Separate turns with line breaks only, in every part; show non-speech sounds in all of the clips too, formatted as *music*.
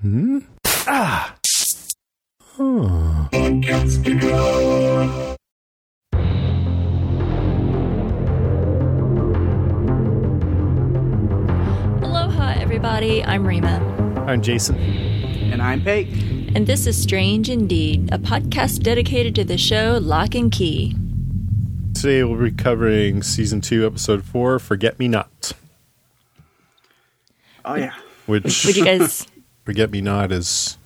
Hmm? Ah. Huh.
Aloha, everybody. I'm Rima.
I'm Jason.
And I'm Pate.
And this is Strange Indeed, a podcast dedicated to the show Locke and Key.
Today we'll be covering season two, episode four, Forget Me Not.
Oh yeah.
Which
Would you guys?
Forget Me Not is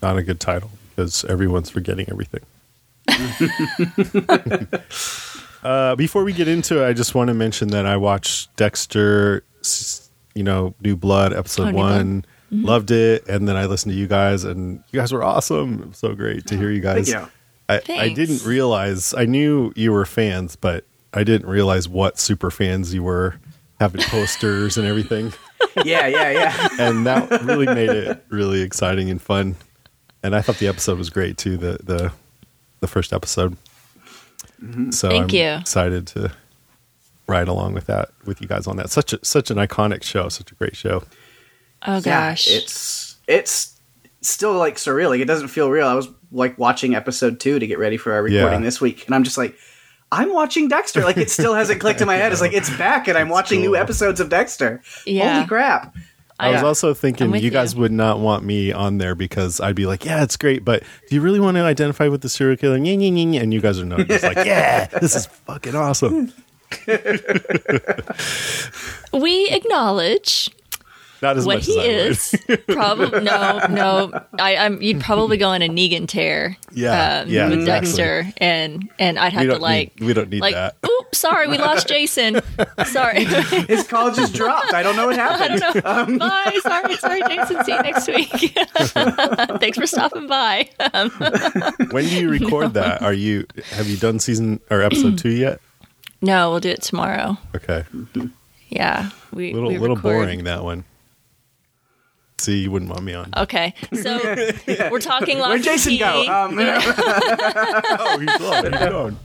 not a good title because everyone's forgetting everything. *laughs* uh, before we get into it, I just want to mention that I watched Dexter, you know, New Blood, episode
Oh, New
one. Loved it, and then I listened to you guys, and you guys were awesome. It was so great to hear you guys.
Thank you.
I, I didn't realize I knew you were fans, but I didn't realize what super fans you were, having posters and everything. *laughs* *laughs*
Yeah, yeah, yeah.
And that really made it really exciting and fun. And I thought the episode was great too, the the the first episode. Mm-hmm. So
Thank
I'm
you.
excited to ride along with that with you guys on that. Such a such an iconic show, such a great show.
Oh
Yeah,
gosh.
it's it's still like surreal. Like it doesn't feel real. I was like watching episode two to get ready for our recording
Yeah.
this week, and I'm just like, I'm watching Dexter. Like it still hasn't clicked in my head. It's like it's back, and I'm watching new episodes of Dexter.
Yeah.
Holy crap!
I was also thinking
with
you guys
you.
would not want me on there because I'd be like, yeah, it's great, but do you really want to identify with the serial killer? Nya, nya, nya, nya. And you guys are not just like, *laughs* yeah, this is fucking awesome. *laughs* *laughs*
we acknowledge
Not as
what
much
he
as I
is. *laughs* Probably no, no. I, I'm. You'd probably go on a Negan tear.
Yeah,
um,
yeah,
with
exactly.
Dexter, and and I'd have to like.
need, we don't need
like,
that.
oops, sorry, we lost *laughs* Jason. Sorry. *laughs*
His call just dropped. I don't know what happened.
Bye. Sorry, sorry, Jason. See you next week. Thanks for stopping by.
When do you record that? Are you have you done season or episode two yet?
No, we'll do it tomorrow.
Okay,
Yeah, we
little
we
little
record-
boring that one. See, you wouldn't want me on.
Okay, so *laughs* we're talking. Lock
Where'd
and
Jason
Key.
go? Um, *laughs* *laughs*
oh, he's gone.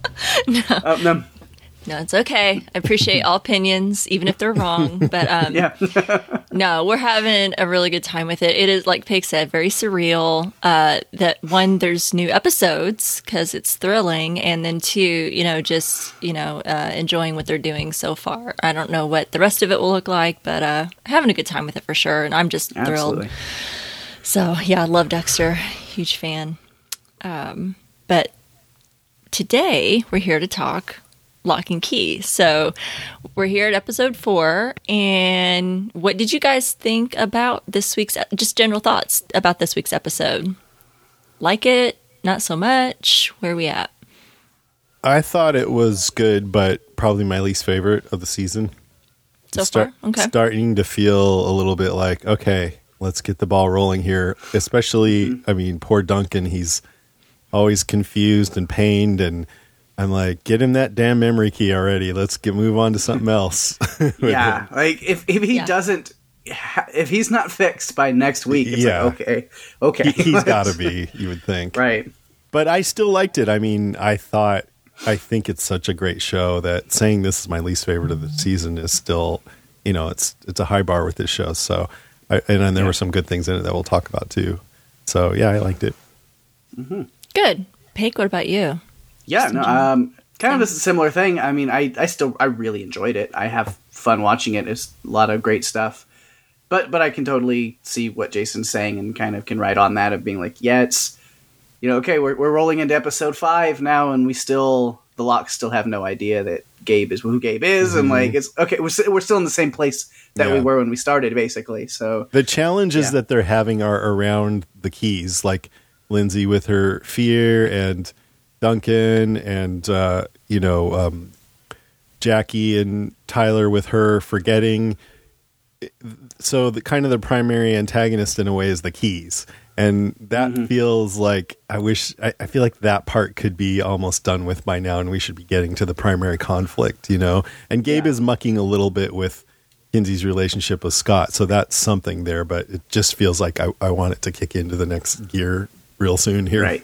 He's gone.
uh, no,
No, it's okay. I appreciate all opinions, even if they're wrong. But *laughs* um,
yeah, *laughs*
no, we're having a really good time with it. It is, like Pig said, very surreal. Uh, that one, there's new episodes because it's thrilling, and then two, you know, just you know, uh, enjoying what they're doing so far. I don't know what the rest of it will look like, but uh, having a good time with it for sure. And I'm just
absolutely.
thrilled. So yeah, I love Dexter. Huge fan. Um, but today we're here to talk Locke and Key. So we're here at episode four. And what did you guys think about this week's just general thoughts about this week's episode? Like it? Not so much? Where are we at?
I thought it was good, but probably my least favorite of the season.
So
Start-
far? Okay.
Starting to feel a little bit like, okay, let's get the ball rolling here. Especially,
Mm-hmm.
I mean, poor Duncan. He's always confused and pained, and I'm like, get him that damn memory key already. Let's get move on to something else. *laughs*
Yeah.
him.
Like if if he
Yeah.
doesn't. If he's not fixed by next week, it's
Yeah.
like okay, okay,
He, he's *laughs* got to be. You would think,
right.
but I still liked it. I mean, I thought, I think it's such a great show that saying this is my least favorite of the season is still, you know, it's it's a high bar with this show. So, I, and, then there were some good things in it that we'll talk about too. So, yeah, I liked it. Mm-hmm.
Good. Pake, what about you?
Yeah, no, um, kind of a similar thing. I mean, I, I still, I really enjoyed it. I have fun watching it. It's a lot of great stuff. But, but I can totally see what Jason's saying and kind of can write on that of being like, yeah, it's, you know, okay, we're, we're rolling into episode five now, and we still, the locks still have no idea that Gabe is who Gabe is, and like, it's okay, we're, we're still in the same place that we were when we started, basically. So,
The challenges
Yeah.
that they're having are around the keys, like Lindsay with her fear and Duncan and, uh, you know, um, Jackie and Tyler with her forgetting. So the kind of the primary antagonist in a way is the keys. And that feels like I wish I, I feel like that part could be almost done with by now and we should be getting to the primary conflict, you know. And Gabe
Yeah.
is mucking a little bit with Kinsey's relationship with Scott. So that's something there, but it just feels like I, I want it to kick into the next gear real soon here.
right.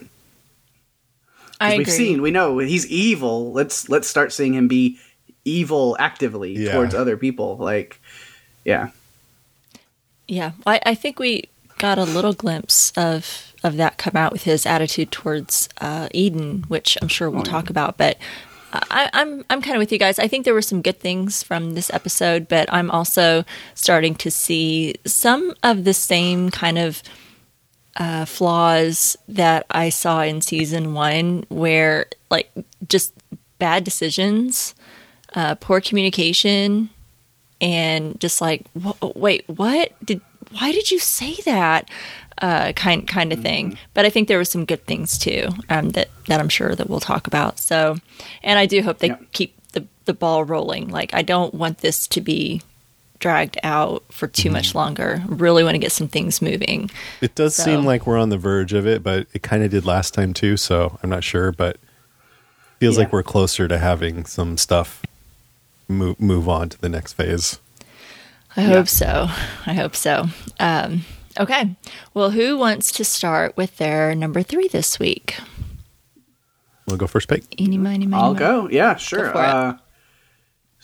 I
we've seen, we know he's evil. Let's let's start seeing him be evil actively
Yeah.
towards other people. Like, yeah,
Yeah, I, I think we got a little glimpse of of that come out with his attitude towards uh, Eden, which I'm sure we'll talk about. But I, I'm I'm kind of with you guys. I think there were some good things from this episode, but I'm also starting to see some of the same kind of uh, flaws that I saw in season one, where like just bad decisions, uh, poor communication, and just like, "Wh- wait, what did? Why did you say that? Uh, kind kind of thing. But I think there were some good things too um, that that I'm sure that we'll talk about. So, and I do hope they
Yeah.
keep the the ball rolling. Like I don't want this to be dragged out for too much longer. Really want to get some things moving.
It does
So-
seem like we're on the verge of it, but it kind of did last time too. So I'm not sure, but feels
Yeah.
like we're closer to having some stuff move move on to the next phase.
I
Yeah.
hope so. I hope so. Um, okay. Well, who wants to start with their number three this week?
We'll go first pick.
Eeny, miny, miny,
I'll
moe.
go. Yeah, sure.
for it.
Uh,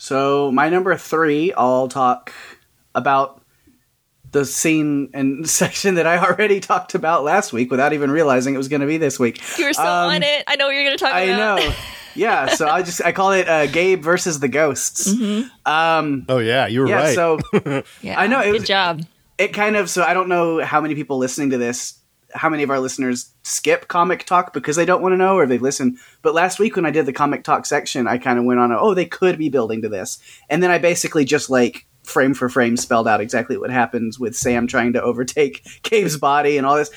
so my number three, I'll talk about the scene and *laughs* section that I already talked about last week without even realizing it was going to be this week.
You were so
Um,
on it. I know what you're going to talk
I
about.
know. *laughs* Yeah, so I just I call it uh, Gabe versus the ghosts. Um,
Oh yeah, you were
yeah,
right.
so *laughs*
Yeah.
I know, it
Good
was-
job.
it kind of so I don't know how many people listening to this, how many of our listeners skip comic talk because they don't want to know or they listen. But last week when I did the comic talk section, I kind of went on, a, oh, they could be building to this, and then I basically just like frame for frame spelled out exactly what happens with Sam trying to overtake *laughs* Gabe's body and all this.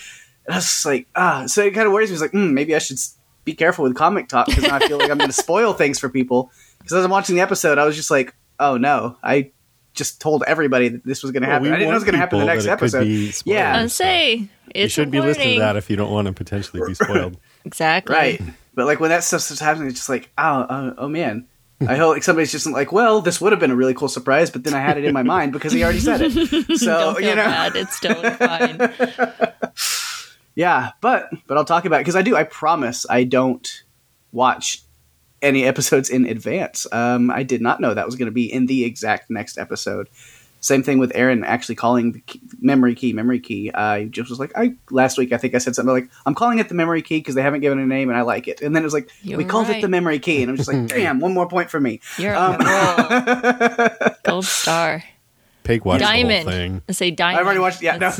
And I was just like, ah, so it kind of worries me. It's like, mm, maybe I should be careful with comic talk because I feel like I'm going *laughs* to spoil things for people. Because as I'm watching the episode, I was just like, oh no, I just told everybody that this was going to
Well,
happen. I didn't know it was going to happen in the next episode. Yeah.
And say
you
it's
should
a
be listening to that if you don't want to potentially be spoiled. *laughs*
Exactly.
Right. But like when that stuff starts happening, it's just like, oh, oh, oh man. I hope like somebody's just like, well, this would have been a really cool surprise, but then I had it in my mind because he already said it. *laughs* So
Don't feel
you know,
bad. It's totally fine. *laughs*
yeah. But but I'll talk about it because I do. I promise I don't watch any episodes in advance. Um, I did not know that was going to be in the exact next episode. Same thing with Aaron actually calling the key, memory key, memory key. I just was like, I last week I think I said something like, I'm calling it the memory key because they haven't given it a name and I like it. And then it was like,
You're
we called it the memory key, and I'm just like, *laughs* damn, one more point for me.
You're
Um,
a. *laughs* Gold star.
Pig watched the
Diamond.
whole thing.
I say diamond.
I've already watched. Yeah, no.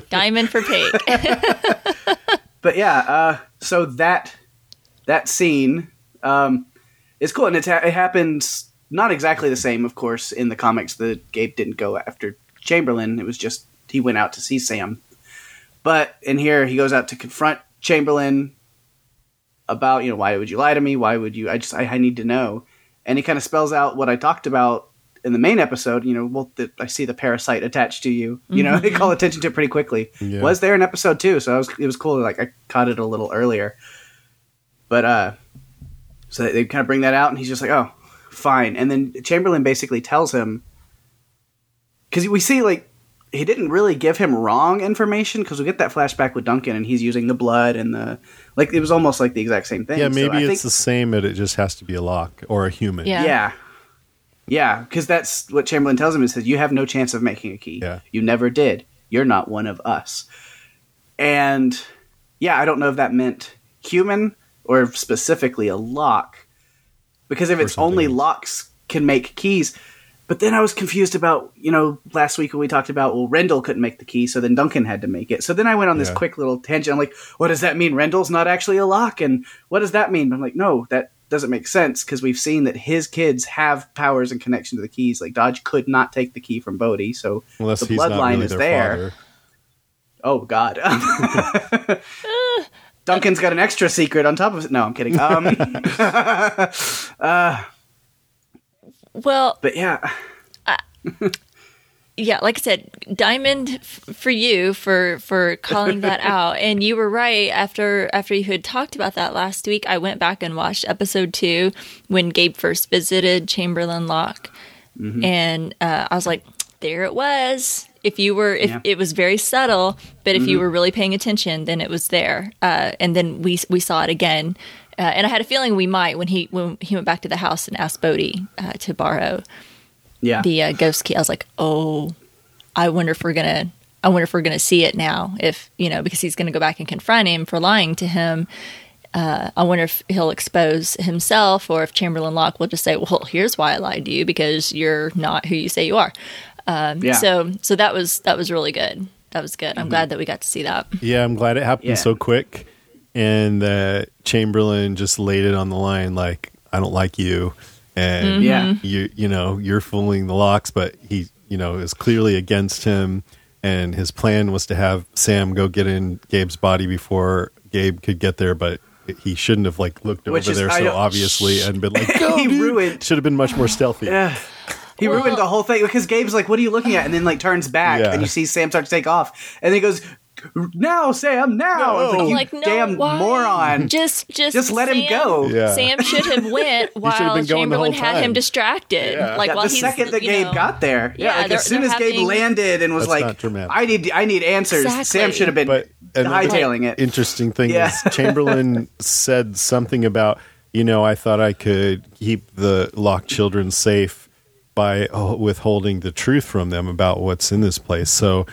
*laughs*
Diamond for Pig.
but yeah, uh, so that that scene um, is cool, and it's ha- it happens not exactly the same, of course, in the comics. The Gabe didn't go after Chamberlain; it was just he went out to see Sam. But in here, he goes out to confront Chamberlain about you know why would you lie to me? Why would you? I just I, I need to know, and he kind of spells out what I talked about in the main episode. You know, well, the, I see the parasite attached to you. You know, *laughs* they call attention to it pretty quickly.
Yeah.
Was there an episode two? So I was it was cool. Like I caught it a little earlier, but uh, so they, they kind of bring that out, and he's just like, oh, fine. And then Chamberlain basically tells him because we see like he didn't really give him wrong information because we get that flashback with Duncan, and he's using the blood and the like. It was almost like the exact same thing.
Yeah,
So
maybe
I
it's
think-
the same, but it just has to be a lock or a human.
Yeah.
yeah. Yeah, because that's what Chamberlain tells him. Is says you have no chance of making a key.
Yeah.
You never did. You're not one of us. And yeah, I don't know if that meant human or specifically a lock. Because if
Or
it's only
else.
locks can make keys, but then I was confused about, you know, last week when we talked about, well, Rendell couldn't make the key, so then Duncan had to make it. So then I went on this
Yeah.
quick little tangent. I'm like, what does that mean? Rendell's not actually a lock? And what does that mean? I'm like, no, that doesn't make sense because we've seen that his kids have powers and connection to the keys. Like Dodge could not take the key from Bode, so
Unless
the bloodline
really
is there.
father.
Oh God. *laughs* *laughs* Duncan's got an extra secret on top of it. No, I'm kidding. Um, *laughs*
well,
but yeah,
yeah, like I said, diamond f- for you for for calling that *laughs* out, and you were right. After after you had talked about that last week, I went back and watched episode two when Gabe first visited Chamberlain Locke,
Mm-hmm.
and uh, I was like, there it was. If you were, if
Yeah.
it was very subtle, but if you
Mm-hmm.
were really paying attention, then it was there. Uh, and then we we saw it again. Uh, and I had a feeling we might when he when he went back to the house and asked Bode uh, to borrow
yeah,
the uh, ghost key. I was like, oh, I wonder if we're gonna I wonder if we're going to see it now. If you know, because he's going to go back and confront him for lying to him. Uh, I wonder if he'll expose himself, or if Chamberlain Locke will just say, "Well, here's why I lied to you because you're not who you say you are." Um,
Yeah.
So, so that was that was really good. That was good.
Mm-hmm.
I'm glad that we got to see that.
Yeah, I'm glad it happened
Yeah.
so quick, and that Chamberlain just laid it on the line. Like, I don't like you, and
Yeah.
you, you know, you're fooling the locks, but he, you know, is clearly against him. And his plan was to have Sam go get in Gabe's body before Gabe could get there, but he shouldn't have like looked
Which
over
is-
there
I
so
don't-
obviously and been like, *laughs* "Go,
He
dude."
ruined-
Should have been much more stealthy.
Yeah. He
Well-
ruined the whole thing because Gabe's like, "What are you looking at?" And then like turns back,
Yeah.
and you see Sam start to take off, and then he goes, "Now, Sam, now!"
No.
It's
I'm
you
like, no,
damn
why?
moron!
Just, just,
Just let him go.
Yeah.
Sam should have went *laughs* while
been
Chamberlain had him distracted.
Yeah.
Like
Yeah,
while
the
he's,
second that Gabe
know-
got there, yeah,
Yeah,
like
they're-
as soon
they're
as Gabe landed and was like, "I need, I need answers,"
Exactly.
Sam should have been
But another
hightailing it.
Interesting thing
Yeah.
is Chamberlain *laughs* said something about you know I thought I could keep the locked children safe by withholding the truth from them about what's in this place. So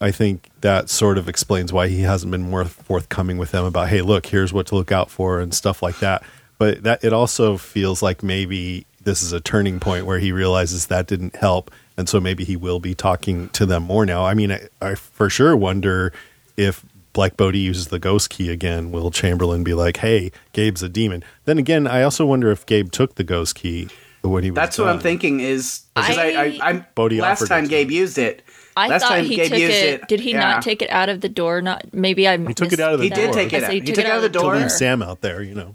I think that sort of explains why he hasn't been more forthcoming with them about hey look here's what to look out for and stuff like that. But that it also feels like maybe this is a turning point where he realizes that didn't help and so maybe he will be talking to them more now. I mean I, I for sure wonder if Black Bode uses the ghost key again, will Chamberlain be like, "Hey, Gabe's a demon"? Then again, I also wonder if Gabe took the ghost key when he was.
That's what I'm thinking. Is because I, I,
I-
I'm
Bode
last time
it
Gabe used it.
I
last
thought
time
he
Gabe
took
used
it.
it.
Did he
yeah.
not take it out of the door? Not maybe I.
He took it out of the door.
He did take it out.
say
He took it out of the
to
door.
leave Sam out there, you know.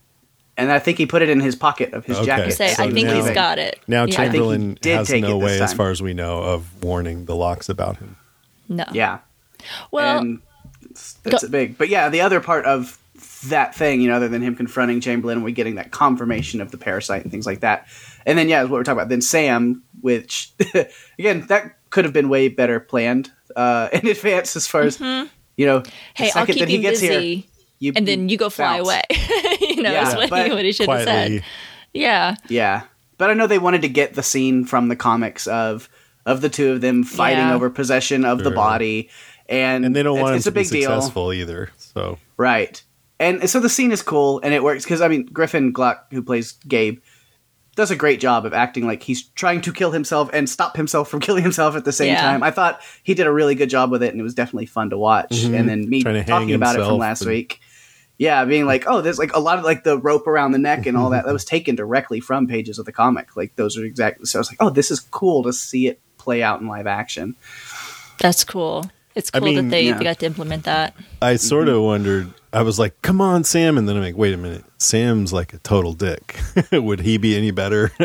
And I think he put it in his pocket of his
Okay.
jacket.
Say,
So
I think
now-
he's got it.
Now
Yeah.
think he
Chamberlain
did
has
take
no
it this
way, as far as we know, of warning the locks about him.
No.
Yeah.
Well,
and it's- that's
go-
big. But yeah, the other part of that thing, you know, other than him confronting Chamberlain, and we getting that confirmation of the parasite and things like that. And then yeah, is what we're talking about. Then Sam, which *laughs* again, that could have been way better planned uh, *laughs* in advance as far as you know.
Mm-hmm. hey, I'll keep
that he
you
gets
busy,
here, you,
and then you go fly
bounce.
away. *laughs* you know,
Yeah,
that's what,
but
he, what he should have said. Yeah.
Yeah, but I know they wanted to get the scene from the comics of of the two of them fighting
Yeah.
over possession of the body, and
and they don't want him
it's
to
a big
be
deal.
successful either. So
Right. And so the scene is cool and it works because, I mean, Griffin Gluck, who plays Gabe, does a great job of acting like he's trying to kill himself and stop himself from *laughs* killing himself at the same
Yeah.
time. I thought he did a really good job with it and it was definitely fun to watch.
Mhm.
And then me
Trying to hang
talking about it from last
and-
week. Yeah, being like, oh, there's like a lot of like the rope around the neck and all that. That was taken directly from pages of the comic. Like those are exactly. So I was like, oh, this is cool to see it play out in live action.
That's cool. It's
I
cool
mean,
that they
yeah.
got to implement that.
I sort
Mm-hmm.
of wondered. I was like, "Come on, Sam!" And then I'm like, "Wait a minute, Sam's like a total dick. *laughs* Would he be any better *laughs*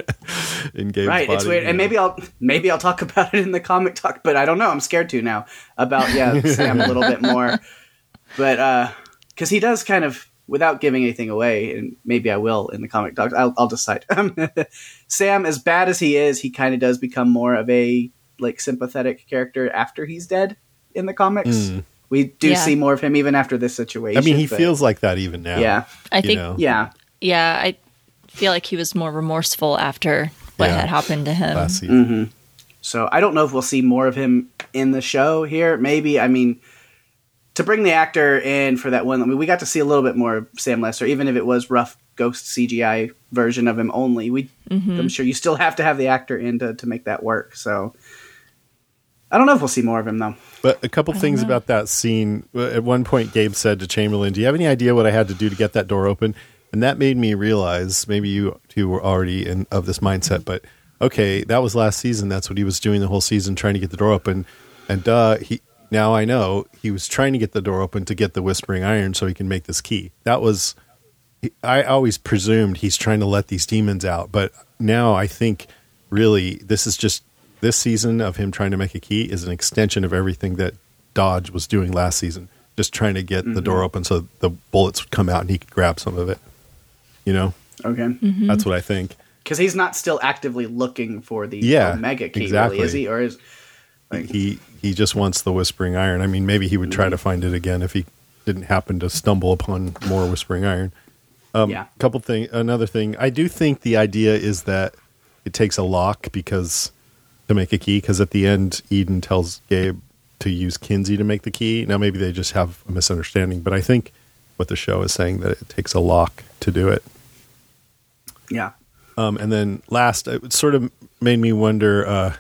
in Gabe's
right it's weird and maybe i'll maybe i'll talk *laughs* about it in the comic talk but i don't know i'm scared to now about yeah sam a little bit more but uh because he does kind of without giving anything away and maybe i will in the comic talk i'll, I'll decide sam as bad as he is he kind of does become more of a like sympathetic character after he's dead in the comics
Mm.
we do
Yeah.
see more of him even after this situation
I mean, he
but-
feels like that even now.
yeah
I think,
know,
yeah
yeah, I feel like he was more remorseful after what
Yeah.
had happened to him.
last season.
hmm So I don't know if we'll see more of him in the show here. Maybe. I mean, to bring the actor in for that one, I mean, we got to see a little bit more of Sam Lesser, even if it was rough ghost CGI version of him only. We,
Mm-hmm.
I'm sure you still have to have the actor in to, to make that work. So I don't know if we'll see more of him though.
But a couple things about that scene. At one point, Gabe said to Chamberlain, "Do you have any idea what I had to do to get that door open?" And that made me realize maybe you two were already in of this mindset, but okay, that was last season. That's what he was doing the whole season, trying to get the door open. And duh, he now I know he was trying to get the door open to get the Whispering Iron so he can make this key. That was I always presumed he's trying to let these demons out, but now I think really this is just this season of him trying to make a key is an extension of everything that Dodge was doing last season, just trying to get the door open so the bullets would come out and he could grab some of it. You know,
Okay.
Mm-hmm.
that's what I think.
Because he's not still actively looking for the
Yeah,
Omega key,
exactly.
really, is he? Or is like,
He he just wants the Whispering Iron. I mean, maybe he would try to find it again if he didn't happen to stumble upon more Whispering Iron. Um,
yeah.
couple thing another thing i do think the idea is that it takes a lock because to make a key because at the end eden tells gabe to use Kinsey to make the key. Now maybe they just have a misunderstanding, but I think what the show is saying that it takes a lock to do it.
Yeah.
Um, and then last, it sort of made me wonder, uh,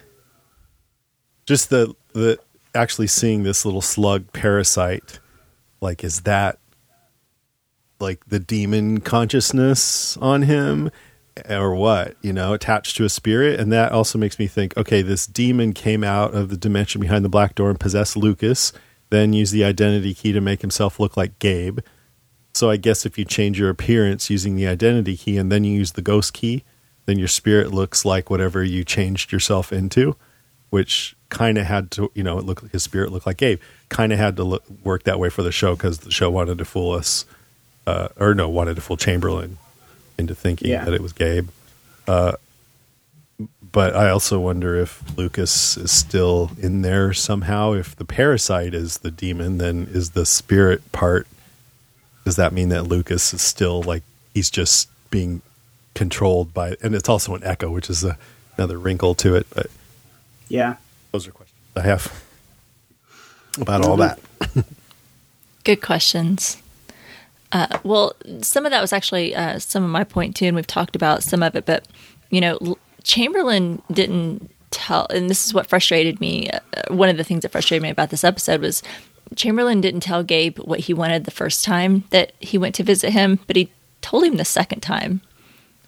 just the the actually seeing this little slug parasite, like is that like the demon consciousness on him, or what? You know, attached to a spirit, and that also makes me think, okay, this demon came out of the dimension behind the black door and possessed Lucas, then used the identity key to make himself look like Gabe. So I guess if you change your appearance using the identity key and then you use the ghost key, then your spirit looks like whatever you changed yourself into, which kind of had to, you know, it looked like his spirit looked like Gabe. Kind of had to look, work that way for the show because the show wanted to fool us, uh, or no, wanted to fool Chamberlain into thinking
Yeah.
that it was Gabe. Uh, but I also wonder if Lucas is still in there somehow. If the parasite is the demon, then is the spirit part does that mean that Lucas is still like he's just being controlled by and it's also an echo which is a, another wrinkle to it but
Yeah.
those are questions I have about all that
Good questions. Uh, well, some of that was actually uh, some of my point too, and we've talked about some of it. But you know, Chamberlain didn't tell, and this is what frustrated me. Uh, one of the things that frustrated me about this episode was Chamberlain didn't tell Gabe what he wanted the first time that he went to visit him, but he told him the second time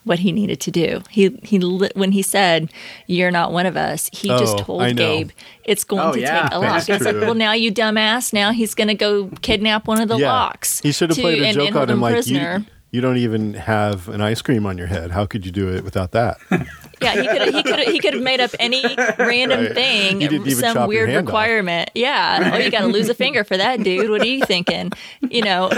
what he needed to do. He he when he said, "You're not one of us," he just
Oh,
told Gabe it's going
Oh,
to
yeah.
take a lock.
That's
It's like, well, now you dumbass. Now he's going to go kidnap one of the
yeah
locks.
he should have
to-
played a
and-
joke
and
on
hold
him like you,
prisoner.
You don't even have an ice cream on your head how could you do it without that *laughs*
Yeah, he could he could he could have made up any random
Right.
thing,
You didn't even chop
some
your
weird
hand off.
requirement. Yeah. Oh, you got to lose a finger for that, dude. What are you thinking? You know.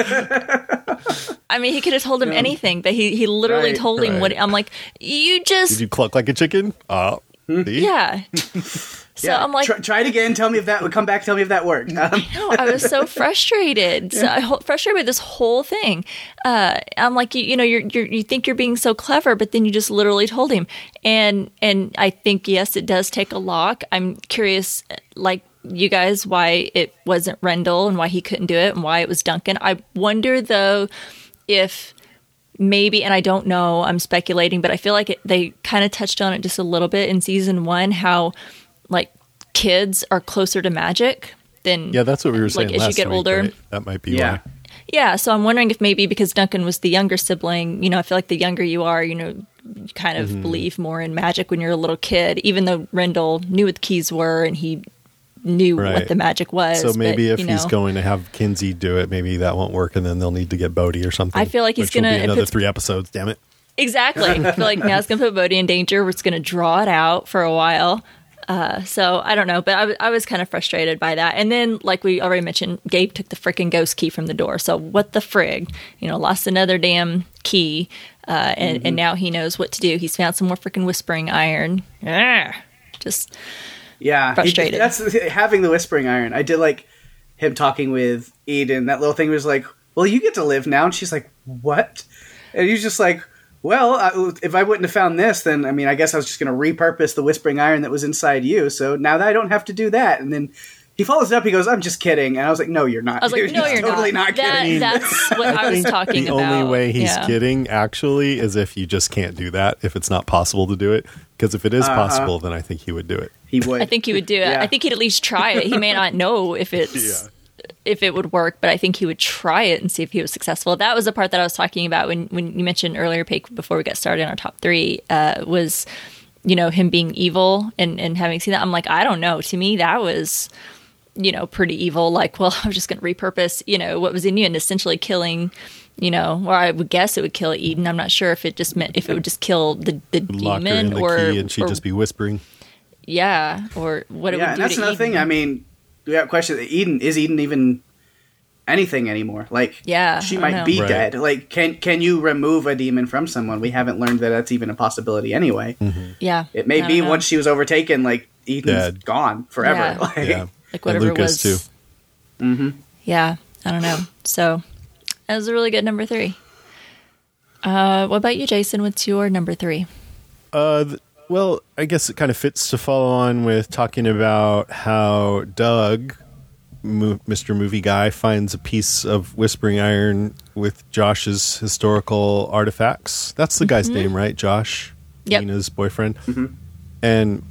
I mean, he could have told him anything, but he he literally
Right.
told him what I'm like. You just
did you cluck like a chicken uh see?
yeah. *laughs* So
yeah.
I'm like,
try, try it again. Tell me if that would come back. Tell me if that worked. *laughs* Um,
no, I was so frustrated. So I ho- frustrated with this whole thing. Uh, I'm like, you, you know, you're, you're you think you're being so clever, but then you just literally told him. And and I think yes, it does take a lock. I'm curious, like you guys, why it wasn't Rendell and why he couldn't do it and why it was Duncan. I wonder though if maybe and i don't know i'm speculating but i feel like it, they kind of touched on it just a little bit in season one how kids are closer to magic than
yeah that's what we were saying
Like, as you get
week,
older-
right? that might be
yeah.
why
yeah so i'm wondering if maybe because duncan was the younger sibling you know i feel like the younger you are you know you kind
Mm-hmm.
of believe more in magic when you're a little kid even though rendell knew what the keys were and he knew what the magic was
so maybe
but,
if
you
he's going to have Kinsey do it maybe that won't work and then they'll need to get Bode or something
I feel like he's gonna-
be another three episodes damn it
Exactly. I feel like now it's going to put Bode in danger. It's going to draw it out for a while. Uh, so I don't know, but I was- kind of frustrated by that. And then, like we already mentioned, Gabe took the freaking ghost key from the door. So what the frig? You know, lost another damn key, uh, and
Mm-hmm.
and now he knows what to do. He's found some more freaking whispering iron. Ah, just
Yeah,
Frustrated.
That's having the whispering iron. I did like him talking with Eden. That little thing was like, "Well, you get to live now," and she's like, "What?" And he's just like, "Well, I, if I wouldn't have found this, then I mean, I guess I was just going to repurpose the whispering iron that was inside you. So now that I don't have to do that." And then he follows it up. He goes, "I'm just kidding," and I was like, "No, you're not.
I was like,
dude. *laughs*
no,
He's
you're
totally
not.
not,
that,
kidding."
that's *laughs* what I, was
think
talking
the
about.
only way he's
Yeah.
kidding actually is if you just can't do that if it's not possible to do it because if it is
Uh-huh.
possible then i think he would do it
he would.
I think he would do it.
Yeah.
I think he'd at least try it. He may not know if *laughs* it's if it would work, but I think he would try it and see if he was successful. That was the part that I was talking about when when you mentioned earlier, Pake, before we got started on our top three, uh, was you know him being evil and and having seen that. I'm like, I don't know. To me, that was you know pretty evil. Like, *laughs* well, I'm just going to repurpose you know what was in you and essentially killing. You know, or I would guess it would kill Eden. I'm not sure if it just meant if it would just kill the the
lock her in
demon
the
or
key and she'd
or-
just be whispering
yeah, or what it
yeah,
would
and
do
that's
to
another
Eden.
thing. I mean, we got question. Eden is Eden even anything anymore? Like,
Yeah,
she might be
Right.
dead. Like, can can you remove a demon from someone? We haven't learned that that's even a possibility anyway.
yeah,
It may be
know.
once she was overtaken, like Eden's
Dead.
gone forever.
Yeah.
Like,
yeah
like
And
whatever
Lucas,
was.
Mm-hmm.
Yeah, I don't know. So that was a really good number three. Uh, what about you, Jason? What's your number three?
Uh, th- well, I guess it kind of fits to follow on with talking about how Doug Mo- Mr. Movie Guy finds a piece of Whispering Iron with Josh's historical artifacts. That's the guy's mm-hmm. name, right? Josh,
Yep.
Nina's boyfriend. Mm-hmm. And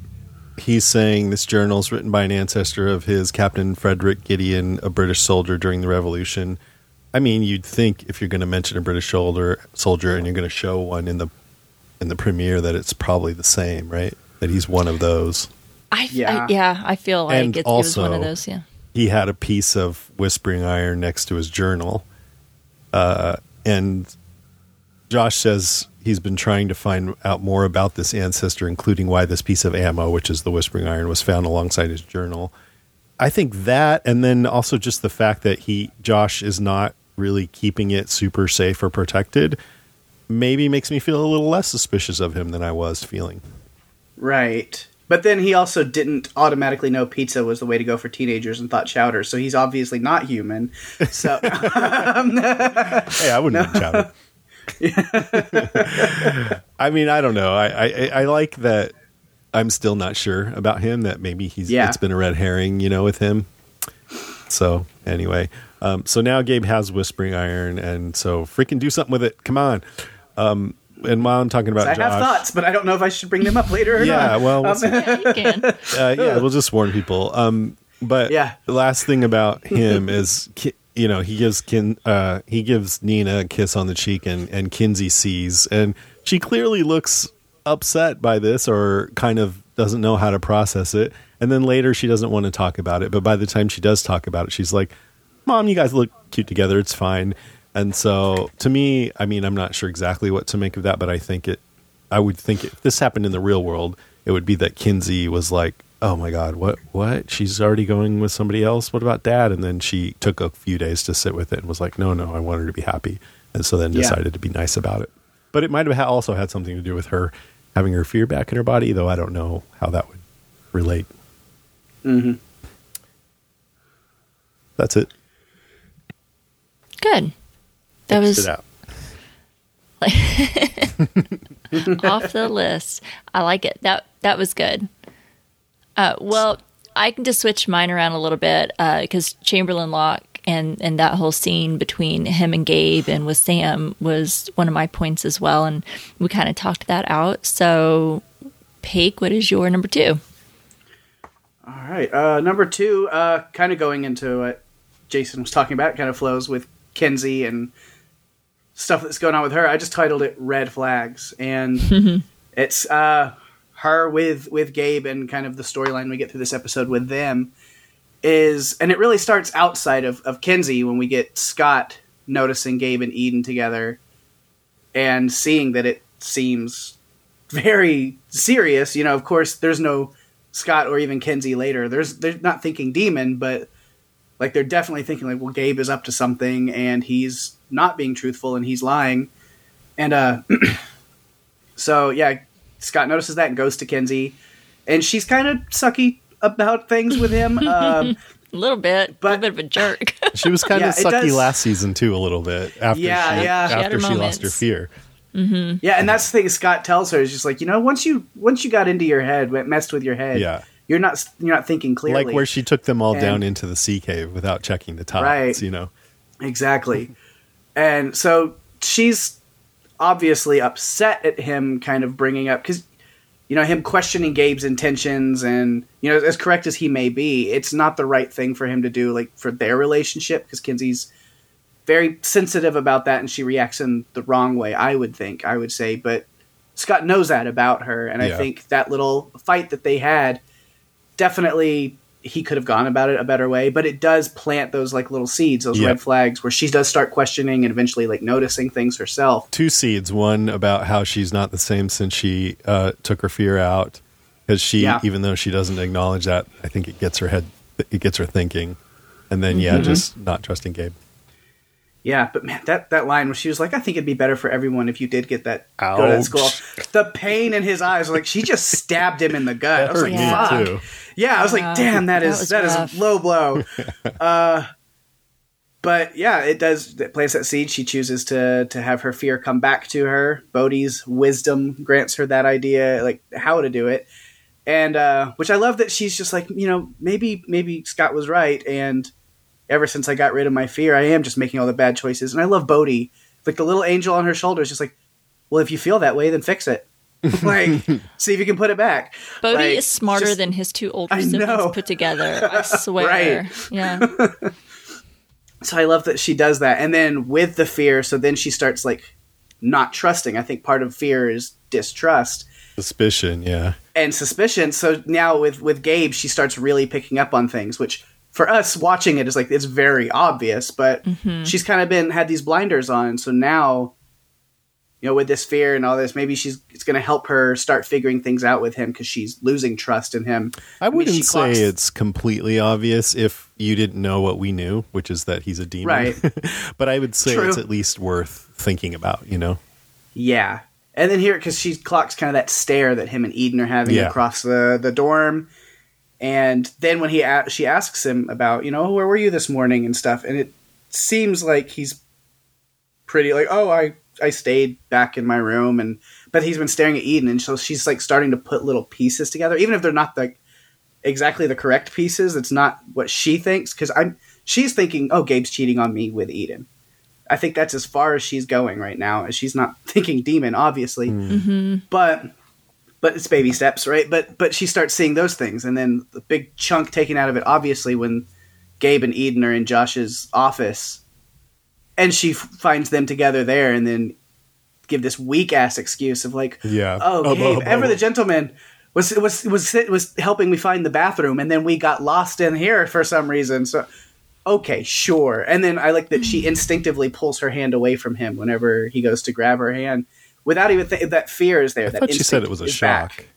he's saying this journal is written by an ancestor of his, Captain Frederick Gideon, a British soldier during the Revolution. I mean, you'd think if you're going to mention a British soldier, soldier, and you're going to show one in the in the premiere, that it's probably the same, right? That he's one of those.
I,
Yeah.
I yeah, I feel like
And
it, it was one of those. Yeah.
he had a piece of whispering iron next to his journal uh, and josh says he's been trying to find out more about this ancestor including why this piece of ammo which is the whispering iron was found alongside his journal i think that and then also just the fact that he josh is not really keeping it super safe or protected maybe makes me feel a little less suspicious of him than i was feeling
Right. But then he also didn't automatically know pizza was the way to go for teenagers and thought chowder, so he's obviously not human. So *laughs*
hey i wouldn't have chowder *laughs* I mean, I don't know. I, I I like that. I'm still not sure about him. That maybe he's
Yeah.
it's been a red herring, you know, with him. So anyway, um, so now Gabe has whispering iron, and so freaking do something with it. Come on. Um, and while I'm talking about
I
Josh,
have thoughts, but I don't know if I should bring them up later or
yeah,
not.
well, we'll.
Yeah, you can. *laughs*
uh, yeah, we'll just warn people. Um, but
Yeah.
the last thing about him *laughs* is, you know, he gives Kin, uh, he gives Nina a kiss on the cheek, and and Kinsey sees, and she clearly looks upset by this, or kind of doesn't know how to process it. And then later, she doesn't want to talk about it. But by the time she does talk about it, she's like, "Mom, you guys look cute together. It's fine." And so, to me, I mean, I'm not sure exactly what to make of that, but I think it I would think if this happened in the real world, it would be that Kinsey was like, "Oh my god, what what? She's already going with somebody else. What about dad?" And then she took a few days to sit with it and was like, "No, no, I want her to be happy." And so then
Yeah.
decided to be nice about it. But it might have also had something to do with her having her fear back in her body, though I don't know how that would relate.
Mhm.
That's it.
Good. That was
it out. *laughs*
off the list. I like it. That that was good. Uh, well, I can just switch mine around a little bit because Chamberlain Locke and and that whole scene between him and Gabe and with Sam was one of my points as well, and we kind of talked that out. So, Paik, what is your number two?
All right. Uh, number two, uh, kind of going into what Jason was talking about, kind of flows with Kinsey and stuff that's going on with her. I just titled it "Red Flags," and *laughs* it's uh, her with with Gabe and kind of the storyline we get through this episode with them is, and it really starts outside of of Kinsey when we get Scott noticing Gabe and Eden together and seeing that it seems very serious. You know, of course, there's no Scott or even Kinsey later. There's they're not thinking demon, but like they're definitely thinking like, well, Gabe is up to something and he's not being truthful and he's lying. And uh *clears throat* so yeah, Scott notices that and goes to Kinsey, and she's kind of sucky about things with him. *laughs* Um,
A little bit,
But-
a little bit of a jerk. *laughs*
She was kind
Yeah,
of sucky
does-
last season too, a little bit after
Yeah,
she,
yeah. She
after
her
she lost her
moments.
fear.
yeah, and that's the thing Scott tells her is just like you know once you once you got into your head, went- messed with your head,
Yeah.
you're not you're not thinking clearly.
Like where she took them all
And-
down into the sea cave without checking the tides,
Right.
you know.
Exactly. And so she's obviously upset at him kind of bringing up because you know him questioning Gabe's intentions and you know as correct as he may be, it's not the right thing for him to do like for their relationship because Kinsey's very sensitive about that and she reacts in the wrong way, I would think, I would say, but Scott knows that about her and I think that little fight that they had definitely he could have gone about it a better way, but it does plant those like little seeds, those
Yeah.
red flags where she does start questioning and eventually like noticing things herself.
Two seeds. One about how she's not the same since she uh, took her fear out, because she,
Yeah.
even though she doesn't acknowledge that, I think it gets her head, it gets her thinking, and then yeah,
Mm-hmm.
just not trusting Gabe.
Yeah, but man, that that line where she was like, "I think it'd be better for everyone if you did get that go to that school." The pain in his eyes, like she just *laughs* stabbed him in the gut. I was
hurt
like,
me
Yeah.
"Fuck."
too.
Yeah, I was
Yeah,
like, "Damn, that
that
is
was
that is
rough.
a low blow." *laughs* uh, but yeah, it does. It plants that seed. She chooses to to have her fear come back to her. Bode's wisdom grants her that idea, like how to do it, and uh, which I love that she's just like, you know, maybe maybe Scott was right, and ever since I got rid of my fear, I am just making all the bad choices. And I love Bode, like the little angel on her shoulder is just like, well, if you feel that way, then fix it. *laughs* like, see if you can put it back.
Bode
Like,
is smarter
just-
than his two older
I
siblings
know.
put together. I *laughs* swear.
Right.
Yeah. *laughs*
so I love that she does that. And then with the fear, so then she starts like not trusting. I think part of fear is distrust
Suspicion, yeah.
and suspicion. So now with with Gabe, she starts really picking up on things, which for us watching it is like it's very obvious, but mm-hmm. she's kind of been had these blinders on. So now, you know, with this fear and all this, maybe she's it's going to help her start figuring things out with him because she's losing trust in him.
I
mean,
wouldn't
she
say
clocks-
it's completely obvious if you didn't know what we knew, which is that he's a demon.
Right. *laughs*
but I would say
True.
it's at least worth thinking about, you know?
Yeah. And then here, because she clocks kind of that stare that him and Eden are having
Yeah.
across the, the dorm. And then when he a- she asks him about, you know, where were you this morning and stuff, and it seems like he's pretty like, oh, I I stayed back in my room, and but he's been staring at Eden, and so she's like starting to put little pieces together, even if they're not like exactly the correct pieces. It's not what she thinks because I'm she's thinking, oh, Gabe's cheating on me with Eden. I think that's as far as she's going right now. And she's not *laughs* thinking demon, obviously, mm-hmm. Mm-hmm. but but it's baby steps, right? But but she starts seeing those things, and then the big chunk taken out of it, obviously, when Gabe and Eden are in Josh's office, and she f- finds them together there, and then give this weak ass excuse of like,
Yeah.
oh, *laughs*
Oh,
Gabe,
oh,
ever the gentleman. Was was was was helping me find the bathroom, and then we got lost in here for some reason. So, okay, sure. And then I like that she hmm. instinctively pulls her hand away from him whenever he goes to grab her hand, without even th- that fear is there.
I
that
thought she said it was a shock.
back.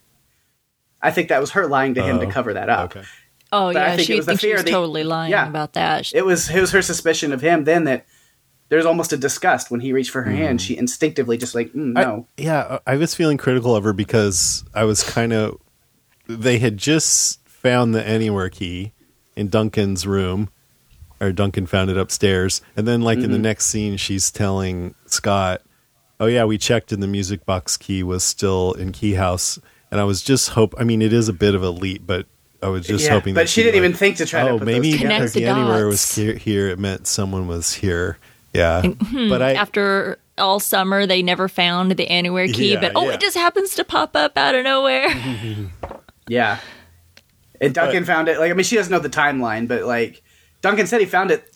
I think that was her lying to him to
Oh,
cover that up.
Okay.
Oh
But I
yeah,
think it
she
was the
thinks
fear
she's
that-
totally lying
yeah.
about that.
It was it was her suspicion of him then that there's almost a disgust when he reached for her hand. She instinctively just like mm,
I-
no,
yeah, I was feeling critical of her because I was kind of. They had just found the anywhere key in Duncan's room, or Duncan found it upstairs, and then like in
Mm-hmm.
the next scene, she's telling Scott, "Oh yeah, we checked, and the music box key was still in Key House." And I was just hope. I mean, it is a bit of a leap, but I was just
Yeah,
hoping.
but
that
she didn't
like,
even think to try to
Oh,
put
maybe
those together.
The
the anywhere was here, here. It meant someone was here. Yeah,
hmm,
but I
After all summer, they never found the anywhere key,
Yeah,
but oh,
yeah.
it just happens to pop up out of nowhere. *laughs*
Yeah. And Duncan found it. Like, I mean, she doesn't know the timeline, but like, Duncan said he found it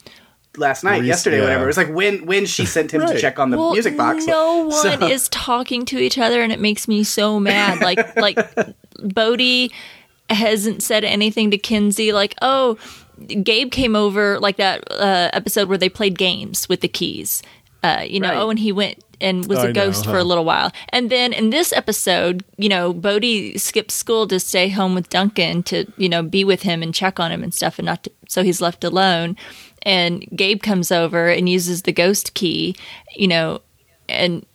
last night,
Rec-
yesterday,
yeah.
whatever. It was like when when she sent him to check on the
well,
music box.
no one
So- *laughs*
is talking to each other, and it makes me so mad. Like, *laughs* like Bode hasn't said anything to Kinsey. Like, oh, Gabe came over, like that uh, episode where they played games with the keys. Uh, you know,
Right.
oh, and he went and was
I
a
know,
ghost for
huh.
a little while. And then in this episode, you know, Bode skipped school to stay home with Duncan to, you know, be with him and check on him and stuff, and not to, so he's left alone. And Gabe comes over and uses the ghost key, you know, and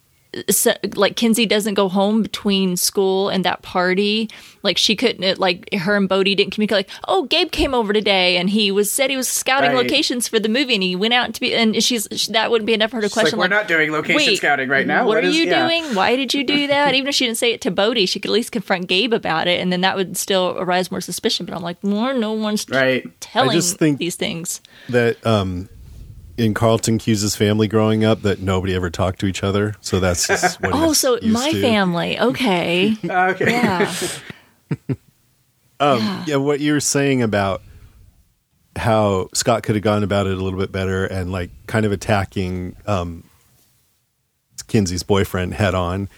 so, like Kinsey doesn't go home between school and that party. Like she couldn't, like her and Bode didn't communicate. Like, oh, Gabe came over today and he was said he was scouting
Right.
locations for the movie and he went out to be. And she's that wouldn't be enough for her to
She's like,
question.
we're not doing location
"Wait,
scouting right now.
What, are
is-
you
yeah.
doing? Why did you do that? Even if she didn't say it to Bode, she could at least confront Gabe about it, and then that would still arise more suspicion. But I'm like, more no one's
Right.
telling
I just think-
these things.
that um in Carlton Cuse' family growing up that nobody ever talked to each other. So that's just *laughs* what
Oh,
he's
so
used
my
to.
family, okay, *laughs*
Okay.
yeah. *laughs*
Um, yeah. what you were saying about how Scott could have gone about it a little bit better and like kind of attacking um, Kinsey's boyfriend head on.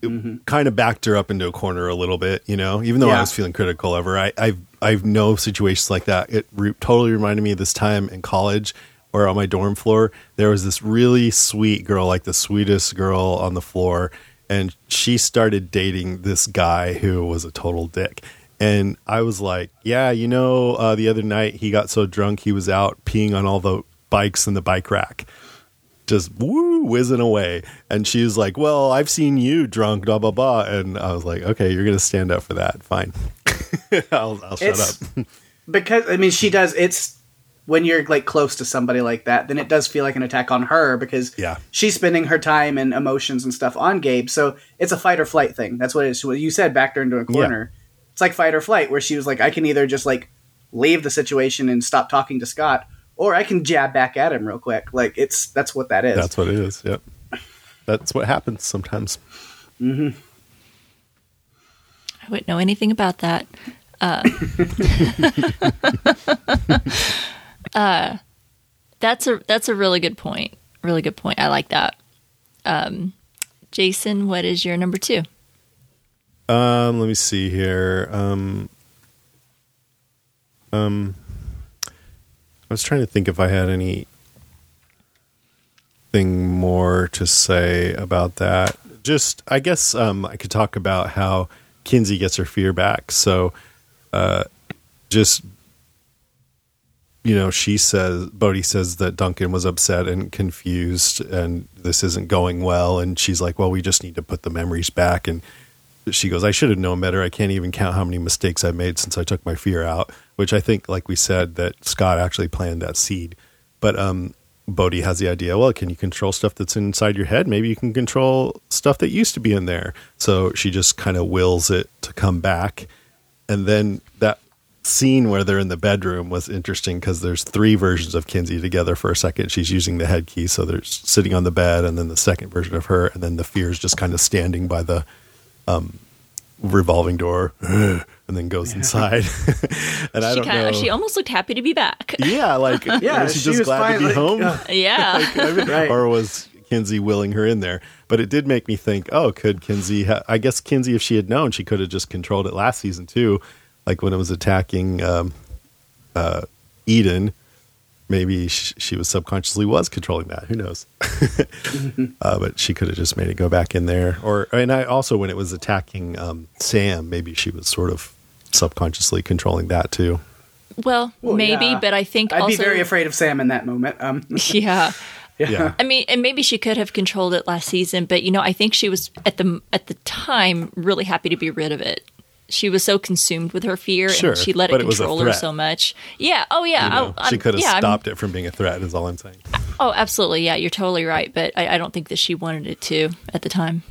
It kind of backed her up into a corner a little bit, you know. Even though I was feeling critical of her, I, I've I've know situations like that. It re- totally reminded me of this time in college, where on my dorm floor there was this really sweet girl, like the sweetest girl on the floor, and she started dating this guy who was a total dick. And I was like, yeah, you know, uh, the other night he got so drunk he was out peeing on all the bikes in the bike rack just woo whizzing away. And she was like, Well, I've seen you drunk, blah blah blah. And I was like, Okay, you're gonna stand up for that. Fine. *laughs* I'll, I'll shut up. *laughs*
because I mean, she does. It's when you're like close to somebody like that, then it does feel like an attack on her because
Yeah.
she's spending her time and emotions and stuff on Gabe. So it's a fight or flight thing. That's what it is. What you said backed her into a corner. It's like fight or flight, where she was like, I can either just like leave the situation and stop talking to Scott, or I can jab back at him real quick. Like it's that's what that is.
That's what it is. Yep. That's what happens sometimes.
I wouldn't know anything about that. Uh, *laughs* *laughs* uh, that's a that's a really good point. Really good point. I like that. Um, Jason, what is your number two?
Um, let me see here. Um, um, I was trying to think if I had any thing more to say about that. Just, I guess, um, I could talk about how Kinsey gets her fear back. So, uh, just you know, she says, Bode says that Duncan was upset and confused and this isn't going well. And she's like, well, we just need to put the memories back. And she goes, I should have known better. I can't even count how many mistakes I've made since I took my fear out, which I think, like we said, that Scot actually planted that seed. But um, Bode has the idea, well, can you control stuff that's inside your head? Maybe you can control stuff that used to be in there. So she just kind of wills it to come back. And then that scene where they're in the bedroom was interesting because there's three versions of Kinsey together for a second. She's using the head key, so they're sitting on the bed, and then the second version of her, and then the fear is just kind of standing by the um, revolving door, *gasps* and then goes inside. *laughs* and I
She
don't
kind of
know.
she almost looked happy to be back.
yeah, like *laughs*
Yeah,
was she,
she
just
was
glad to be
finally-
home?
yeah. *laughs*
Yeah.
I mean,
Right.
Or was Kinsey willing her in there? But it did make me think, oh, could Kinsey? Ha- I guess Kinsey, if she had known, she could have just controlled it last season too, like when it was attacking um, uh, Eden. Maybe sh- she was subconsciously was controlling that. Who knows? *laughs* uh, but she could have just made it go back in there. Or and I also when it was attacking um, Sam, maybe she was sort of subconsciously controlling that too.
Well,
Well,
maybe,
yeah.
but I think
I'd
also
be very afraid of Sam in that moment. Um, *laughs* *laughs*
Yeah.
Yeah.
I mean, and maybe she could have controlled it last season, but you know, I think she was at the at the time really happy to be rid of it. She was so consumed with her fear,
Sure,
and she let
but
it
it
control her so much. Yeah. Oh, yeah.
You know,
I,
she could have
yeah, I'm-
stopped it from being a threat. Is all I'm saying.
Oh, absolutely. Yeah, you're totally right. But I, I don't think that she wanted it to at the time.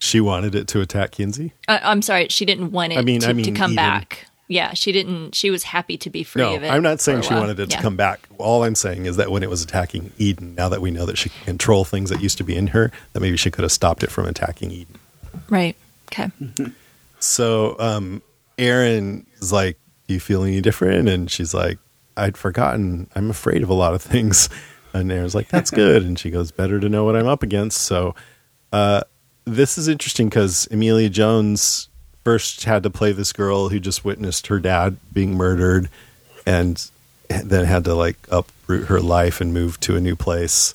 She wanted it to attack Kinsey.
I, I'm sorry, she didn't want it
I mean-
to,
I
to come
Eden.
back. Yeah, she didn't. She was happy to be free
No,
of it.
I'm not saying she wanted it to come back. All I'm saying is that when it was attacking Eden, now that we know that she can control things that used to be in her, that maybe she could have stopped it from attacking Eden.
Right. Okay. *laughs*
So um, Erin is like, "Do you feel any different?" And she's like, "I'd forgotten. I'm afraid of a lot of things." *laughs* And Erin's like, "That's good." And she goes, "Better to know what I'm up against." So uh, this is interesting because Emilia Jones first had to play this girl who just witnessed her dad being murdered, and then had to like uproot her life and move to a new place.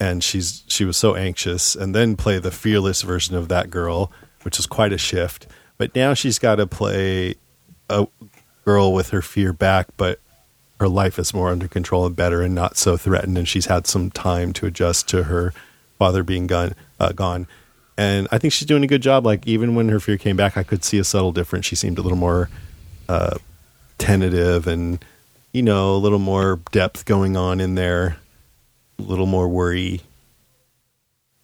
And she's she was so anxious, and then play the fearless version of that girl, which is quite a shift. But now she's got to play a girl with her fear back, but her life is more under control and better, and not so threatened. And she's had some time to adjust to her father being gone. Uh, gone. And I think she's doing a good job. Like even when her fear came back, I could see a subtle difference. She seemed a little more uh, tentative and you know a little more depth going on in there a little more worry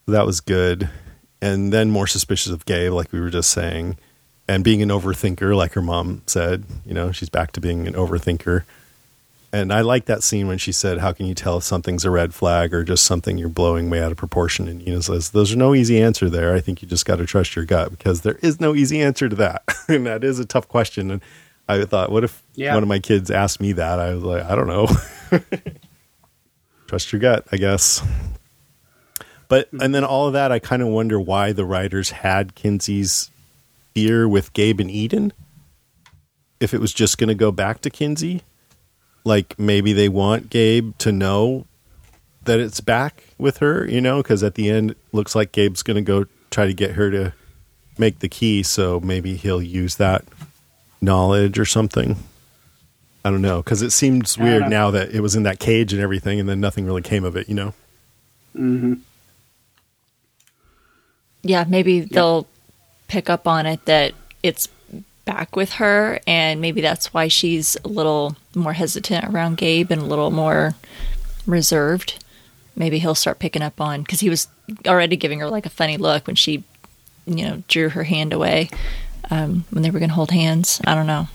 that was good and then more suspicious of gabe like we were just saying and being an overthinker like her mom said you know she's back to being an overthinker. And i like that scene when she said how can you tell if something's a red flag or just something you're blowing way out of proportion? And Nina says there's no easy answer there. I think you just got to trust your gut because there is no easy answer to that. *laughs* And that is a tough question. And i thought what if
Yeah.
one of my kids asked me that? I was like i don't know. *laughs* Trust your gut i guess. But and then all of that i kind of wonder why the writers had kinsey's fear with gabe and eden? If it was just going to go back to kinsey? Like maybe they want gabe to know that it's back with her you know? Because at the end it looks like gabe's going to go try to get her to make the key so maybe he'll use that knowledge or something. I don't know because it seems weird now that it was in that cage and everything and then nothing really came of it you know? Hmm.
yeah, maybe they'll pick up on it that it's back with her, and maybe that's why she's a little more hesitant around Gabe and a little more reserved. Maybe he'll start picking up on because he was already giving her like a funny look when she, you know, drew her hand away um, when they were going to hold hands. I don't know.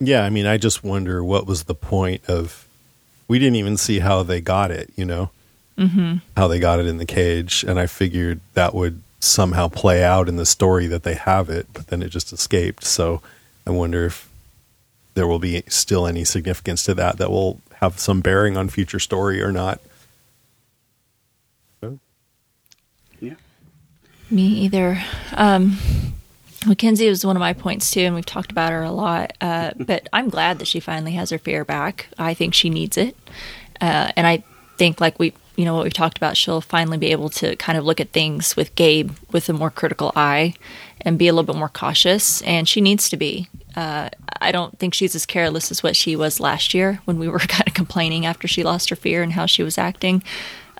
Yeah, I mean, I just wonder what was the point of we didn't even see how they got it, you know, mm-hmm. how they got it in the cage. And I figured that would somehow play out in the story that they have it, but then it just escaped. So I wonder if there will be still any significance to that that will have some bearing on future story or not.
Yeah.
Me either. Um, Mackenzie was one of my points too, and we've talked about her a lot. Uh, *laughs* but I'm glad that she finally has her fear back. I think she needs it, uh, and I think like we, you know, what we've talked about, she'll finally be able to kind of look at things with Gabe with a more critical eye and be a little bit more cautious. And she needs to be. Uh, I don't think she's as careless as what she was last year when we were *laughs* kind of complaining after she lost her fear and how she was acting.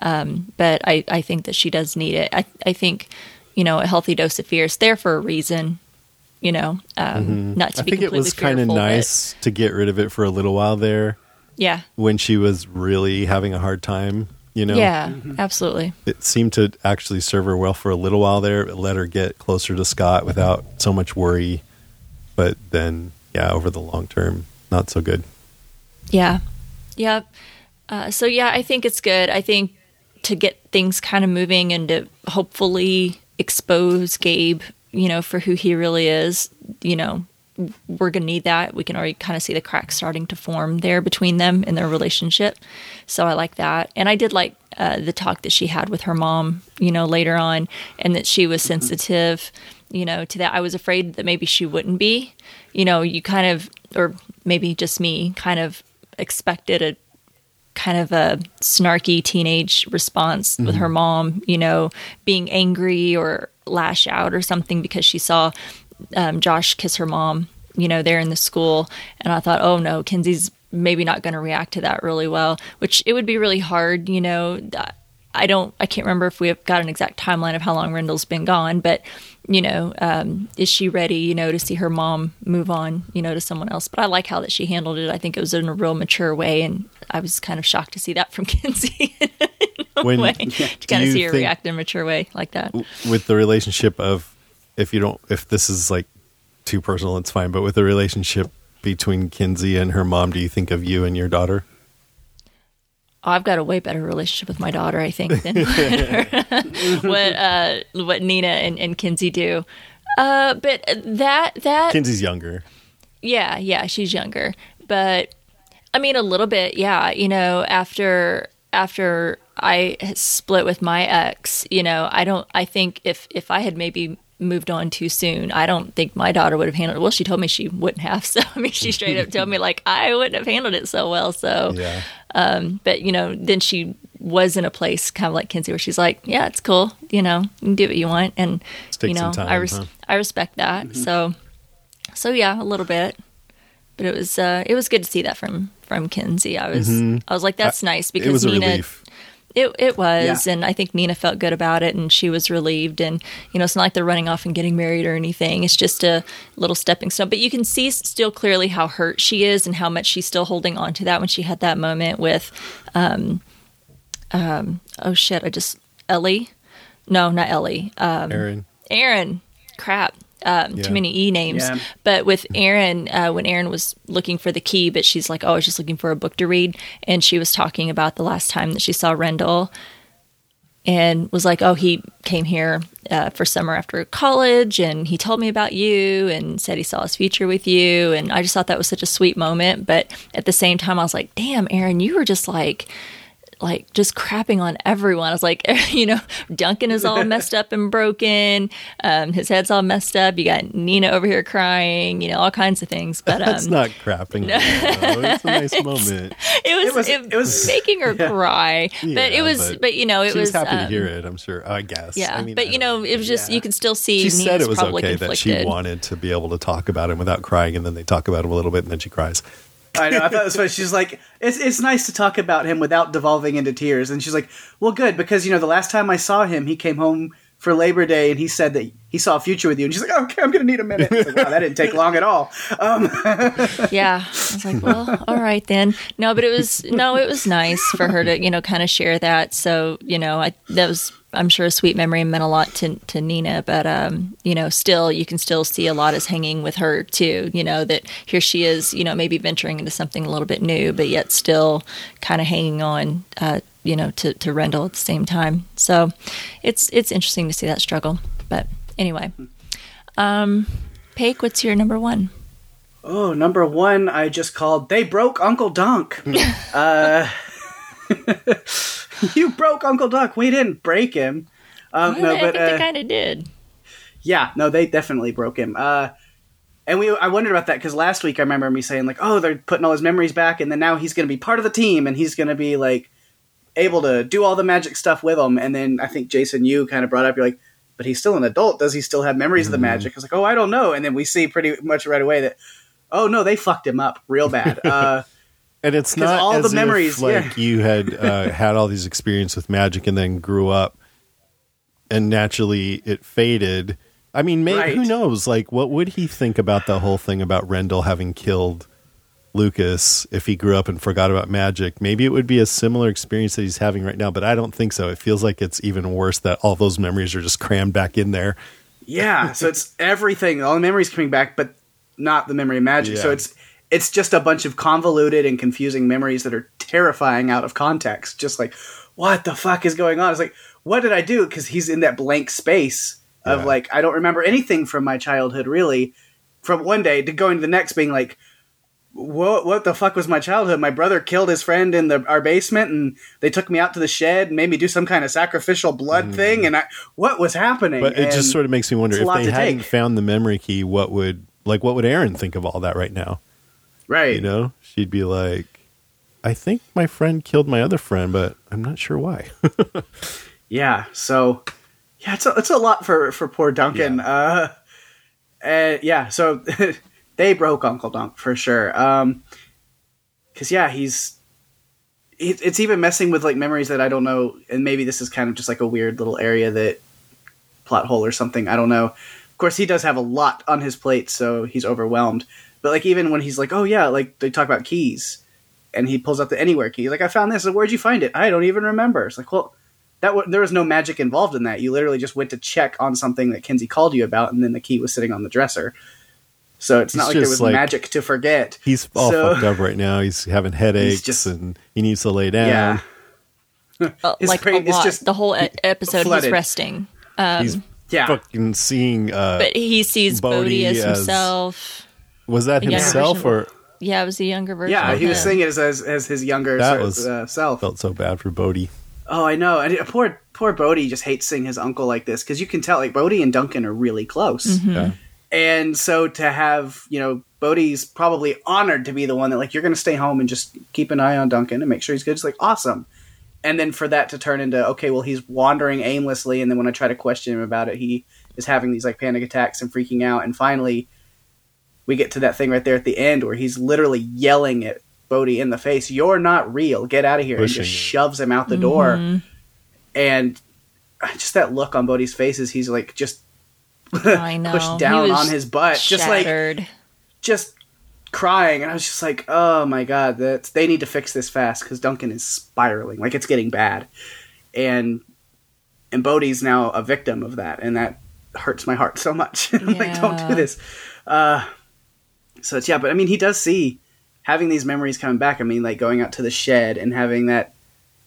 Um, but I, I think that she does need it. I, I think, you know, a healthy dose of fear is there for a reason. You know, um, not to
I
be
think it was kind of
fearful, but-
nice to get rid of it for a little while there
Yeah,
when she was really having a hard time, you know.
yeah, absolutely.
It seemed to actually serve her well for a little while there. It let her get closer to Scot without so much worry. But then, yeah, over the long term, not so good.
Yeah. Yeah. Uh, so yeah, I think it's good. I think to get things kind of moving and to hopefully expose Gabe, you know, for who he really is, you know, we're going to need that. We can already kind of see the cracks starting to form there between them in their relationship. So I like that. And I did like uh, the talk that she had with her mom, you know, later on, and that she was sensitive, you know, to that. I was afraid that maybe she wouldn't be. You know, you kind of, or maybe just me, kind of expected a kind of a snarky teenage response with her mom, you know, being angry or lash out or something because she saw um, Josh kiss her mom, you know, there in the school. And I thought, oh no, Kenzie's maybe not going to react to that really well, which it would be really hard, you know. I don't, I can't remember if we have got an exact timeline of how long Rendell's been gone, but, you know, um, is she ready, you know, to see her mom move on, you know, to someone else? But I like how that she handled it. I think it was in a real mature way. And I was kind of shocked to see that from *laughs* Kenzie in a
When-
way, to kind of see her
think-
react in a mature way like that.
with the relationship of if you don't if this is like too personal it's fine but with the relationship between kinsey and her mom do you think of you and your daughter
Oh, I've got a way better relationship with my daughter, I think, than *laughs* *laughs* what uh, what Nina and, and Kinsey do. Uh, but that that
kinsey's younger
yeah, yeah, she's younger, but I mean a little bit, yeah. You know, after after I split with my ex, you know, I don't. I think if if I had maybe moved on too soon, I don't think my daughter would have handled it. Well, she told me she wouldn't have. *laughs* So I mean, she straight up *laughs* told me like I wouldn't have handled it so well. So
yeah
but you know, then she was in a place kind of like Kinsey where she's like, yeah, it's cool, you know, you can do what you want, and you know,
time,
I res-
huh?
I respect that. So, so yeah, a little bit, but it was uh, it was good to see that from from Kinsey. I was I was like, that's nice because
Mm-hmm. it was a
Nina.
relief
It it was,
Yeah.
and I think Nina felt good about it, and she was relieved. And you know, it's not like they're running off and getting married or anything. It's just a little stepping stone. But you can see still clearly how hurt she is and how much she's still holding on to that when she had that moment with, um, um, oh shit, I just Ellie, no, not Ellie, um,
erin
Erin. Crap. Um,
Yeah.
Too many E names.
Yeah.
But with Erin, uh, when Erin was looking for the key, but she's like, oh, I was just looking for a book to read. And she was talking about the last time that she saw Rendell and was like, oh, he came here uh, for summer after college and he told me about you and said he saw his future with you. And I just thought that was such a sweet moment. But at the same time, I was like, damn, Erin, you were just like, like just crapping on everyone. I was like, *laughs* you know, Duncan is all messed up and broken. Um, his head's all messed up. You got Nina over here crying. You know, all kinds of things. But *laughs*
that's
um,
not crapping though. *laughs* it's a nice moment
it was
It was-
it,
it was-
making her
yeah.
cry. but
Yeah,
it was, but,
but
you know, it
she was,
was
happy to
um,
hear it i'm sure i guess
Yeah,
I mean,
but
I
you know, it was just
Yeah.
you can still see.
she said it was
probably
okay that she wanted to be able to talk about him without crying and then they talk about him a little bit and then she cries
I know. I thought it was funny. She's like, it's it's nice to talk about him without devolving into tears. And she's like, well, good because you know the last time I saw him, he came home for Labor Day and he said that he saw a future with you. And she's like, oh, okay, I'm gonna need a minute. Like, wow, that didn't take long at all. Um, *laughs*
Yeah, I was like, well, all right then. No, but it was no, it was nice for her to you know kind of share that. So you know, I that was I'm sure a sweet memory meant a lot to to Nina, but um, you know, still you can still see a lot as hanging with her too. You know that here she is, you know, maybe venturing into something a little bit new, but yet still kind of hanging on, uh, you know, to to Rendell at the same time. So it's it's interesting to see that struggle. But anyway, um, Paik, what's your number one?
Oh, number one, I just called. They broke Uncle Dunk. *laughs* uh, *laughs* you broke Uncle Duck. We didn't break him. Um,
Well,
no,
I
but
think they
uh,
kind of did.
yeah, no, they definitely broke him. Uh, and we, I wondered about that because last week I remember me saying like, "Oh, they're putting all his memories back, and then now he's going to be part of the team, and he's going to be like able to do all the magic stuff with them." And then I think Jason, you kind of brought up, you're like, "But he's still an adult. Does he still have memories of the magic?" I was like, "Oh, I don't know." And then we see pretty much right away that, oh no, they fucked him up real bad. *laughs* Uh,
And it's not
all
as
the memories,
if, like
yeah.
you had uh, *laughs* had all these experience with magic and then grew up, and naturally it faded. I mean, maybe
Right.
who knows? Like, what would he think about the whole thing about Rendell having killed Lucas if he grew up and forgot about magic? Maybe it would be a similar experience that he's having right now, but I don't think so. It feels like it's even worse that all those memories are just crammed back in there.
Yeah, so it's *laughs* everything. All the memories coming back, but not the memory of magic. So it's it's just a bunch of convoluted and confusing memories that are terrifying out of context. Just like, what the fuck is going on? It's like, what did I do? Because he's in that blank space of
Yeah.
like, I don't remember anything from my childhood really. From one day to going to the next, being like, what what the fuck was my childhood? My brother killed his friend in the our basement, and they took me out to the shed and made me do some kind of sacrificial blood thing. And I, what was happening?
Mm. But it
And-
just sort of makes me wonder if they hadn't
take.
found the memory key, what would like what would Erin think of all that right now?
Right.
You know, she'd be like, I think my friend killed my other friend, but I'm not sure why. *laughs*
Yeah. So yeah, it's a, it's a lot for for poor Duncan. Uh, uh, yeah. So *laughs* they broke Uncle Dunk for sure. Um, because yeah, he's it, it's even messing with like memories that I don't know, and maybe this is kind of just like a weird little area that plot hole or something. I don't know. Of course, he does have a lot on his plate, so he's overwhelmed. But like even when he's like, "Oh yeah," like they talk about keys, and he pulls out the anywhere key. Like I found this. Like, Where'd you find it? I don't even remember. It's like, well, that w- there was no magic involved in that. You literally just went to check on something that Kinsey called you about, and then the key was sitting on the dresser. So it's not like there was
like-
magic to forget.
He's all
So-
fucked up right now. He's having *laughs* headaches
just-
and he needs to lay down.
Yeah.
Uh, *laughs* like
brain
a lot.
just
the whole e- episode
flooded.
he's resting.
He's
Yeah.
fucking seeing. Uh,
But he sees
Bode
Bode as,
as-
himself.
Was that
younger
himself or
Yeah, it was the younger version.
Yeah,
of
he was
him.
saying it as, as, as his younger
That
sort
was-
uh, self.
felt so bad for Bode.
Oh, I know. And poor poor Bode just hates seeing his uncle like this because you can tell like Bode and Duncan are really close.
Mm-hmm.
Yeah.
And so to have, you know, Bode's probably honored to be the one that like you're going to stay home and just keep an eye on Duncan and make sure he's good. It's like awesome. And then for that to turn into okay, well he's wandering aimlessly and then when I try to question him about it, he is having these like panic attacks and freaking out and finally we get to that thing right there at the end where he's literally yelling at Bode in the face, "You're not real. Get out of here!"
Pushing
and just shoves him out the door.
Mm-hmm.
And just that look on Bode's face is he's like just *laughs*
I know.
pushed down on his butt, just like
shattered.
just crying, and I was just like, "Oh my god, that's they need to fix this fast because Duncan is spiraling, like it's getting bad." And and Bode's now a victim of that, and that hurts my heart so much. *laughs* like, don't do this. Uh, so it's yeah, but I mean, he does see having these memories coming back. I mean, like going out to the shed and having that,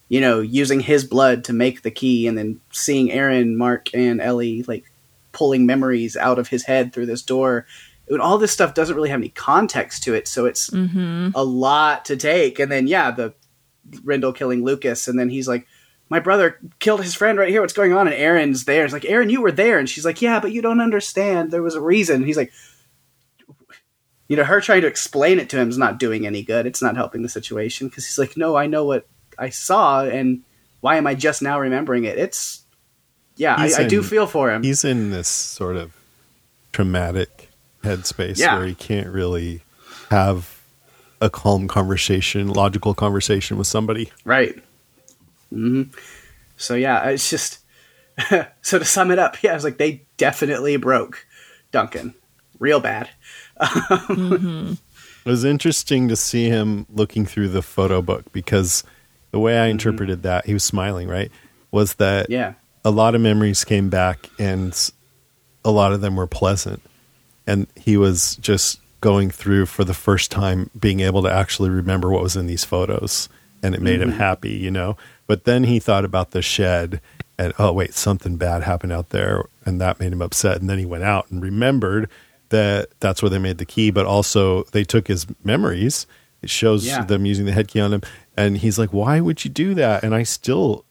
you know, using his blood to make the key, and then seeing Erin, Mark, and Ellie like pulling memories out of his head through this door. And all this stuff doesn't really have any context to it, so it's
Mm-hmm.
a lot to take. And then yeah, the Rendell killing Lucas, and then he's like, "My brother killed his friend right here. What's going on?" And Erin's there. It's like, "Aaron, you were there," and she's like, "Yeah, but you don't understand. There was a reason." And he's like, you know, her trying to explain it to him is not doing any good. It's not helping the situation because he's like, "No, I know what I saw, and why am I just now remembering it?" It's yeah, I,
He's
I do feel for him.
He's in this sort of traumatic headspace
Yeah.
where he can't really have a calm conversation, logical conversation with somebody.
Right. hmm So yeah, it's just *laughs* so to sum it up, yeah, it's like they definitely broke Duncan real bad. Mm-hmm.
It was interesting to see him looking through the photo book because the way I mm-hmm. interpreted that, he was smiling, right? Was that
Yeah.
a lot of memories came back, and a lot of them were pleasant. And he was just going through for the first time, being able to actually remember what was in these photos, and it made him mm-hmm. happy, you know. But then he thought about the shed, and oh wait, something bad happened out there, and that made him upset. And then he went out and remembered that that's where they made the key, but also they took his memories. It shows
Yeah.
them using the head key on him, and he's like, "Why would you do that?" And I still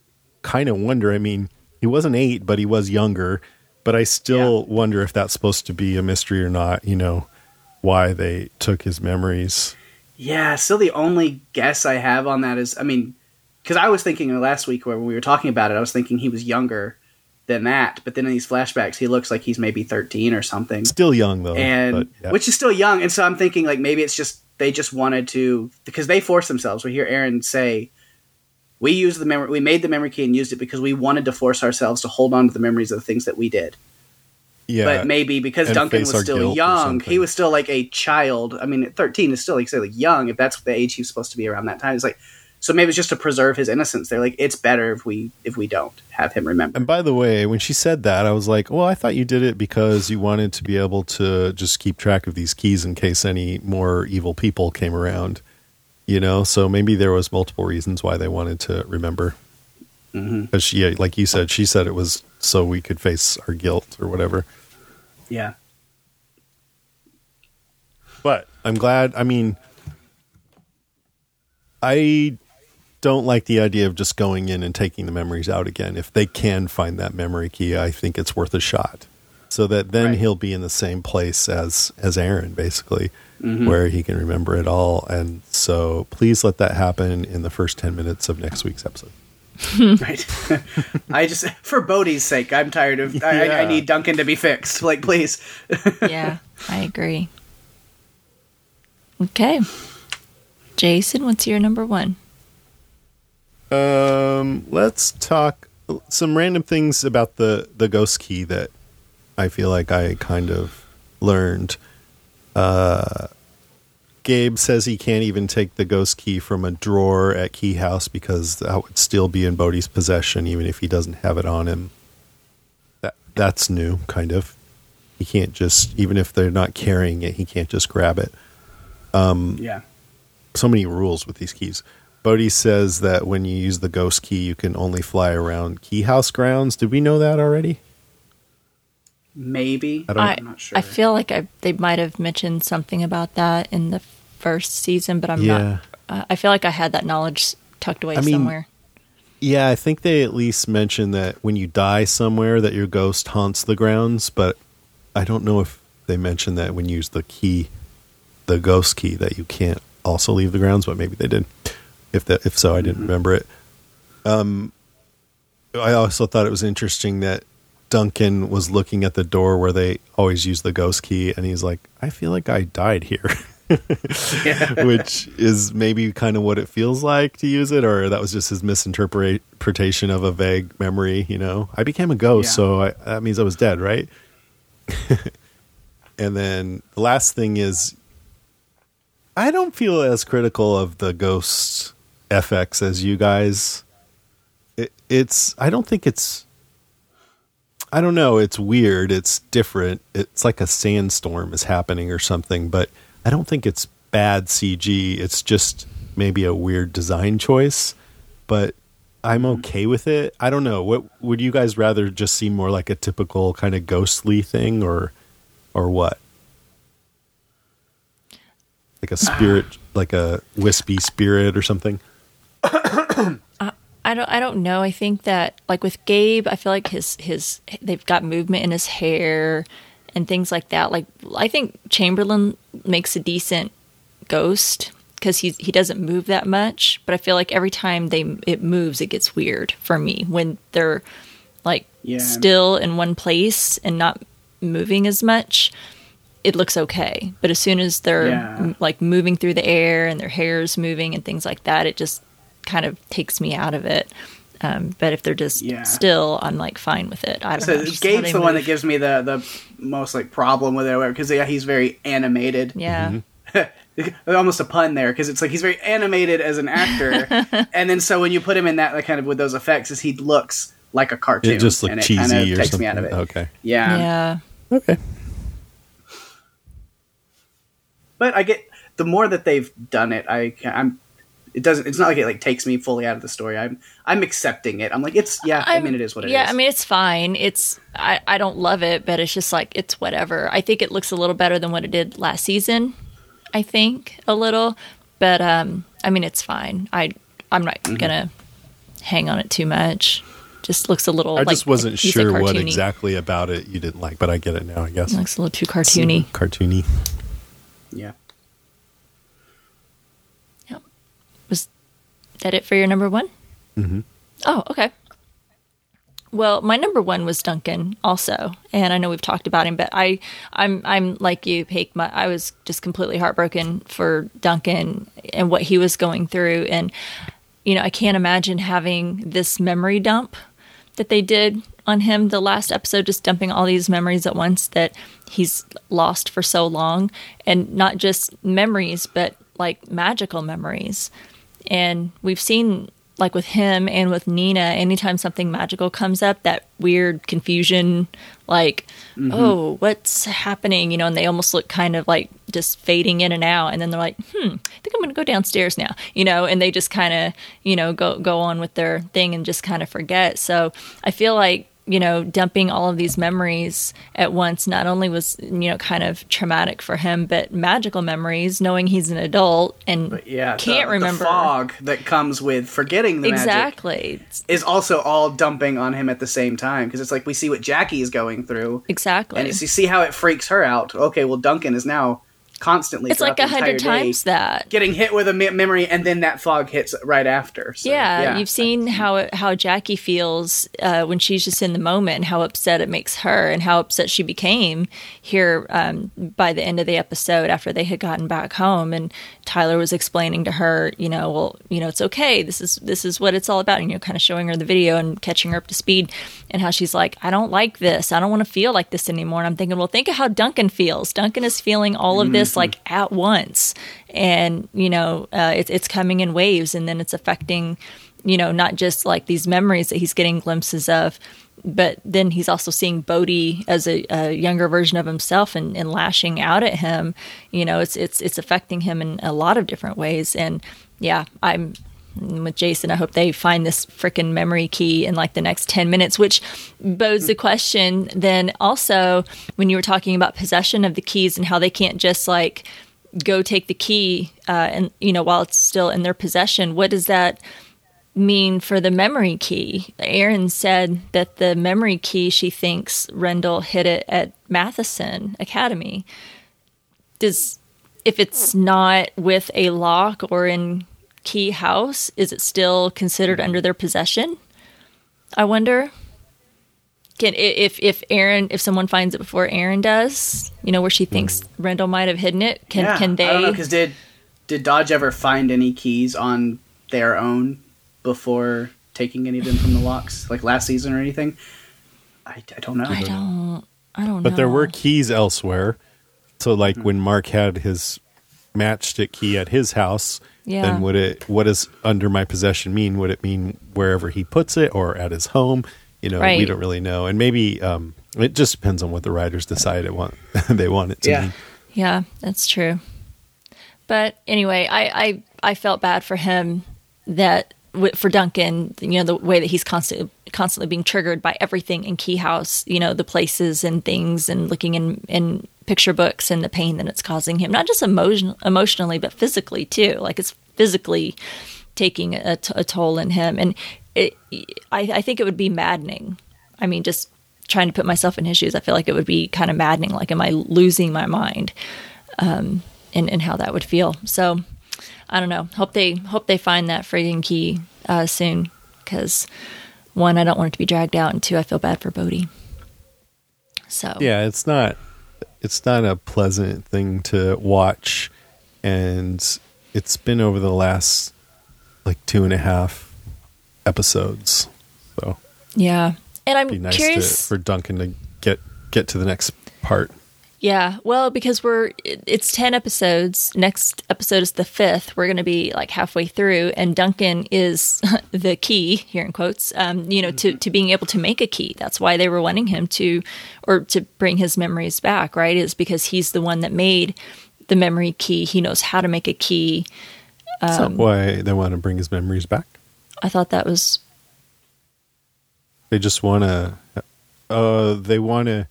kind of wonder. I mean, he wasn't eight, but he was younger. But I still wonder if that's supposed to be a mystery or not. You know, why they took his memories.
Yeah, still the only guess I have on that is, I mean, because I was thinking last week when we were talking about it, I was thinking he was younger than that, but then in these flashbacks, he looks like he's maybe thirteen or something,
Still young though,
and
but, yeah.
which is still young. And so I'm thinking like maybe it's just they just wanted to because they forced themselves. We hear Erin say, "We used the memory, we made the memory key and used it because we wanted to force ourselves to hold on to the memories of the things that we did."
yeah,
but maybe because Duncan was still young, he was still like a child. I mean, 13 is still like say like young if that's the age he was supposed to be around that time. It's like so maybe it's just to preserve his innocence. They're like it's better if we if we don't have him remember.
And by the way, when she said that, I was like, well, I thought you did it because you wanted to be able to just keep track of these keys in case any more evil people came around. You know, so maybe there was multiple reasons why they wanted to remember.
Mhm.
Because she, like you said, she said it was so we could face our guilt or whatever.
Yeah.
But I'm glad. I mean, I don't like the idea of just going in and taking the memories out again. If they can find that memory key, I think it's worth a shot. So that then
Right.
he'll be in the same place as as Erin, basically,
Mm-hmm.
where he can remember it all. And so, please let that happen in the first ten minutes of next week's episode. *laughs*
right. *laughs* I just for Bode's sake, I'm tired of. I, I, I need Duncan to be fixed. Like please. *laughs*
yeah, I agree. Okay. Jason, what's your number one?
Um, let's talk some random things about the the ghost key that I feel like I kind of learned. Uh, Gabe says he can't even take the ghost key from a drawer at Key House because that would still be in Bode's possession, even if he doesn't have it on him. That that's new, kind of. He can't just, even if they're not carrying it, he can't just grab it
Yeah.
so many rules with these keys. Bode says that when you use the ghost key, you can only fly around key house grounds. Did we know that already?
Maybe.
I don't-
I,
I'm not sure.
I feel like I, they might have mentioned something about that in the first season, but I'm
Yeah.
not. Uh, I feel like I had that knowledge tucked away
I mean,
somewhere.
Yeah, I think they at least mentioned that when you die somewhere, that your ghost haunts the grounds. But I don't know if they mentioned that when you use the key, the ghost key, that you can't also leave the grounds. But maybe they did. If that, if so, I didn't remember it. Um, I also thought it was interesting that Duncan was looking at the door where they always use the ghost key, and he's like, "I feel like I died here." *laughs* which is maybe kind of what it feels like to use it, or that was just his misinterpretation of a vague memory. You know, I became a ghost,
Yeah.
so I, that means I was dead, right? *laughs* and then the last thing is, I don't feel as critical of the ghost FX as you guys. It, it's, I don't think it's. I don't know. It's weird. It's different. It's like a sandstorm is happening or something, but I don't think it's bad CG. It's just maybe a weird design choice, but I'm mm-hmm. okay with it. I don't know. What would you guys rather just see more like a typical kind of ghostly thing or or what? Like a spirit, *sighs* like a wispy spirit or something? *coughs*
Uh, I don't I don't know. I think that like with Gabe, I feel like his his they've got movement in his hair and things like that. Like I think Chamberlain makes a decent ghost because he he doesn't move that much, but I feel like every time they it moves, it gets weird for me when they're like
Yeah.
still in one place and not moving as much. It looks okay, but as soon as they're
Yeah.
m- like moving through the air and their hair's moving and things like that, it just kind of takes me out of it. Um, but if they're just
Yeah.
still, I'm like fine with it. I don't
So
know. just
Gabe's
they
the one that gives me the the most like problem with it because yeah, he's very animated.
Yeah, *laughs*
almost a pun there because it's like he's very animated as an actor, *laughs* and then so when you put him in that like kind of with those effects, is he looks like a cartoon.
It just looked
and
cheesy
kinda
or
takes
something.
me out of it.
Okay.
Yeah.
yeah.
Okay.
but I get the more that they've done it, I I'm it doesn't it's not like it like takes me fully out of the story. I'm I'm accepting it. I'm like it's yeah. i
I'm-
mean it is what it is.
yeah, I mean it's fine. It's I, I don't love it, but it's just like it's whatever. I think it looks a little better than what it did last season. I think a little, but um, I mean it's fine. I I'm not
Mm-hmm.
gonna hang on it too much. Just looks a little.
I
like,
just wasn't
you
sure what exactly about it you didn't like, but I get it now. I guess it
Looks a little too cartoony.
cartoony.
yeah.
Yep. Was that it for your number one?
Mm-hmm.
Oh, okay. Well, my number one was Duncan also, and I know we've talked about him, but I, I'm, I'm like you, Paik. My, I was just completely heartbroken for Duncan and what he was going through, and you know, I can't imagine having this memory dump that they did on him the last episode, just dumping all these memories at once that he's lost for so long, and not just memories, but like magical memories. And we've seen, like with him and with Nina, anytime something magical comes up, that weird confusion, like, oh, what's happening? You know, and they almost look kind of like just fading in and out. And then they're like, hmm, I think I'm going to go downstairs now, you know, and they just kind of, you know, go, go on with their thing and just kind of forget. So I feel like, you know, dumping all of these memories at once not only was, you know, kind of traumatic for him, but magical memories, knowing he's an adult and
But yeah,
can't
the,
remember.
the fog that comes with forgetting the magic
exactly.
is also all dumping on him at the same time because it's like we see what Jackie is going through,
exactly.
And you see how it freaks her out. Okay, well Duncan is now constantly
it's like a hundred
day
times that
getting hit with a me- memory, and then that fog hits right after. So,
yeah, you've seen how how Jackie feels uh, when she's just in the moment, and how upset it makes her, and how upset she became here um, by the end of the episode after they had gotten back home, and Tyler was explaining to her, you know, well, you know, it's okay. This is this is what it's all about, and you know, kind of showing her the video and catching her up to speed, and how she's like, I don't like this. I don't want to feel like this anymore. And I'm thinking, well, think of how Duncan feels. Duncan is feeling all of this like at once, and you know, uh, it's it's coming in waves, and then it's affecting you know, not just like these memories that he's getting glimpses of, but then he's also seeing Bode as a, a younger version of himself and, and lashing out at him. You know, it's it's it's affecting him in a lot of different ways. And yeah, I'm with Jason. I hope they find this freaking memory key in like the next ten minutes, which bodes the question. Then also, when you were talking about possession of the keys and how they can't just like go take the key uh, and you know while it's still in their possession, what does that mean for the memory key? Erin said that the memory key she thinks Rendell hid it at Matheson Academy. Does if it's not with a lock or in key house, is it still considered under their possession? I wonder. Can if if Erin if someone finds it before Erin does, you know where she thinks Rendell might have hidden it, can
yeah,
can they?
I don't know because did did Dodge ever find any keys on their own before taking any of them from the locks, like last season or anything? I, I don't know.
I don't. I don't know.
But there were keys elsewhere. So, like
Hmm.
when Mark had his matchstick key at his house,
Yeah.
then would it? What does under my possession mean? Would it mean wherever he puts it or at his home? You know, we don't really know, and maybe um, it just depends on what the writers decide it want *laughs* they want it to
Yeah.
mean.
Yeah, that's true. But anyway, I I, I felt bad for him that for Duncan, you know, the way that he's constantly constantly being triggered by everything in Key House, you know, the places and things, and looking in in picture books and the pain that it's causing him, not just emotion emotionally, but physically too. Like it's physically taking a, t- a toll in him, and it, I, I think it would be maddening. I mean, just trying to put myself in his shoes, I feel like it would be kind of maddening. Like, am I losing my mind? Um, and, and how that would feel. So, I don't know. Hope they hope they find that friggin' key uh, soon. Because one, I don't want it to be dragged out, and two, I feel bad for Bode. So
Yeah, it's not it's not a pleasant thing to watch, and it's been over the last like two and a half episodes. So
yeah. And I'm
nice
curious.
to, for Duncan to get get to the next part.
Yeah, well, because we're it's ten episodes. Next episode is the fifth. We're going to be like halfway through, and Duncan is *laughs* the key here in quotes. Um, you know, to to being able to make a key. That's why they were wanting him to, or to bring his memories back. Right? Is because he's the one that made the memory key. He knows how to make a key.
Is
Um,
that why they want to bring his memories back?
I thought that was
They just want to. Uh, they want to.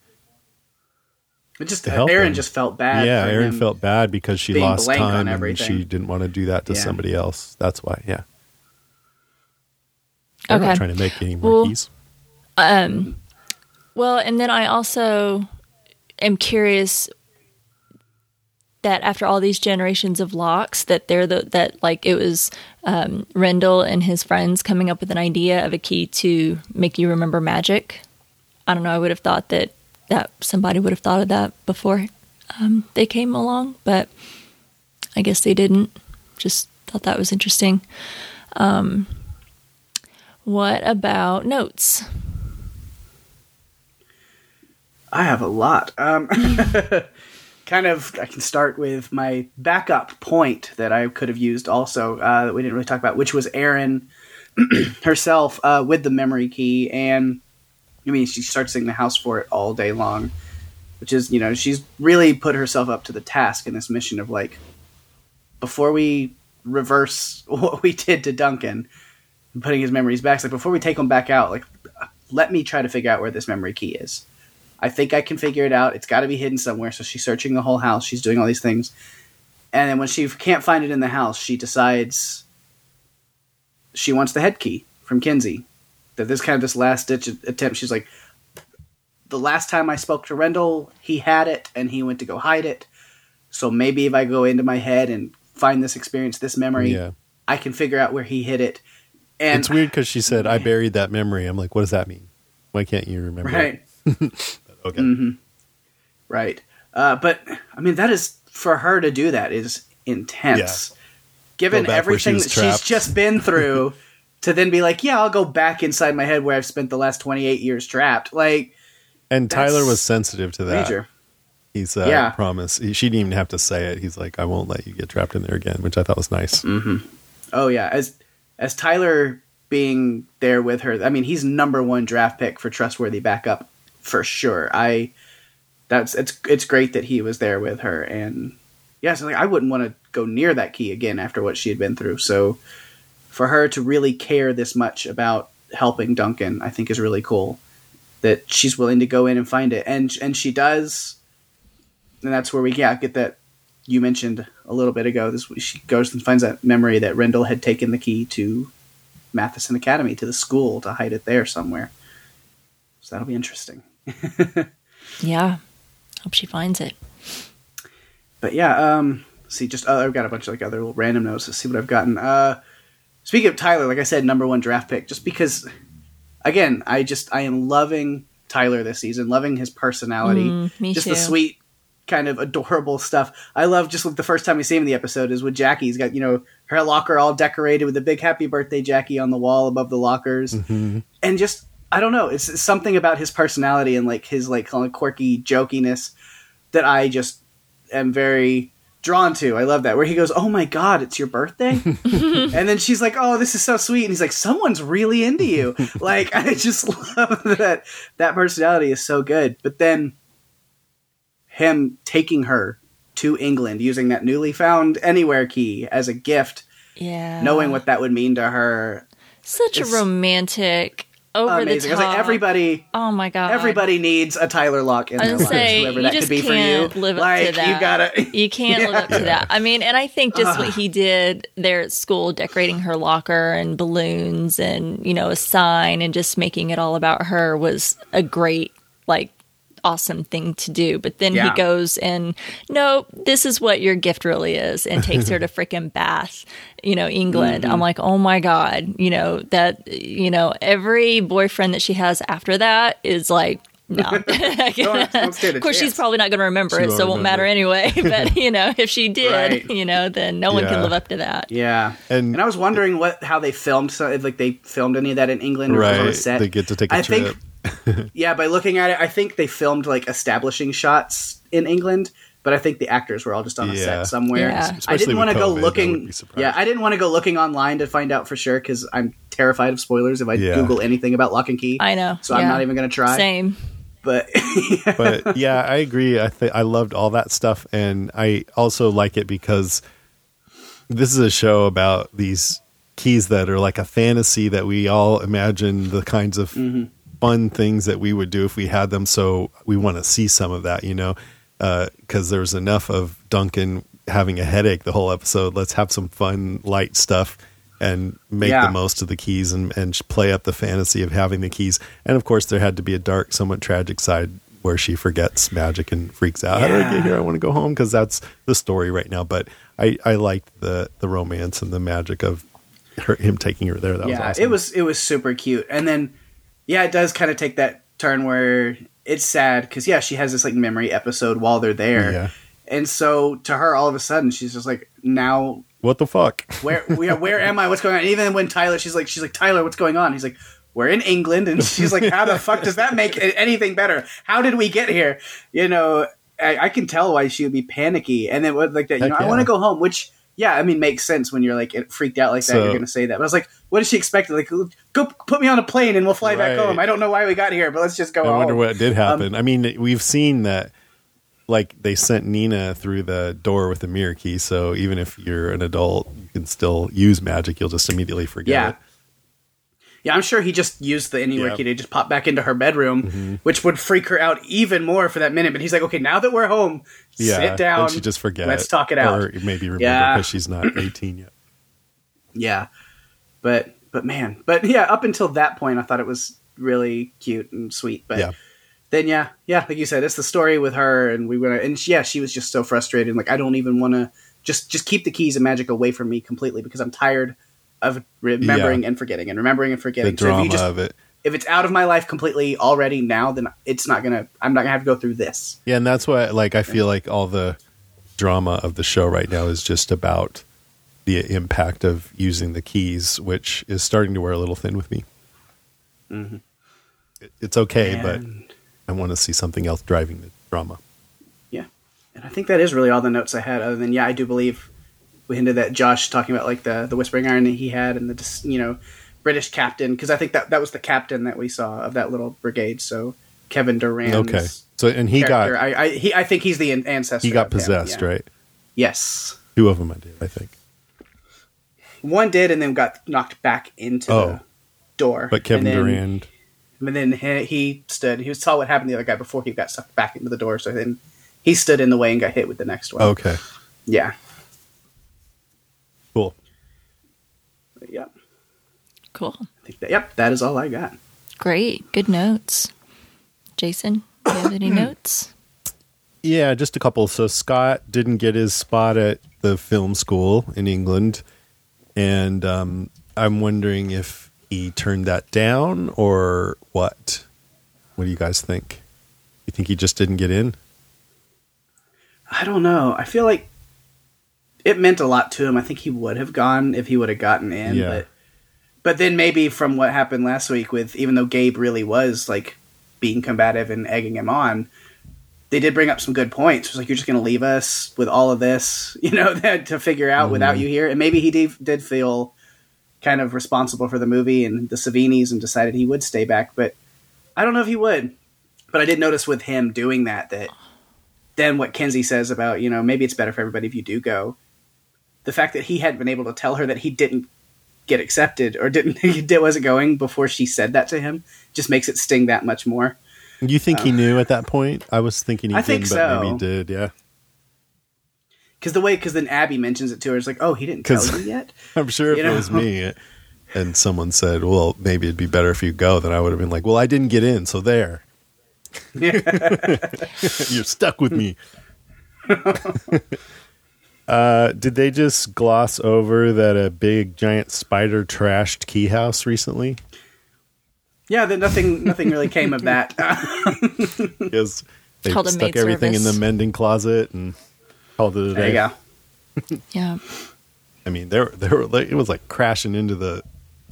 It just
To help
Erin
him.
just felt bad.
Yeah,
for
Erin
him.
felt bad because she lost
blank on
time and she didn't want to do that to
Yeah.
somebody else. That's why. Yeah. They're
Okay.
not trying to make any more
Well,
keys.
Well, and then I also am curious that after all these generations of locks, that they're the that like it was um, Rendell and his friends coming up with an idea of a key to make you remember magic. I don't know. I would have thought that that somebody would have thought of that before um, they came along, but I guess they didn't. Just thought that was interesting. Um, what about notes?
I have a lot. Um, *laughs* kind of, I can start with my backup point that I could have used also uh, that we didn't really talk about, which was Erin *clears throat* herself uh, with the memory key. And I mean, she starts in the house for it all day long, which is, you know, she's really put herself up to the task in this mission of like, before we reverse *laughs* what we did to Duncan, putting his memories back, like before we take him back out, like, let me try to figure out where this memory key is. I think I can figure it out. It's got to be hidden somewhere. So she's searching the whole house. She's doing all these things. And then when she can't find it in the house, she decides she wants the head key from Kinsey. That this kind of this last ditch attempt. She's like, the last time I spoke to Rendell, he had it and he went to go hide it. So maybe if I go into my head and find this experience, this memory,
Yeah.
I can figure out where he hid it. And
it's weird because she said, I buried that memory. I'm like, what does that mean? Why can't you remember?
right. *laughs*
it? Okay.
Right. Uh, but I mean, that is for her to do that is intense. Given
Go she
everything that she's just been through, *laughs* to then be like, "Yeah, I'll go back inside my head where I've spent the last twenty eight years trapped." Like
And Tyler was sensitive to that.
major.
He's uh,
Yeah.
promise. He, she didn't even have to say it. He's like, I won't let you get trapped in there again, which I thought was nice. Mm-hmm.
Oh yeah, as as Tyler being there with her. I mean, he's number one draft pick for trustworthy backup for sure. I that's it's it's great that he was there with her, and yeah, so like I wouldn't want to go near that key again after what she had been through. So for her to really care this much about helping Duncan, I think is really cool. That she's willing to go in and find it, and and she does, and that's where we yeah get that you mentioned a little bit ago. This she goes and finds that memory that Rendell had taken the key to Matheson Academy to the school to hide it there somewhere. So that'll be interesting. *laughs*
Yeah. Hope she finds it.
But yeah, um, see, just uh, I've got a bunch of like other little random notes. Let's see what I've gotten. Uh, speaking of Tyler, like I said, number one draft pick, just because, again, I just I am loving Tyler this season, loving his personality,
Mm, me
just
too.
the sweet, kind of adorable stuff. I love just like the first time we see him in the episode is with Jackie. He's got you know her locker all decorated with a big happy birthday Jackie on the wall above the lockers, and just I don't know, it's, it's something about his personality and like his like kind of quirky jokiness that I just am very drawn to. I love that. Where he goes, "Oh my god, it's your birthday," *laughs* and then she's like, "Oh, this is so sweet," and he's like, "Someone's really into you." *laughs* like I just *laughs* love that. That personality is so good. But then him taking her to England using that newly found anywhere key as a gift,
Yeah.
knowing what that would mean to her.
Such a romantic, over
Amazing.
the
I was like, everybody.
Oh my god.
Everybody needs a Tyler Locke in their
gonna say,
whoever
you
that
just
could be for you.
can't live up
like,
to that.
You gotta. *laughs*
You can't live up to that. I mean, and I think just what he did there at school, decorating her locker and balloons and, you know, a sign and just making it all about her was a great, like, awesome thing to do. But then
Yeah.
he goes and, no, this is what your gift really is, and takes her to *laughs* freaking Bath, you know, England.
Mm-hmm.
I'm like, oh my God, you know, that, you know, every boyfriend that she has after that is like, No. *laughs*
Don't, don't *laughs*
of course, she's probably not going to remember
She
it,
won't
so it won't matter anyway. But you know, if she did,
Right.
you know, then no one
Yeah.
can live up to that.
Yeah,
And-
and I was wondering what how they filmed so if like they filmed any of that in England or if on a
right.
set.
They get to take a
I
trip.
think *laughs* yeah, by looking at it, I think they filmed like establishing shots in England, but I think the actors were all just on a
Yeah.
set somewhere.
Yeah.
I didn't want to go
COVID, I
looking. Yeah, I didn't want to go looking online to find out for sure because I'm terrified of spoilers if I
Yeah.
Google anything about Locke and Key.
I know.
so I'm not even going to try.
Same.
But *laughs*
but yeah, I agree. I th- I loved all that stuff, and I also like it because this is a show about these keys that are like a fantasy that we all imagine the kinds of mm-hmm. Fun things that we would do if we had them. So we want to see some of that, you know, uh, because there's enough of Duncan having a headache the whole episode. Let's have some fun, light stuff. And make
Yeah.
the most of the keys and, and play up the fantasy of having the keys. And of course, there had to be a dark, somewhat tragic side where she forgets magic and freaks out. How did I get here? I want to go home because that's the story right now. But I, I liked the the romance and the magic of her, him taking her there. That was
yeah,
awesome.
it was it was super cute. And then yeah, it does kind of take that turn where it's sad because yeah, she has this like memory episode while they're there,
Yeah.
and so to her, all of a sudden, she's just like, now
What the fuck?
where where, where am I? What's going on? And even when Tyler, she's like, she's like, Tyler, what's going on? He's like. We're in England, and she's like, "How the fuck does that make anything better? How did we get here?" You know, I, I can tell why she would be panicky, and then like that. You
Heck
know, I want to go home, which yeah, I mean, makes sense when you're like it freaked out like that.
So-
you're going to say that, but I was like, what did she expect? Like, go put me on a plane and we'll fly back home. I don't know why we got here, but let's just go
I
home.
wonder what did
Um,
happen. I mean, we've seen that. Like they sent Nina through the door with the mirror key, so even if you're an adult, you can still use magic. You'll just immediately forget
Yeah.
it.
Yeah, I'm sure he just used the anywhere
Yeah.
key to just pop back into her bedroom, mm-hmm. which would freak her out even more for that minute. But he's like, okay, now that we're home,
Yeah,
sit down.
and she just forget.
Let's talk it out.
or maybe remember
Yeah.
because she's not *clears throat* 18 yet.
Yeah, but but man, but yeah, up until that point, I thought it was really cute and sweet. But
Yeah.
then yeah, yeah, like you said, it's the story with her, and we went, and she, yeah, she was just so frustrated. Like I don't even want to just just keep the keys of magic away from me completely because I'm tired of remembering and forgetting and remembering and
The
forgetting. so
drama
if you just
of it.
if it's out of my life completely already now, then it's not gonna. I'm not gonna have to go through this.
Yeah, and that's why like I feel like all the drama of the show right now is just about the impact of using the keys, which is starting to wear a little thin with me. Mm-hmm. It, it's okay, but I want to see something else driving the drama.
Yeah, and I think that is really all the notes I had. Other than yeah, I do believe we hinted that Josh talking about like the the whispering iron that he had and the you know British captain because I think that that was the captain that we saw of that little brigade. So Kevin Durant.
Okay, so and he got
I, I he I think he's the ancestor.
he got possessed,
yeah.
right?
Yes,
Two of them I did, I think.
one did, and then got knocked back into
Oh.
the door.
But Kevin
and then,
Durant,
And then he, he stood. He saw what happened to the other guy before he got sucked back into the door. So then he stood in the way and got hit with the next one.
okay,
Yeah.
cool.
Yeah.
Cool.
I think that, yep, that is all I got.
Great. Good notes. Jason, do you have any notes?
Yeah, just a couple. So Scot didn't get his spot at the film school in England, and um, I'm wondering if he turned that down or what. What do you guys think? You think he just didn't get in?
I don't know. I feel like it meant a lot to him. I think he would have gone if he would have gotten in.
Yeah.
But but then maybe from what happened last week with even though Gabe really was like being combative and egging him on, they did bring up some good points. It was like you're just going to leave us with all of this, *laughs* you know, to figure out without
Mm-hmm.
you here. And maybe he did, did feel kind of responsible for the movie and the Savinis and decided he would stay back. But I don't know if he would. But I did notice with him doing that that then what Kinsey says about, you know, maybe it's better for everybody if you do go. The fact that he hadn't been able to tell her that he didn't get accepted or didn't *laughs* he wasn't going before she said that to him just makes it sting that much more.
You think he um, knew at that point? I was thinking he
I
didn't,
think
but maybe
so.
he did. Yeah,
Because the way, because then Abby mentions it to her, it's like, oh, he didn't tell you yet. *laughs*
I'm sure if
You
it
know?
was me and someone said, "Well, maybe it'd be better if you go," then I would have been like, "Well, I didn't get in, so there." *laughs* You're stuck with me. Uh, did they just gloss over that a big giant spider trashed Key House recently?
Yeah, that nothing nothing really came of that. *laughs*
Because they
Called a
stuck
maid
everything in the mending closet and called it a
there
day.
you go. *laughs*
Yeah.
I mean, there, there were like, it was like crashing into the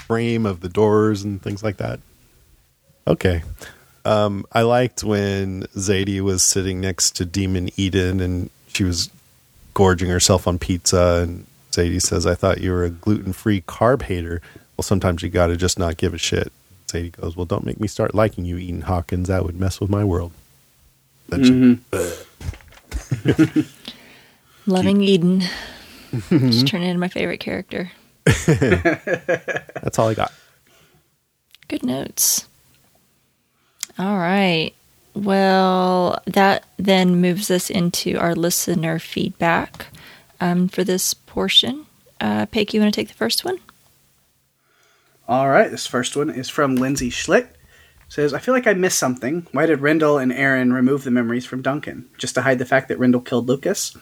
frame of the doors and things like that. Okay. Um, I liked when Zadie was sitting next to Demon Eden and she was gorging herself on pizza. And Zadie says, I thought you were a gluten free carb hater. Well, sometimes you got to just not give a shit. Zadie goes, Well, don't make me start liking you, Eden Hawkins. That would mess with my world. Then she- mm-hmm. *laughs*
Loving Eden. *laughs* Just turning into my favorite character. *laughs*
that's all I got.
Good notes. All right. Well, that then moves us into our listener feedback um, for this portion. Uh, Paige, you want to take the first one?
All right, this first one is from Lindsay Schlick. Says, I feel like I missed something. Why did Rendell and Erin remove the memories from Duncan? Just to hide the fact that Rendell killed Lucas?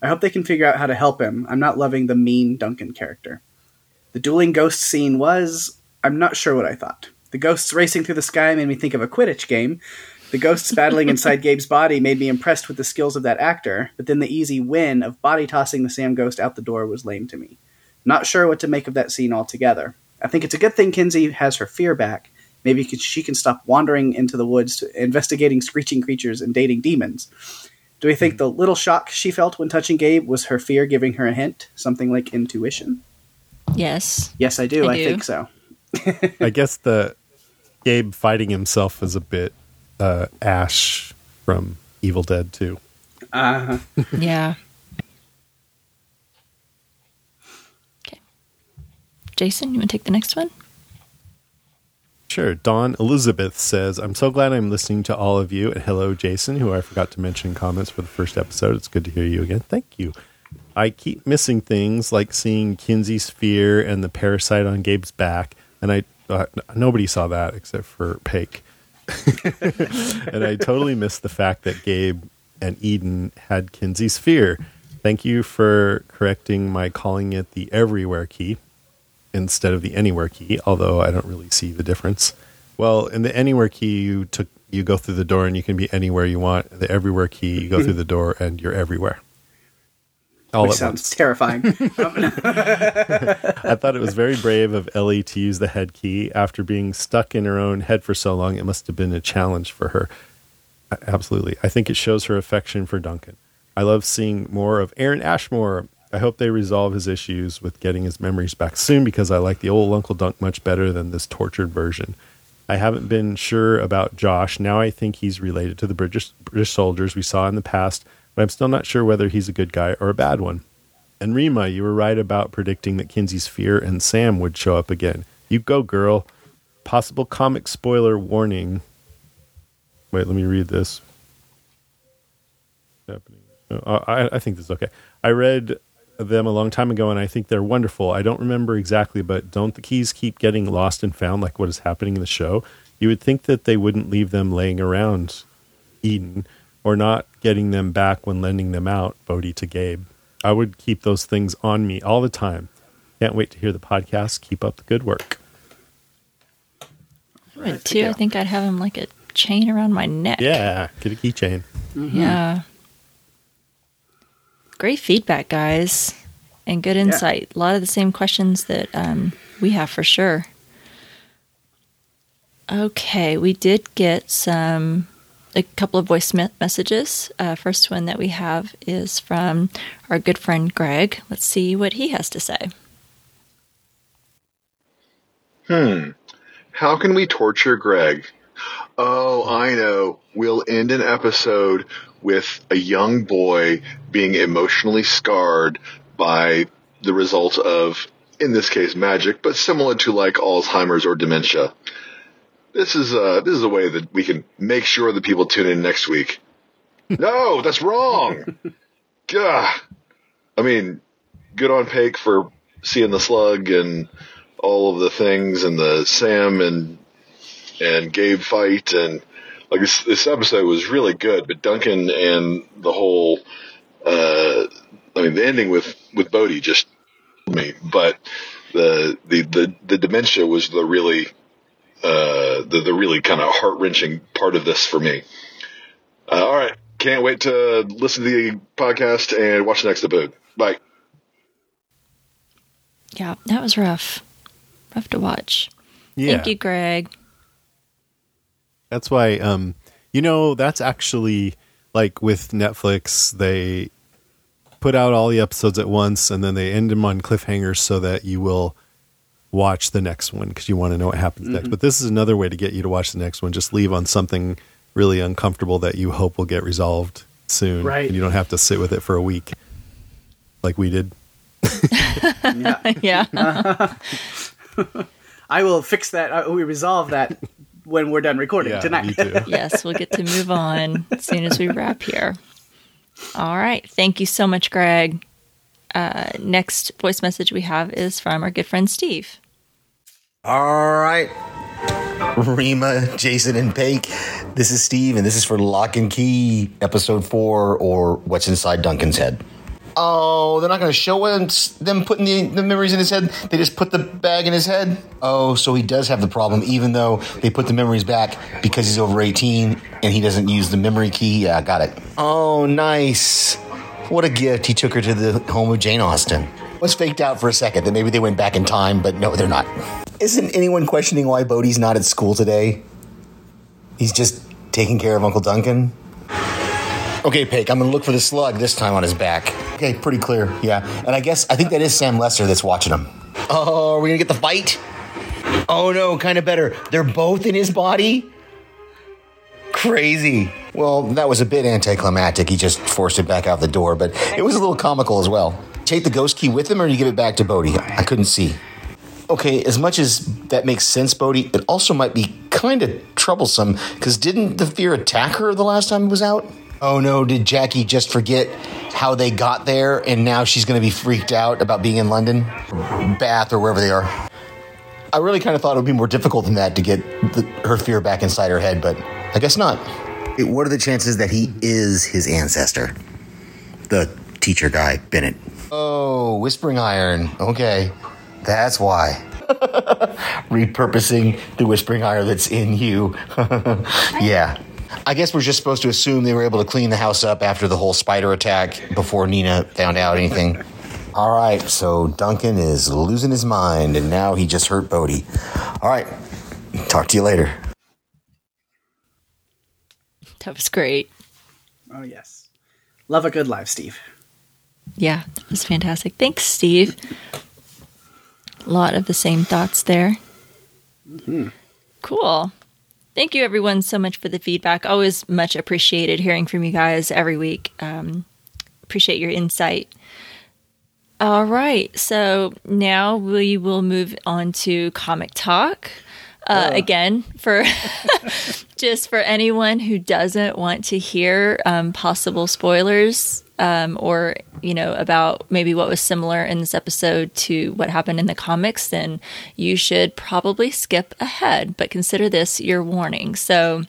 I hope they can figure out how to help him. I'm not loving the mean Duncan character. The dueling ghost scene was. I'm not sure what I thought. The ghosts racing through the sky made me think of a Quidditch game. The ghosts battling inside Gabe's body made me impressed with the skills of that actor, but then the easy win of body tossing the Sam ghost out the door was lame to me. Not sure what to make of that scene altogether. I think it's a good thing Kinsey has her fear back. Maybe she can stop wandering into the woods, to investigating screeching creatures and dating demons. Do we think the little shock she felt when touching Gabe was her fear giving her a hint? Something like intuition?
Yes.
Yes, I do.
I
I,
do.
think so. *laughs*
I guess the Gabe fighting himself is a bit uh, Ash from Evil Dead too.
Uh, *laughs*
Yeah. Okay. Jason, you want to take the next one?
Sure. Dawn Elizabeth says, I'm so glad I'm listening to all of you. And hello, Jason, who I forgot to mention in comments for the first episode. It's good to hear you again. Thank you. I keep missing things like seeing Kinsey's fear and the parasite on Gabe's back. And I uh, nobody saw that except for Pake. *laughs* and I totally missed the fact that Gabe and Eden had Kinsey's fear. Thank you for correcting my calling it the everywhere key instead of the anywhere key, although I don't really see the difference. Well, in the anywhere key, you took you go through the door and you can be anywhere you want. The everywhere key, you go through the door and you're everywhere. All
which sounds
once.
terrifying. *laughs*
Um, *laughs* I thought it was very brave of Ellie to use the head key after being stuck in her own head for so long. It must have been a challenge for her. Absolutely. I think it shows her affection for Duncan. I love seeing more of Aaron Ashmore. I hope they resolve his issues with getting his memories back soon because I like the old Uncle Dunk much better than this tortured version. I haven't been sure about Josh. Now I think he's related to the British, British soldiers we saw in the past, but I'm still not sure whether he's a good guy or a bad one. And Rima, you were right about predicting that Kinsey's fear and Sam would show up again. You go, girl. Possible comic spoiler warning. Wait, let me read this. Happening. Uh, I, I think this is okay. I read them a long time ago, and I think they're wonderful. I don't remember exactly, but don't the keys keep getting lost and found, like what is happening in the show? You would think that they wouldn't leave them laying around Eden, or not getting them back when lending them out, Bode to Gabe. I would keep those things on me all the time. Can't wait to hear the podcast. Keep up the good work.
I would too. I think I'd have him like a chain around my neck.
Yeah, get a keychain.
Yeah. Great feedback, guys, and good insight. A lot of the same questions that um, we have for sure. Okay, we did get some a couple of voice messages. Uh, first one that we have is from our good friend Greg. Let's see what he has to say.
Hmm. How can we torture Greg? Oh, I know. We'll end an episode with a young boy being emotionally scarred by the result of, in this case, magic, but similar to like Alzheimer's or dementia. This is uh this is a way that we can make sure that people tune in next week. *laughs* no, that's wrong. Gah. I mean, good on Pake for seeing the slug and all of the things and the Sam and and Gabe fight and like this this episode was really good, but Duncan and the whole uh I mean the ending with with Bode just me, but the the the, the dementia was the really uh, the the really kind of heart wrenching part of this for me. Uh, all right, can't wait to listen to the podcast and watch the next episode. Bye.
Yeah, that was rough. Rough to watch.
Yeah.
Thank you, Greg.
That's why, um, you know, that's actually like with Netflix, they put out all the episodes at once and then they end them on cliffhangers so that you will watch the next one because you want to know what happens next. But this is another way to get you to watch the next one. Just leave on something really uncomfortable that you hope will get resolved soon.
Right.
And you don't have to sit with it for a week like we did. *laughs*
Yeah.
Yeah. *laughs*
I will fix that. Uh, we resolve that when we're done recording
Yeah,
tonight. *laughs*
yes, we'll get to move on as soon as we wrap here. All right. Thank you so much, Greg. Uh, next voice message we have is from our good friend Steve.
All right. Rima, Jason, and Pake. This is Steve, and this is for Locke and Key, episode four, or What's Inside Duncan's Head. Oh, they're not going to show us them putting the, the memories in his head. They just put the bag in his head. Oh, so he does have the problem, even though they put the memories back because he's over 18 and he doesn't use the memory key. Yeah, got it. Oh, nice. What a gift. He took her to the home of Jane Austen. Was faked out for a second that maybe they went back in time, but no, they're not. Isn't anyone questioning why Bode's not at school today? He's just taking care of Uncle Duncan. Okay, Pake, I'm gonna look for the slug this time on his back. Okay, pretty clear, yeah. And I guess I think that is Sam Lesser that's watching him. Oh, are we gonna get the fight? Oh no, kind of better. They're both in his body? Crazy. Well, that was a bit anticlimactic. He just forced it back out the door, but it was a little comical as well. Take the ghost key with him or you give it back to Bode? I couldn't see. Okay, as much as that makes sense, Bode, it also might be kind of troublesome because didn't the fear attack her the last time it was out? Oh no, did Jackie just forget how they got there and now she's going to be freaked out about being in London, Bath, or wherever they are? I really kind of thought it would be more difficult than that to get the, her fear back inside her head, but I guess not. What are the chances that he is his ancestor? The teacher guy, Bennett. Oh, Whispering Iron. Okay, that's why. *laughs* Repurposing the Whispering Iron that's in you. *laughs* yeah. I guess we're just supposed to assume they were able to clean the house up after the whole spider attack before Nina found out anything. All right, so Duncan is losing his mind, and now he just hurt Bode. All right, talk to you later.
That was great.
Oh yes, love a good live, Steve.
Yeah, that was fantastic. Thanks, Steve. A lot of the same thoughts there. Cool. Thank you, everyone, so much for the feedback. Always much appreciated hearing from you guys every week. Um, appreciate your insight. All right, so now we will move on to comic talk. Uh, Again, for *laughs* just for anyone who doesn't want to hear um, possible spoilers um, or you know about maybe what was similar in this episode to what happened in the comics, then you should probably skip ahead. But consider this your warning. So,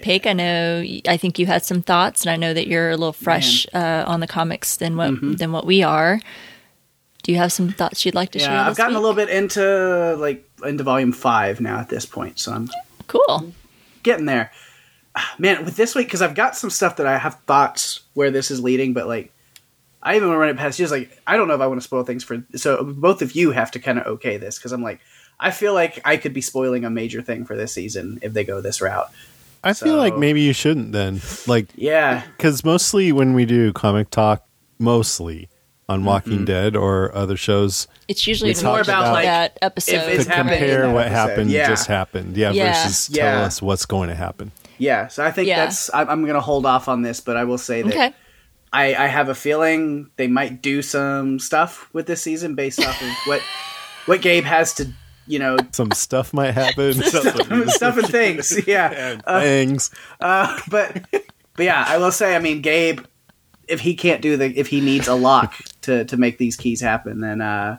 Pake, I know I think you had some thoughts, and I know that you're a little fresh uh, on the comics than what than what we are. Do you have some thoughts you'd like to share?
Yeah, I've
this
gotten a little bit into like into volume five now at this point, so I'm
cool.
getting there. Ah, Man, with this week because I've got some stuff that I have thoughts where this is leading, but like I even want to run it past you. Just like I don't know if I want to spoil things for. So both of you have to kind of okay this because I'm like I feel like I could be spoiling a major thing for this season if they go this route.
I feel like maybe you shouldn't then. Like,
Yeah,
because mostly when we do comic talk, mostly on Walking mm-hmm. Dead or other shows,
It's usually
We
more about
about,
like,
that episode.
if it's
to compare what
episode,
happened
yeah.
just happened, yeah,
Yeah.
versus tell us what's going to happen.
yeah. So I think
Yeah.
that's I'm, I'm going to hold off on this, but I will say that
okay.
I, I have a feeling they might do some stuff with this season based off of what *laughs* what Gabe has to you know
Some stuff might happen. *laughs* Stuff,
stuff and things. Yeah, *laughs*
things.
Uh, uh, but but yeah, I will say. I mean, Gabe, if he can't do the if he needs a lock *laughs* to to make these keys happen, then uh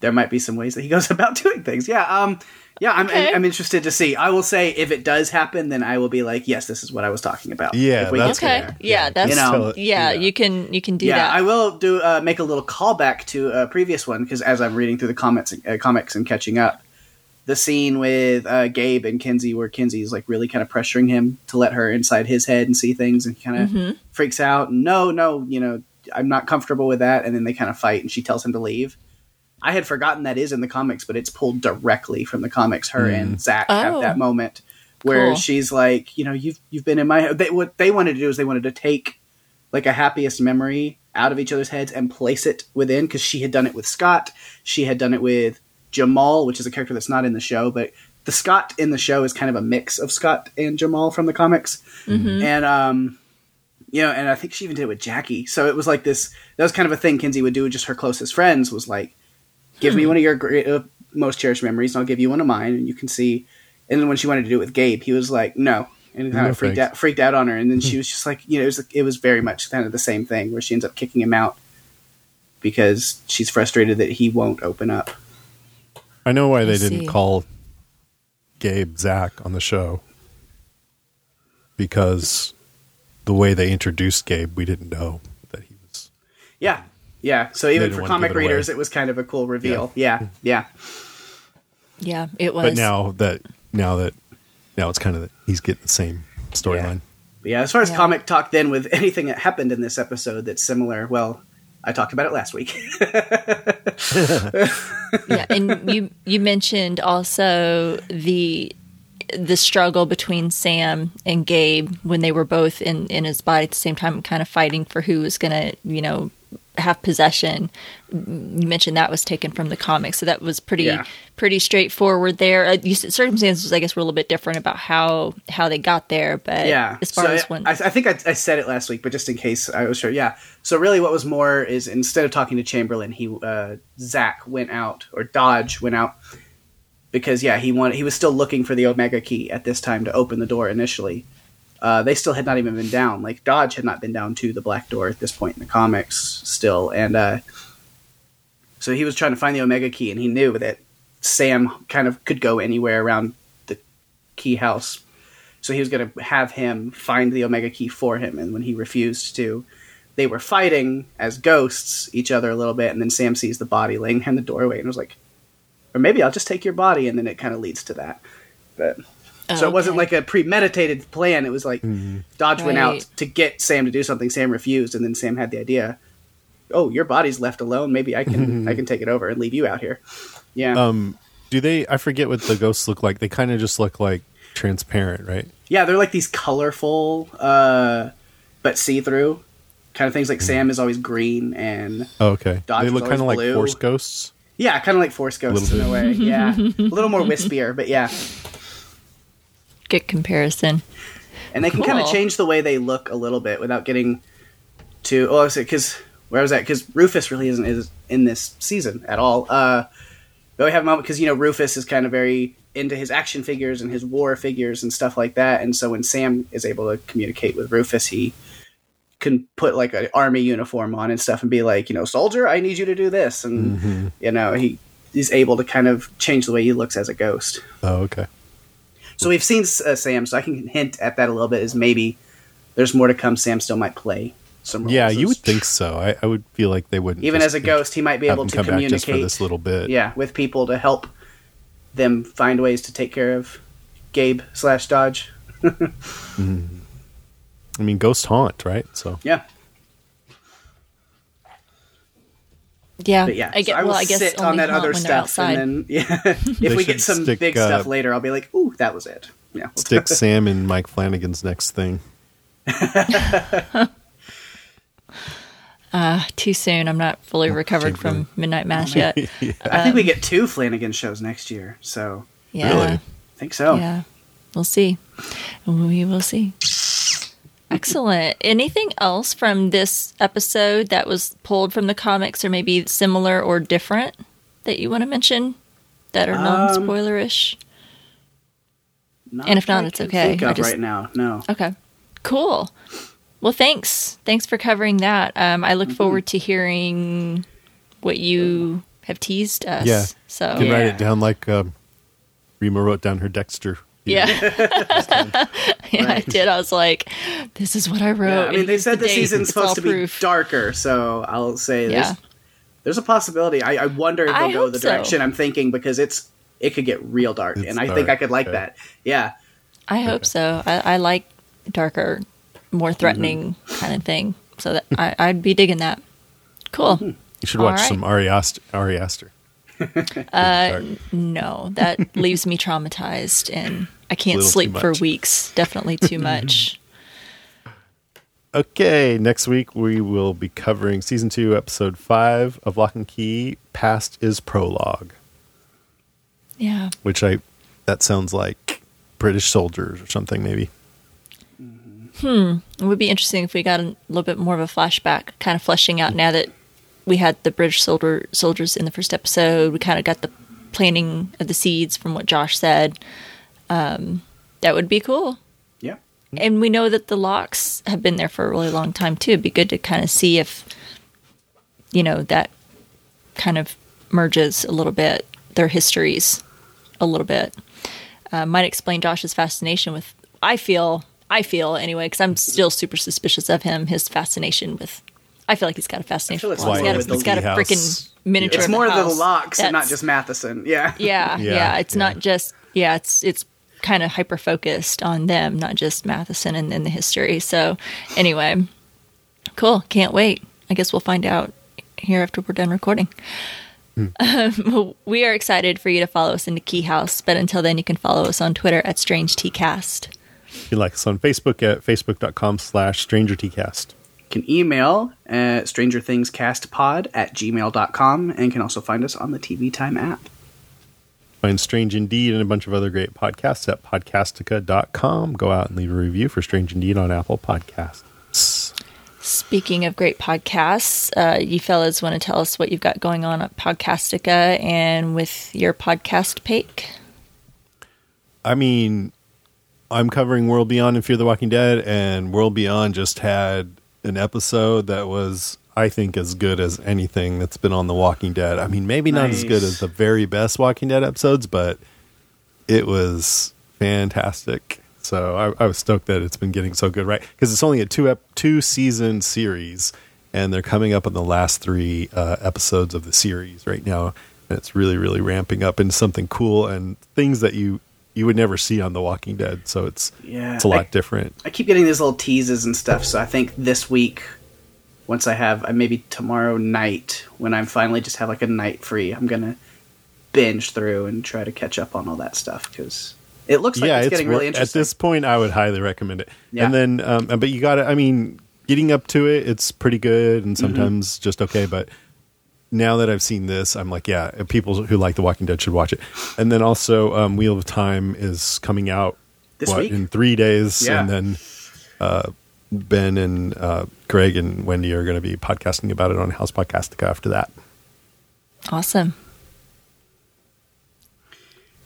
there might be some ways that he goes *laughs* about doing things. Yeah, um, yeah, I'm
Okay.
I'm interested to see. I will say if it does happen, then I will be like, yes, this is what I was talking about.
Yeah,
if we
that's
Okay.
there.
Yeah, that's
You know,
Tell
yeah,
yeah.
You can you can do
yeah,
that.
I will do uh, make a little callback to a previous one because as I'm reading through the comments, uh, comics and catching up, the scene with uh, Gabe and Kinsey, where Kinsey's like really kind of pressuring him to let her inside his head and see things, and he kind of
Mm-hmm.
freaks out. No, no, you know, I'm not comfortable with that. And then they kind of fight, and she tells him to leave. I had forgotten that is in the comics, but it's pulled directly from the comics. Her and Zach have
Oh.
that moment where
Cool.
she's like, you know, you've you've been in my. They, what they wanted to do is they wanted to take like a happiest memory out of each other's heads and place it within because she had done it with Scot. She had done it with Jamal, which is a character that's not in the show, but the Scot in the show is kind of a mix of Scot and Jamal from the comics. And um you know, and I think she even did it with Jackie. So it was like this that was kind of a thing Kinsey would do with just her closest friends was like give me one of your great, uh, most cherished memories and I'll give you one of mine and you can see and then when she wanted to do it with Gabe, he was like, "No." And kind
No
of freaked
thanks.
out freaked out on her and then *laughs* she was just like, you know, it was it was very much kind of the same thing where she ends up kicking him out because she's frustrated that he won't open up.
I know why they
I
didn't
see.
call Gabe Zach on the show because the way they introduced Gabe, we didn't know that he was.
Yeah. Yeah. So even for comic
give it away.
readers, it was kind of a cool reveal. Yeah. Yeah.
Yeah, it was.
But now that now that now it's kind of he's getting the same storyline.
But yeah. As far as
Yeah.
comic talk, then with anything that happened in this episode that's similar, well, I talked about it last week. *laughs*
yeah, and you you mentioned also the the struggle between Sam and Gabe when they were both in in his body at the same time, kind of fighting for who was going to you know have possession. You mentioned that was taken from the comics, so that was pretty
Yeah.
pretty straightforward there. Uh, you, said circumstances, I guess, were a little bit different about how how they got there, but
yeah.
as far
so
as
I-
when
I, I think I, I said it last week, but just in case I was sure. Yeah. So really, what was more is instead of talking to Chamberlain, he uh, Zach went out or Dodge went out because yeah, he wanted he was still looking for the Omega key at this time to open the door initially. Uh, they still had not even been down. Like Dodge had not been down to the Black Door at this point in the comics still, and uh, so he was trying to find the Omega key, and he knew that Sam kind of could go anywhere around the key house. So he was going to have him find the Omega key for him, and when he refused to, they were fighting as ghosts each other a little bit, and then Sam sees the body laying in the doorway, and was like, "Or maybe I'll just take your body," and then it kind of leads to that. But so it wasn't
Okay.
like a premeditated plan. It was like Dodge went out to get Sam to do something. Sam refused, and then Sam had the idea. Oh, your body's left alone. Maybe I can I can take it over and leave you out here. Yeah,
Um, do they? I forget what the ghosts look like. They kind of just look like transparent, right?
yeah. They're like these colorful, uh, but see through kind of things. Like Sam is always green, and
Oh, okay.
Dodge
they look kind of like
blue.
force ghosts.
yeah, kind of like Force Ghosts in a way. Yeah, *laughs* a little more wispier, but yeah.
Good comparison.
and they can kind of change the way they look a little bit without getting too. Oh, because where was that? Because Rufus really isn't is in this season at all. Uh, but we have a moment because you know Rufus is kind of very into his action figures and his war figures and stuff like that, and so when Sam is able to communicate with Rufus, he can put like an army uniform on and stuff and be like, you know, soldier, I need you to do this, and you know he he's able to kind of change the way he looks as a ghost.
Oh, okay.
So we've seen uh, Sam, so I can hint at that a little bit. Is maybe there's more to come. Sam still might play some. Roles
Yeah, you would think so. I, I would feel like they wouldn't.
even as a ghost, he might be able to
just for
communicate.
this little bit.
Yeah, with people to help them find ways to take care of Gabe slash Dodge. *laughs*
I mean, ghost haunt, right? So
Yeah,
Yeah,
but yeah.
I
so
get.
I will
well, I guess
sit on that other stuff,
outside.
and then yeah, *laughs* if we get some
stick,
big
uh,
stuff later, I'll be like, "Ooh, that was it." Yeah, *laughs*
stick Sam in Mike Flanagan's next thing. *laughs*
Uh, too soon. I'm not fully recovered from Midnight Mass yet.
I think we get two Flanagan shows next year, so
Yeah.
Really?
I think so.
Yeah. We'll see. We will see. Excellent. Anything else from this episode that was pulled from the comics or maybe similar or different that you want to mention that are
Um,
non spoilerish?
Not
And if not, it's okay.
Think
I just-
right now, no.
Okay. Cool. Well, thanks. Thanks for covering that. Um, I look
Mm-hmm.
forward to hearing what you have teased us.
Yeah.
So,
You can
Yeah.
write it down like um, Rima wrote down her Dexter.
Yeah. yeah, *laughs* *laughs* I did. I was like, this is what I wrote.
Yeah, I mean, they said the
date.
season's supposed to be
proof.
darker, so I'll say
Yeah.
there's, there's a possibility. I, I wonder if they'll go
hope
the
so.
direction I'm thinking because it's it could get real dark,
It's
and I think I could like
okay.
that. Yeah,
I hope so. I, I like darker, more threatening
Mm-hmm.
kind of thing. So that I, I'd be digging that. Cool.
Mm-hmm.
You should
All
watch
right.
some Ari Aster. Ari Aster. *laughs*
Uh, no, that leaves me traumatized, and I can't sleep for weeks. Definitely too *laughs* much.
Okay, next week we will be covering season two, episode five of Locke and Key. Past is prologue,
Yeah.
which I that sounds like British soldiers or something, maybe. Hmm.
It would be interesting if we got a little bit more of a flashback, kind of fleshing out now that we had the British soldier soldiers in the first episode. We kind of got the planting of the seeds from what Josh said. Um, that would be cool.
yeah.
And we know that the locks have been there for a really long time too. It'd be good to kind of see if, you know, that kind of merges a little bit, their histories a little bit. Uh, might explain Josh's fascination with, I feel, I feel anyway, because I'm still super suspicious of him, his fascination with, I feel like he's got a fascination
feel
with
it's
locks.
more
He's
with
got
the
a, he's got a freaking miniature
It's
of
more
the
the
house.
locks and not just Matheson. Yeah,
yeah,
Yeah, *laughs*
yeah, It's
yeah.
not just yeah. It's it's kind of hyper focused on them, not just Matheson and then the history. So anyway, cool. Can't wait. I guess we'll find out here after we're done recording. *laughs* Um, we are excited for you to follow us into Key House, but until then, you can follow us on Twitter at Strange Cast.
You like us on Facebook at facebook.com slash stranger tcast.
You can email at strangerthingscastpod at gmail.com and can also find us on the TV Time app.
Find Strange Indeed and a bunch of other great podcasts at podcastica.com. Go out and leave a review for Strange Indeed on Apple Podcasts.
Speaking of great podcasts, uh, you fellas want to tell us what you've got going on at Podcastica and with your podcast Pake?
I mean, I'm covering World Beyond and Fear the Walking Dead, and World Beyond just had an episode that was, I think, as good as anything that's been on The Walking Dead. I mean, maybe not as good as the very best Walking Dead episodes, but it was fantastic. So I, I was stoked that it's been getting so good, right? Because it's only a two ep- two season series, and they're coming up on the last three uh, episodes of the series right now, and it's really really ramping up into something cool and things that you you would never see on The Walking Dead. So it's
Yeah,
it's a lot
I-
different.
I keep getting these little teases and stuff, so I think this week, once I have, uh, maybe tomorrow night, when I'm finally just have like a night free, I'm gonna binge through and try to catch up on all that stuff because it looks like
yeah,
it's,
it's
getting
wor-
really interesting.
at this point. I would highly recommend it.
Yeah.
And then, um, but you got to. I mean, getting up to it, it's pretty good,
Mm-hmm.
and sometimes just okay. But now that I've seen this, I'm like, yeah, people who like The Walking Dead should watch it. And then also, um, Wheel of Time is coming out
This
what,
week?
in three days,
Yeah.
and then uh, Ben and uh, Greg and Wendy are going to be podcasting about it on House Podcastica after that.
Awesome.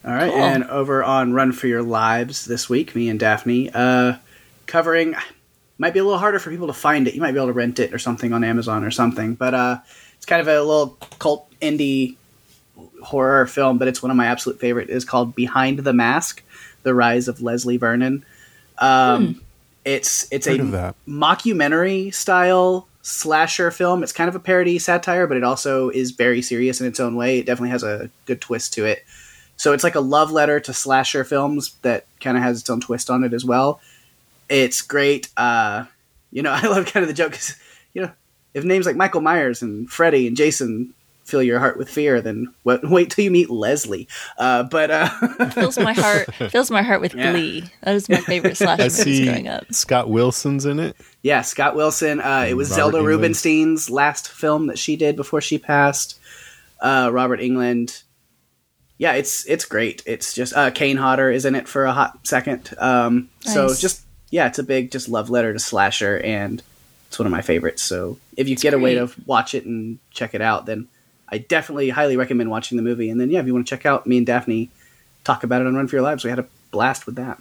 All right,
Cool.
and over on Run for Your Lives this week, me and Daphne uh, covering might be a little harder for people to find it. You might be able to rent it or something on Amazon or something, but uh, it's kind of a little cult indie horror film. But it's one of my absolute favorite. It's called Behind the Mask: The Rise of Leslie Vernon. Um, It's it's
Heard
a mockumentary style slasher film. It's kind of a parody satire, but it also is very serious in its own way. It definitely has a good twist to it. So it's like a love letter to slasher films that kind of has its own twist on it as well. It's great. Uh, you know, *laughs* I love kind of the joke 'cause, you know, if names like Michael Myers and Freddy and Jason fill your heart with fear, then wait, *laughs* wait till you meet Leslie. Uh, but uh,
fills my heart *laughs* fills my heart with
Yeah.
glee. That is my favorite *laughs* slasher
I
movies
see
growing up.
Scott Wilson's in it.
yeah, Scott Wilson. Uh, it was
Robert
Zelda
Englund.
Rubinstein's last film that she did before she passed. Uh, Robert Englund. Yeah, it's it's great. It's just uh, Kane Hodder is in it for a hot second. Um, So just yeah, it's a big just love letter to slasher, and it's one of my favorites. So if you get a way to watch it and check it out, then I definitely highly recommend watching the movie. And then yeah, if you want to check out me and Daphne talk about it on Run for Your Lives, we had a blast with that.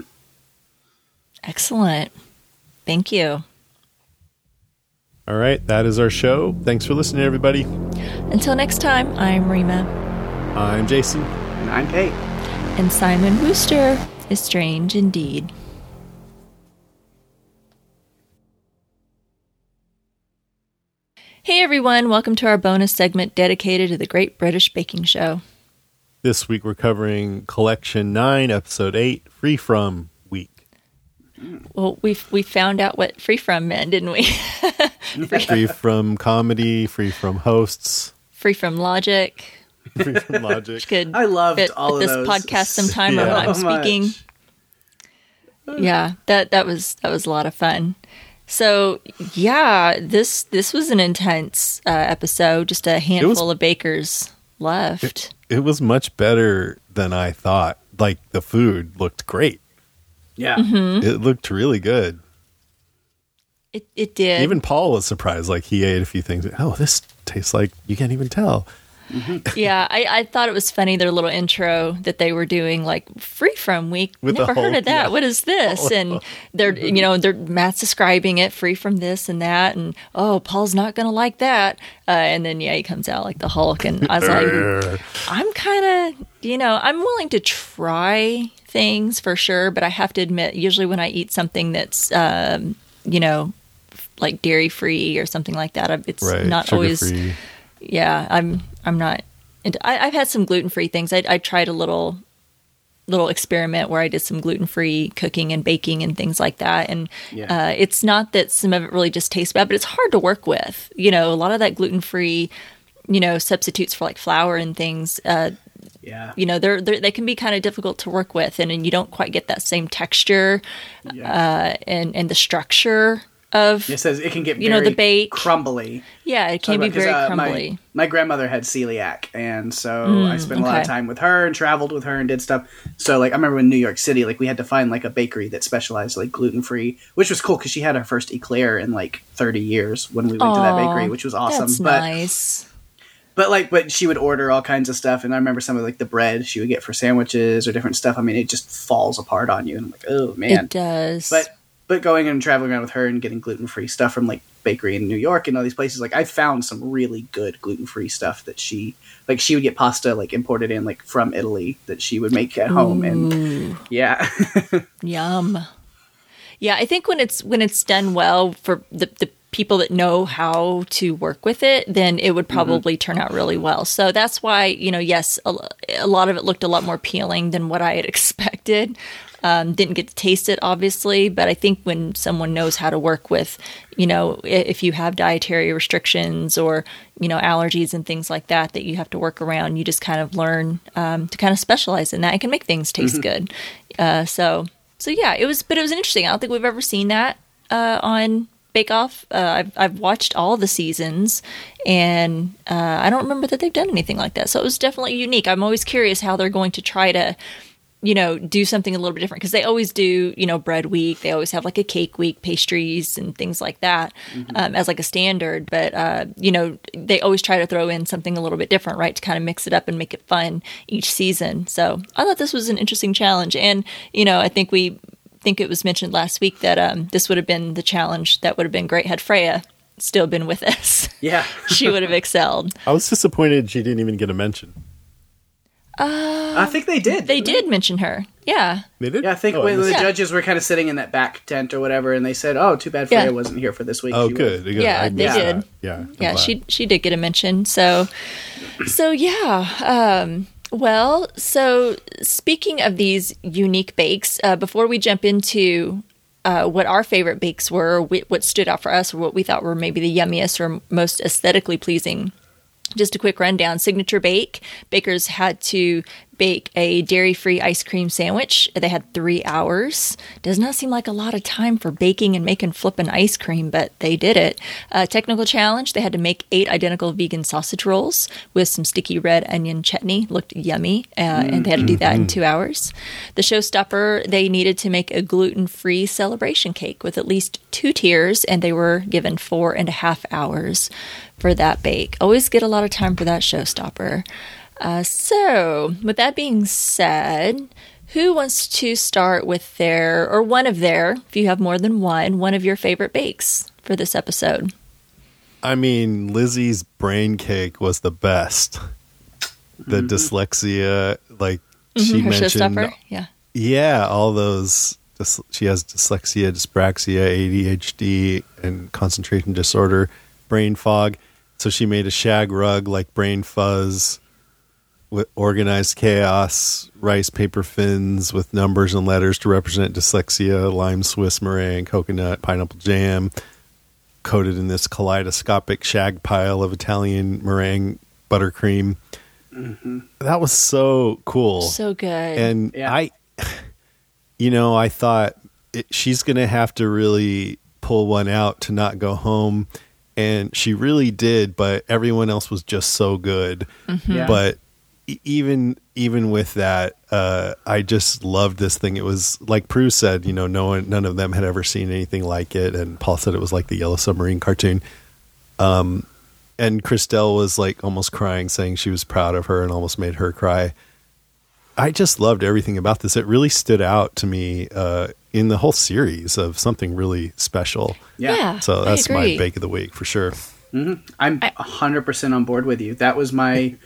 Excellent. Thank you.
All right, that is our show. Thanks for listening, everybody.
Until next time, I'm Rima.
I'm Jason.
And I'm Kate.
And Simon Wooster is strange indeed. Hey everyone, welcome to our bonus segment dedicated to the Great British Baking Show.
This week we're covering Collection 9, Episode 8, Free From Week.
Well, we we found out what free from meant, didn't we? *laughs*
Free from comedy, free from hosts,
free from logic.
free from *laughs* logic.
Could
I loved
fit
all of
this
those
podcast sometime or
Yeah.
when I'm
so much.
speaking. Yeah, that that was that was a lot of fun. So yeah, this this was an intense uh, episode. Just a handful of bakers left.
It was much better than I thought. Like the food looked great.
Yeah.
Mm-hmm.
It looked really good.
It it did.
Even Paul was surprised. Like he ate a few things. Oh, this tastes like you can't even tell.
Yeah, I, I thought it was funny their little intro that they were doing, like free from week.
With
Never heard of that.
yeah.
What is this? *laughs* And they're you know they're Matt's describing it free from this and that, and oh Paul's not gonna like that. Uh, and then yeah, he comes out like the Hulk, and I was like, *laughs* I'm kind of you know I'm willing to try things for sure, but I have to admit, usually when I eat something that's um, you know like dairy free or something like that, it's
right.
not always
Sugar-free.
Yeah i'm i'm not into, I, i've had some gluten-free things I, I tried a little little experiment where i did some gluten-free cooking and baking and things like that and
Yeah.
uh, it's not that some of it really just tastes bad but it's hard to work with you know a lot of that gluten-free you know substitutes for like flour and things uh,
Yeah.
you know they're, they're they can be kind of difficult to work with and, and you don't quite get that same texture uh, and and the structure of
It says it can get
You know, the bake.
crumbly.
yeah it can be
Because,
very
uh,
crumbly
My, my grandmother had celiac, and so I spent a lot of
Mm,
time with her and traveled with her and did stuff. So, like, I remember in New York City, like, we had to find like a bakery that specialized like gluten free, which was cool because she had her first eclair in like 30 years when we went to that bakery, which was awesome. but
nice
but like, but she would order all kinds of stuff, and I remember some of like the bread she would get for sandwiches or different stuff. I mean, it just falls apart on you, and I'm like, oh man.
it does
But but going and traveling around with her and getting gluten free stuff from like bakery in New York and all these places, like I found some really good gluten free stuff that she like she would get pasta like imported in like from Italy that she would make at home and yeah. *laughs*
Yum. Yeah, I think when it's when it's done well for the the people that know how to work with it, then it would mm-hmm. probably turn out really well. So that's why you know, yes, a, a lot of it looked a lot more appealing than what I had *laughs* expected. Um, didn't get to taste it, obviously, but I think when someone knows how to work with, you know, if you have dietary restrictions or you know allergies and things like that that you have to work around, you just kind of learn um, to kind of specialize in that. It can make things taste good. Uh, so so yeah, it was, but it was interesting. I don't think we've ever seen that uh, on Bake Off. Uh, I've I've watched all the seasons, and uh, I don't remember that they've done anything like that. So it was definitely unique. I'm always curious how they're going to try to, you know, do something a little bit different because they always do, you know, bread week. They always have like a cake week, pastries and things like that um, as like a standard. But uh, you know, they always try to throw in something a little bit different, right, to kind of mix it up and make it fun each season. So I thought this was an interesting challenge, and you know, I think we think it was mentioned last week that um, this would have been the challenge that would have been great had Freya still been with us.
yeah. *laughs*
she would have *laughs* excelled.
I was disappointed she didn't even get a mention.
I think they did.
They
didn't
mention her. Yeah.
They did.
Yeah, I think
Oh,
when the
Yeah.
judges were kind of sitting in that back tent or whatever, and they said, "Oh, too bad Freya
Yeah.
wasn't here for this week."
Oh, good. good.
Yeah,
I
they did.
that. Yeah. I'm
yeah,
glad.
she she did get a mention. So so yeah. Um well, so speaking of these unique bakes, uh, before we jump into uh, what our favorite bakes were, wh- what stood out for us, or what we thought were maybe the yummiest or most aesthetically pleasing, just a quick rundown. Signature Bake. Bakers had to bake a dairy free ice cream sandwich. They had three hours. Does not seem like a lot of time for baking and making flipping ice cream, but they did it. Uh, technical challenge. They had to make eight identical vegan sausage rolls with some sticky red onion chutney. Looked yummy. Uh, and they had to do that in two hours. The showstopper, they needed to make a gluten free celebration cake with at least two tiers, and they were given four and a half hours for that bake. Always get a lot of time for that showstopper. Uh, so, with that being said, who wants to start with their, or one of their, if you have more than one, one of your favorite bakes for this episode?
I mean, Lizzie's brain cake was the best. The dyslexia, like she
Mm-hmm. Her
mentioned.
Yeah.
yeah, all those. She has dyslexia, dyspraxia, ADHD, and concentration disorder, brain fog. So she made a shag rug like brain fuzz. with organized chaos, rice paper fins with numbers and letters to represent dyslexia, lime Swiss meringue, coconut, pineapple jam, coated in this kaleidoscopic shag pile of Italian meringue buttercream. Mm-hmm. That was so cool.
So good.
and
Yeah.
I, you know, I thought it, she's going to have to really pull one out to not go home, and she really did. But everyone else was just so good.
Yeah.
But even even with that, uh, I just loved this thing. It was like Prue said, you know, no one, none of them had ever seen anything like it, and Paul said it was like the Yellow Submarine cartoon. Um, and Christelle was like almost crying, saying she was proud of her and almost made her cry. I just loved everything about this. It really stood out to me uh, in the whole series of something really special.
Yeah.
So that's my bake of the week for sure. Mm-hmm.
I'm a hundred percent on board with you. That was my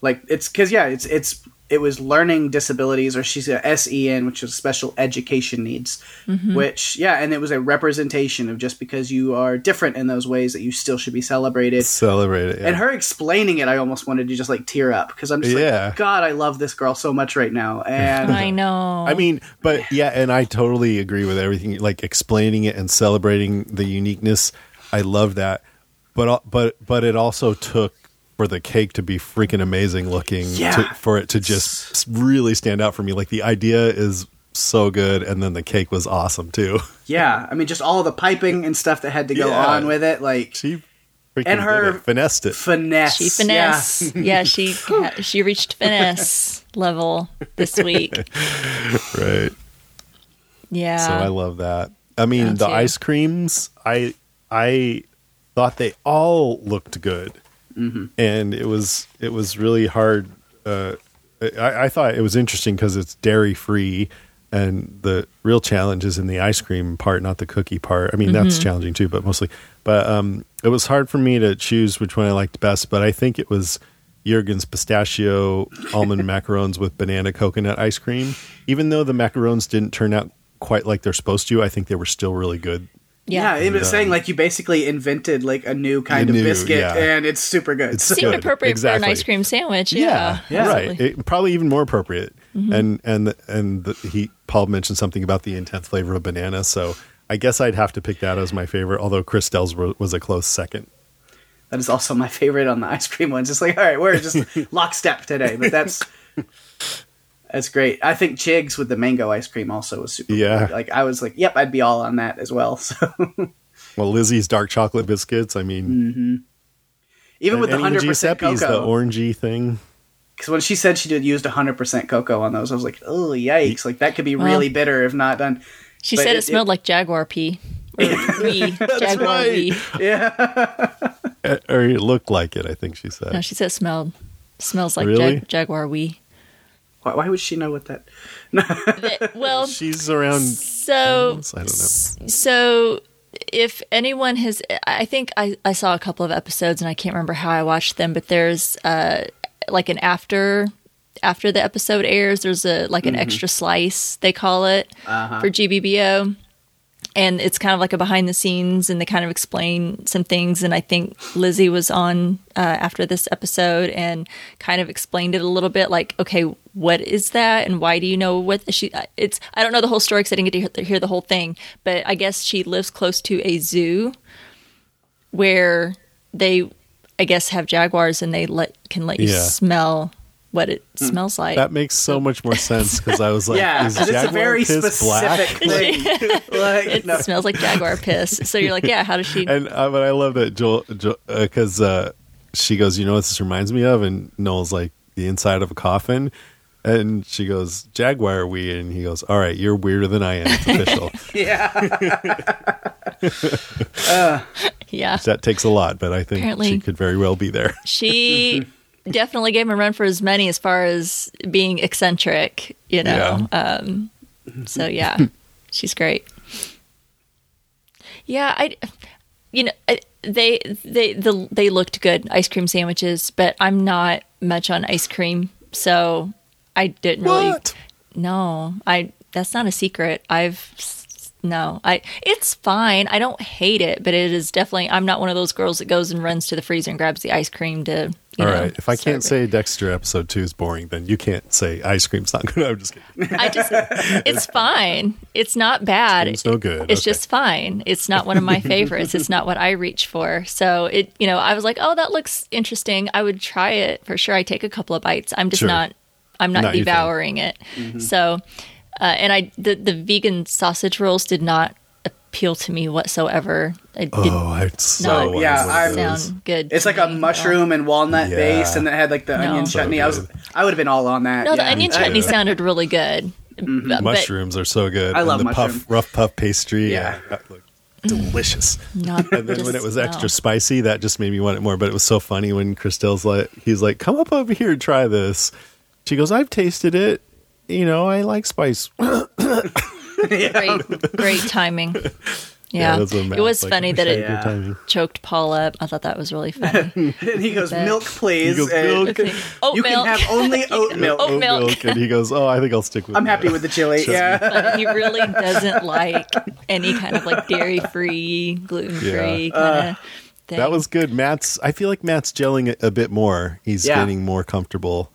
like it's because yeah, it's it's it was learning disabilities or she's a SEN, which is special education needs. Mm-hmm. Which yeah, and it was a representation of just because you are different in those ways that you still should be celebrated.
Celebrate it. yeah.
And her explaining it, I almost wanted to just like tear up because I'm just
Yeah.
like, God, I love this girl so much right now. *laughs* And
I know.
I mean, but yeah, and I totally agree with everything. Like explaining it and celebrating the uniqueness, I love that. But but but it also took for the cake to be freaking amazing looking.
Yeah.
To, for it to just really stand out for me. Like the idea is so good, and then the cake was awesome too. *laughs*
yeah, I mean, just all the piping and stuff that had to go
Yeah.
on with it, like
She freaking
And her-
did it. finessed it.
finesse.
she
Yeah.
finesse. Yeah, *laughs* she she reached finesse *laughs* level this week.
right.
Yeah.
So I love that. I mean,
Me
the ice creams, I I thought they all looked good, and it was it was really hard. Uh, I, I thought it was interesting because it's dairy free, and the real challenge is in the ice cream part, not the cookie part. I mean, that's challenging too, but mostly. But um, it was hard for me to choose which one I liked best. But I think it was Jurgen's pistachio almond *laughs* macarons with banana coconut ice cream. Even though the macarons didn't turn out quite like they're supposed to, I think they were still really good.
Yeah,
yeah.
it was saying like you basically invented like a new kind
A
of
new,
biscuit,
yeah.
and it's super good.
It
So-
Seemed
good.
appropriate for an ice cream sandwich. Yeah.
Yeah.
right. It, probably even more appropriate. Mm-hmm. And and the, and the, he Paul mentioned something about the intense flavor of banana, so I guess I'd have to pick that as my favorite. Although Crystelle's wa- was a close second.
that is also my favorite on the ice cream ones. It's like, all right, we're just *laughs* lockstep today, but that's that's great. I think Chigs with the mango ice cream also was super.
Yeah.
good. like I was like, yep, I'd be all on that as well. *laughs* So
Well, Lizzie's dark chocolate biscuits. I mean,
even with the hundred percent
Giuseppe's, the
cocoa,
orangey thing.
because when she said she did used hundred percent cocoa on those, I was like, oh yikes! Like that could be really bitter if not done.
She
But
said it,
it-
smelled like jaguar pee. *laughs* Or wee. jaguar
right.
wee.
Uh, *laughs* Or it looked like it. I think she said.
No, she said it smelled smells like
Really?
jag- jaguar wee.
Why, why would she know what that? *laughs*
Th- Well,
She's around.
so
I don't know.
so if anyone has i think I, I saw a couple of episodes and i can't remember how i watched them but there's uh like an after after the episode airs there's a like an extra slice they call it for gbbo and it's kind of like a behind the scenes and they kind of explain some things. And i think lizzie was on uh, after this episode and kind of explained it a little bit like okay what is that? And why do you know what she it's i don't know the whole story because i didn't get to hear, hear the whole thing. But i guess she lives close to a zoo where they i guess have jaguars and they let can let you
Yeah.
smell what it smells like
That makes so much more sense because I was like,
yeah,
is
'cause it's a very
piss black?
specific *laughs* thing. *laughs* like,
it
no.
smells like jaguar piss so you're like yeah how does she
And uh, but I love that Joel because uh, she goes, you know what this reminds me of, and Noel's like the inside of a coffin, and she goes Jaguar wee, and he goes, all right, you're weirder than I am. It's official. *laughs*
yeah.
yeah
that takes a lot, but I think
Apparently-
she could very well be there.
she definitely gave him a run for his money as far as being eccentric, you know. Um, so *laughs* yeah, she's great. Yeah, I, you know, I, they they the they looked good ice cream sandwiches, but I'm not much on ice cream, so I didn't really. No, I. That's not a secret. I've no. I. It's fine. I don't hate it, but it is definitely. I'm not one of those girls that goes and runs to the freezer and grabs the ice cream to
All
know,
right. If I can't say. Dexter episode two is boring, then you can't say ice cream's not good. *laughs* I'm just kidding.
I just, it's *laughs* fine. It's not bad.
It's no good.
It's
Okay.
just fine. It's not one of my *laughs* favorites. it's not what I reach for. So it, you know, I was like, oh, that looks interesting. I would try it for sure. I take a couple of bites. I'm just
Sure.
not, I'm not,
Not
devouring it. So, uh, and I, the, the vegan sausage rolls did not appeal to me whatsoever. It oh, did
Oh, it's so.
not
Yeah, I'm-
those.
sound good.
It's like a
me at all.
mushroom and walnut
Yeah.
base, and then it had like the
No.
onion
So
chutney. I was. I would have been all on that.
No, the
yeah.
onion chutney
too.
sounded really good. But- but
Mushrooms are so good.
I
And
love
the
mushroom.
puff, rough puff pastry.
Yeah.
Yeah, that looked delicious.
Not
And then when it was
no.
extra spicy, that just made me want it more. But it was so funny when Crystelle's like, he's like, "Come up over here and try this." She goes, "I've tasted it. You know, I like spice." *laughs*
great, great timing. *laughs* Yeah,
that's
it was
like,
funny that it
Yeah.
choked Paul up. I thought that was really funny. *laughs*
and he goes,
That-
"Milk, please."
He goes,
and
"Milk."
Oat
you can have only *laughs* oat milk.
Oat milk.
and he goes, "Oh, I think I'll stick with."
I'm
that."
happy with the chili. Yeah.
He *laughs* really doesn't like any kind of like dairy free, gluten free kind of uh, thing.
That was good. Matt's. I feel like Matt's gelling a, a bit more. He's
Yeah.
getting more comfortable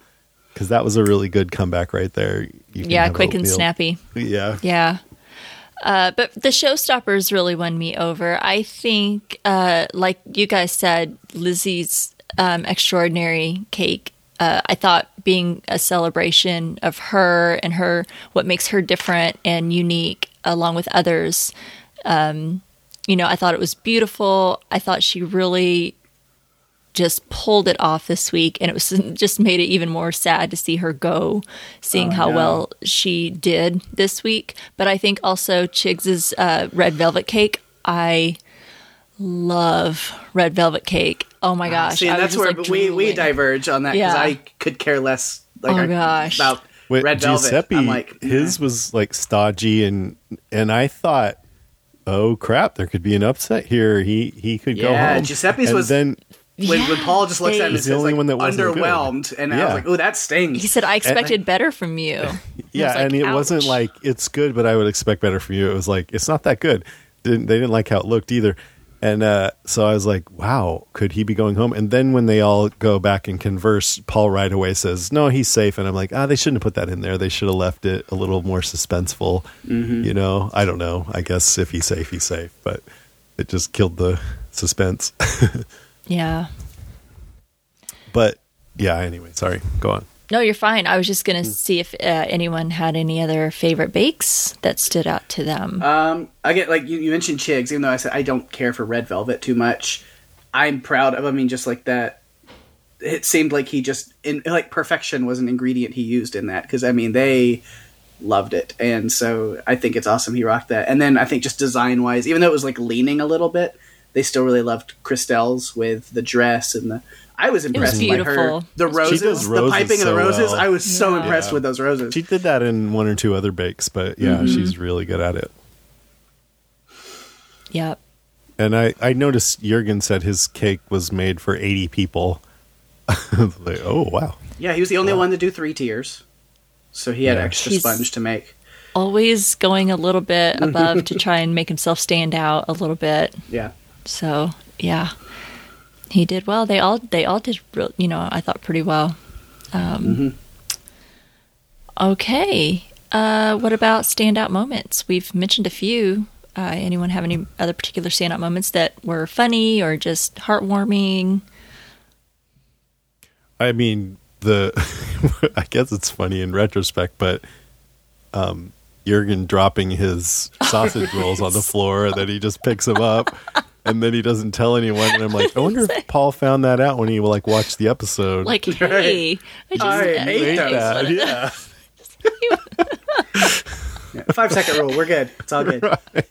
because that was a really good comeback right there. You can
yeah,
have
quick and
oatmeal.
snappy.
Yeah,
Yeah. Uh, but the showstoppers really won me over. I think, uh, like you guys said, Lizzie's um, extraordinary cake. Uh, I thought being a celebration of her and her, what makes her different and unique, along with others. Um, you know, I thought it was beautiful. I thought she really just pulled it off this week and it was *laughs* just made it even more sad to see her go seeing
Oh,
how
no.
well she did this week but i think also chigs's uh, red velvet cake i love red velvet cake oh my gosh
See, and that's where
like,
we, we diverge on that because
Yeah.
I could care less. Like,
Oh,
I-
gosh.
about
Wait,
red velvet.
Giuseppe,
I'm like,
his was like stodgy, and and I thought, oh crap, there could be an upset here. He he could go home.
Giuseppe's
and
was-
then
when, when Paul just looks
they-
at him and
He's the
says
only
like
one that wasn't good.
underwhelmed, and I was like, "Oh, that stings."
he said i expected better from you *laughs*
yeah,
like,
and it wasn't like it's good, but I would expect better from you. It was like it's not that good. Didn't they didn't like how it looked either. And uh, so I was like, wow, could he be going home? And then when they all go back and converse, Paul right away says, no, he's safe. And I'm like, ah, they shouldn't have put that in there. They should have left it a little more suspenseful.
Mm-hmm.
You know, I don't know. I guess if he's safe, he's safe. But it just killed the *laughs* suspense. *laughs*
yeah
but yeah, anyway, sorry. Go on.
no you're fine i was just
Hmm.
gonna see if uh, anyone had any other favorite bakes that stood out to them
Um, I get like you, you mentioned Chigs, even though I said I don't care for red velvet too much. I'm proud of. I mean, just like that. It seemed like he just in like perfection was an ingredient he used in that because I mean they loved it, and so I think it's awesome he rocked that. And then I think just design wise, even though it was like leaning a little bit, they still really loved Crystelle's with the dress and the. I was impressed by her. The
She
roses, the
roses
piping of the roses.
well.
I was so
Yeah.
impressed
Yeah.
with those roses.
She did that in one or two other bakes, but yeah, mm-hmm. she's really good at it.
yep
And I, I noticed Jurgen said his cake was made for 80 people. *laughs* like, oh, wow.
Yeah, he was the only one to do three tiers, so he had
Yeah.
extra
He's-
sponge to make.
always going a little bit above to *laughs* try and make himself stand out a little bit.
Yeah,
So yeah, he did well. They all they all did, real, you know, I thought pretty well. Um, Okay, uh, what about standout moments? We've mentioned a few. Uh, anyone have any other particular standout moments that were funny or just heartwarming?
I mean, the *laughs* I guess it's funny in retrospect, but um, Jurgen dropping his sausage rolls on the *laughs* floor, and then he just picks them up, and then he doesn't tell anyone. And I'm like, I wonder if *laughs* Paul found that out when he like watched the episode.
Like, hey, I just
I
ate
ate
those.
that,
What- *laughs* *laughs*
yeah.
five second rule. We're good. It's all good.
I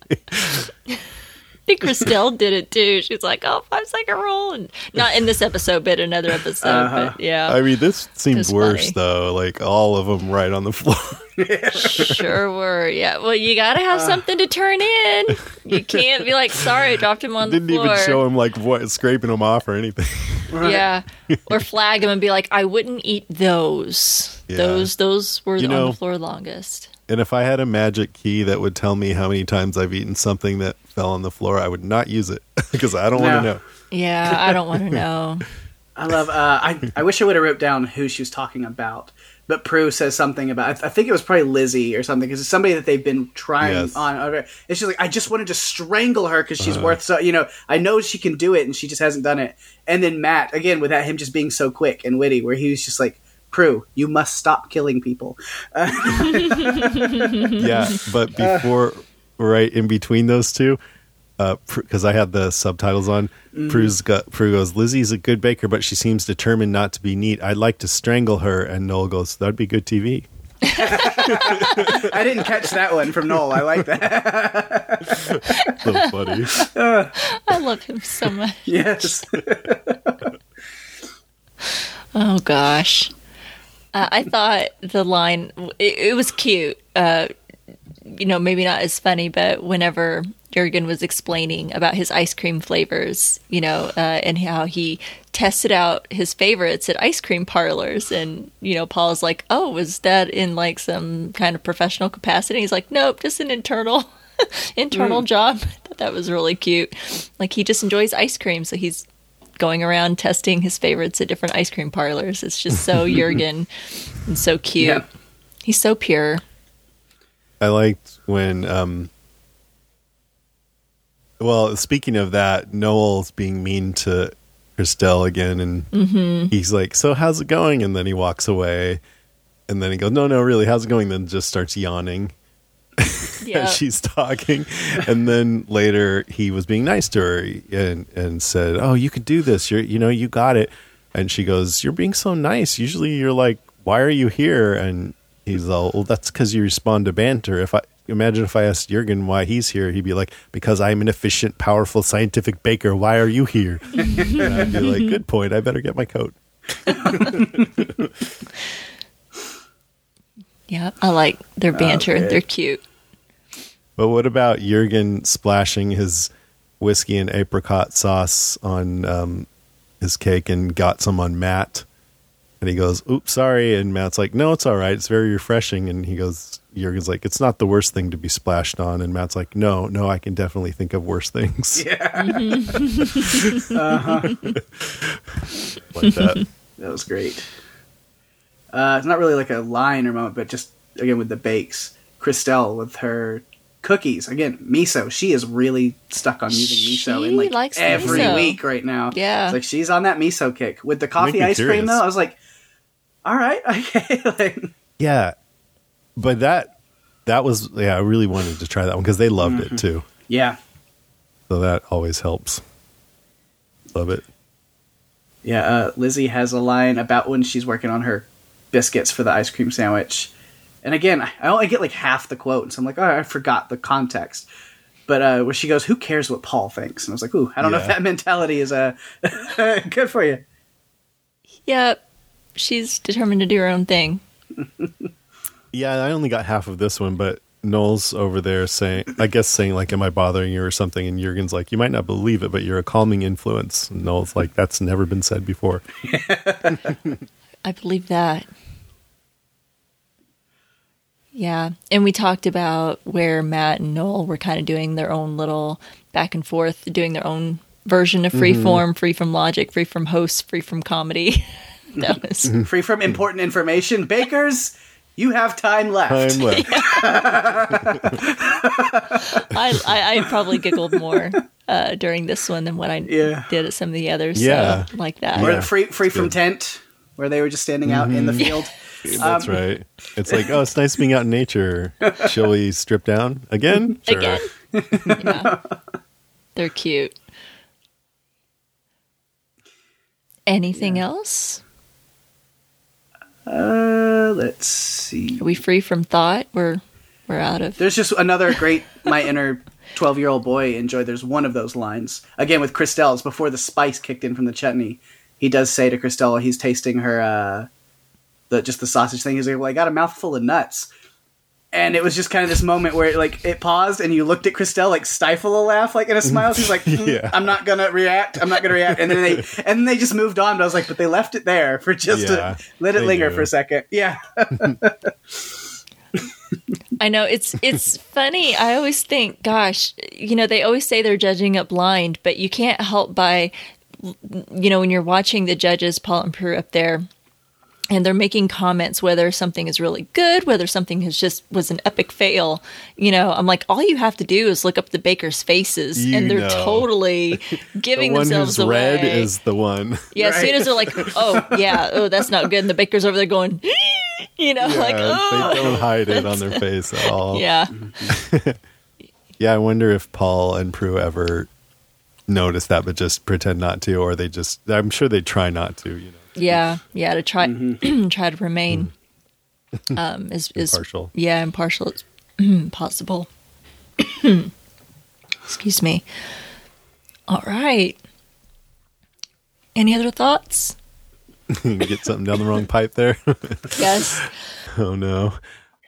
think *laughs* Crystelle did it too. She's like, "Oh, five second rule," and not in this episode, but another episode.
Uh-huh.
But yeah,
I mean, this
seems
worse
funny.
though. Like all of them right on the floor.
sure were. Yeah, well, you got to have something to turn in. You can't be like, "Sorry, I dropped him on the floor."
Didn't even show him like what scraping him off or anything.
Yeah, or flag him and be like, "I wouldn't eat those.
Yeah.
Those, those were
You
on
know-
the floor longest."
And if I had a magic key that would tell me how many times I've eaten something that fell on the floor, I would not use it *laughs* because I don't want to know.
Yeah, I don't want to *laughs* know.
I love. Uh, I I wish I would have wrote down who she was talking about. But Prue says something about. I, th- I think it was probably Lizzie or something because it's somebody that they've been trying
Yes.
on. And she's like, I just wanted to strangle her because
Uh-huh.
she's worth so. You know, I know she can do it, and she just hasn't done it. And then Matt again with that him just being so quick and witty, where he was just like, Prue, you must stop killing people. *laughs*
yeah, but before, right in between those two, because I had the subtitles on, Prue's got, Prue goes, Lizzie's a good baker, but she seems determined not to be neat. I'd like to strangle her. And Noel goes, that'd be good TV. *laughs*
I didn't catch that one from Noel. I like that. *laughs*
So funny. *laughs*
I love him so much.
yes.
Oh gosh, uh, I thought the line it, it was cute. Uh, you know, maybe not as funny, but whenever Jurgen was explaining about his ice cream flavors, you know, uh, and how he tested out his favorites at ice cream parlors, and you know, Paul's like, "Oh, was that in like some kind of professional capacity?" He's like, "Nope, just an internal." *laughs* internal job *laughs* I thought that was really cute like he just enjoys ice cream so he's going around testing his favorites at different ice cream parlors. It's just so *laughs* Jurgen and so cute.
Yeah.
He's so pure.
I liked when, um, well, speaking of that, Noel's being mean to Crystelle again, and he's like, "So how's it going?" And then he walks away, and then he goes, "No, no, really, how's it going?" Then just starts yawning *laughs*
Yeah.
as she's talking, and then later he was being nice to her and and said, "Oh, you could do this. You're, you know, you got it." And she goes, "You're being so nice. Usually, you're like, why are you here?" And he's all, "Well, that's because you respond to banter. If I imagine if I asked Jurgen why he's here, he'd be like, because I'm an efficient, powerful, scientific baker. Why are you here?" *laughs* and I'd be like, "Good point. I better get my coat." *laughs*
yeah. I like their banter.
Okay.
They're cute.
But what about Jurgen splashing his whiskey and apricot sauce on um, his cake and got some on Matt? And he goes, "Oops, sorry." And Matt's like, "No, it's all right. It's very refreshing." And he goes, Jurgen's like, "It's not the worst thing to be splashed on." And Matt's like, "No, no, I can definitely think of worse things."
Yeah. *laughs*
like that.
That was great. Uh, it's not really like a line or moment, but just again with the bakes. Crystelle with her cookies again, miso. She is really stuck on using miso
She
in like
likes
every
miso.
week right now.
Yeah.
it's like she's on that miso kick with the coffee
me
ice cream. Though I was like, all right, *laughs* okay. like,
Yeah, but that that was yeah. I really wanted to try that one because they loved it too.
yeah,
So that always helps. Love it.
yeah. Uh, Lizzie has a line about when she's working on her biscuits for the ice cream sandwich. And again, I only get like half the quote, and so I'm like, oh, I forgot the context. But uh, where she goes, "Who cares what Paul thinks?" And I was like, "Ooh, I don't know if that mentality is uh, *laughs* good for you."
Yep. She's determined to do her own thing. *laughs*
Yeah, I only got half of this one, but Noel's over there saying, I guess saying like, "Am I bothering you?" or something, and Jurgen's like, "You might not believe it, but you're a calming influence." And Noel's like, "That's never been said before." *laughs*
I believe that. Yeah. And we talked about where Matt and Noel were kind of doing their own little back and forth, doing their own version of mm-hmm. freeform, free from logic, free from hosts, free from comedy. *laughs* *laughs* that was *laughs*
Free from important information, bakers. You have time left.
Time left. *laughs*
I, I, I probably giggled more uh, during this one than what I
Yeah.
did at some of the others.
Yeah.
So, like that.
Or
Yeah.
free free from
Good.
tent, where they were just standing out in the field.
That's right. It's like, oh, it's nice being out in nature. Shall we strip down again? Sure.
Again. yeah. They're cute. Anything else?
Uh, let's see.
Are we free from thought? We're we're out of
There's just another great. My inner twelve-year-old boy enjoy. There's one of those lines again with Crystelle's before the spice kicked in from the chutney. He does say to Crystelle, he's tasting her, uh, the just the sausage thing. He's like, "Well, I got a mouthful of nuts." And it was just kind of this moment where like it paused and you looked at Crystelle like stifle a laugh like in a smile. She's like, *laughs* "Mm,
Yeah.
"I'm not gonna react. I'm not gonna react." And then they *laughs* and then they just moved on. But I was like, "But they left it there for just
Yeah,
to let it linger
do.
for a second. Yeah, *laughs*
I know it's it's funny. I always think, gosh, you know, they always say they're judging it blind, but you can't help by you know, when you're watching the judges, Paul and Prue up there, and they're making comments whether something is really good, whether something has just was an epic fail. You know, I'm like, all you have to do is look up the bakers' faces,
You
and they're
know.
totally *laughs*
The
giving
one
themselves
who's
away.
red is the one.
yeah, as soon as they're like, oh *laughs* yeah, oh that's not good, and the baker's over there going, you know, like oh
they don't hide it on their *laughs* face at all.
yeah,
Yeah, I wonder if Paul and Prue ever notice that, but just pretend not to, or they just. I'm sure they try not to. You know,
yeah, yeah, to try
Mm-hmm. *clears throat*
try to remain um is is
Impartial.
Yeah, impartial as *clears throat* possible. *clears throat* Excuse me. All right. Any other thoughts? *laughs*
get something down the wrong pipe there. *laughs*
Yes.
oh no.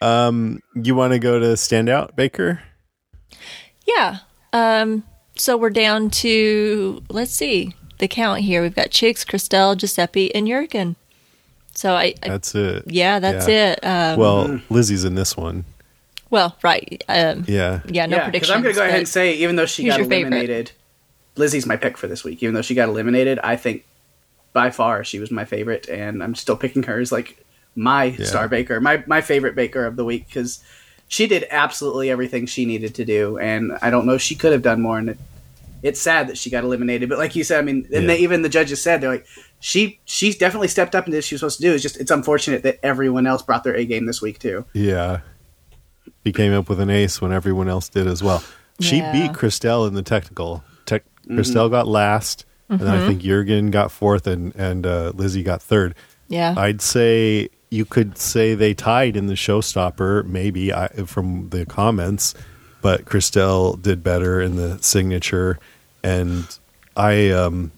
Um, you want to go to standout Baker?
Yeah. Um, so we're down to let's see the count here. We've got Chigs, Crystelle, Giuseppe, and Jurgen. So I, I
That's it.
yeah, that's
Yeah.
it. Um,
Well, Lizzie's in this one.
well, right. Um,
Yeah.
yeah, no
yeah,
predictions.
I'm going to go ahead and say, even though she got
your favorite?
eliminated, Lizzie's my pick for this week. Even though she got eliminated, I think by far she was my favorite, and I'm still picking her as like my
Yeah.
star baker, my my favorite baker of the week because she did absolutely everything she needed to do, and I don't know if she could have done more. And it, it's sad that she got eliminated, but like you said, I mean, and
Yeah.
they, even the judges said they're like. She she's definitely stepped up and did what she was supposed to do. It's just it's unfortunate that everyone else brought their A game this week too.
Yeah. He came up with an ace when everyone else did as well. She
Yeah.
beat Crystelle in the technical. Tech, Crystelle got last, and
Mm-hmm.
then I think Jurgen got fourth, and and uh, Lizzie got third.
Yeah.
I'd say you could say they tied in the showstopper, maybe I, from the comments, but Crystelle did better in the signature, and I um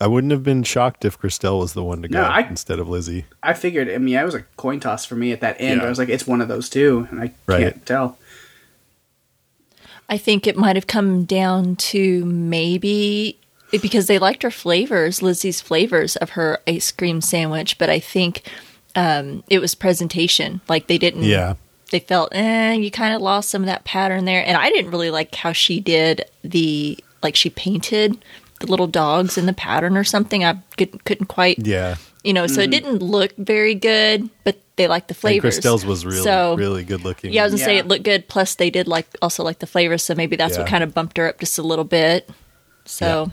I wouldn't have been shocked if Crystelle was the one to go
No, I-
instead of Lizzie.
I figured. I mean, it was a coin toss for me at that end.
Yeah.
I was like, it's one of those two, and I
Right.
can't tell.
I think it might have come down to maybe because they liked her flavors, Lizzie's flavors of her ice cream sandwich, but I think um, it was presentation. Like they didn't.
Yeah.
They felt, eh, you kind of lost some of that pattern there, and I didn't really like how she did the like she painted the little dogs in the pattern or something. I could, couldn't quite,
Yeah.
you know, so it didn't look very good, but they liked the
Mm-hmm. And
flavors.
Crystelle's was really,
So-
really good looking.
yeah, I was gonna say it looked good. Plus, they did like also like the flavors, so maybe that's what kind of bumped her up just a little bit. So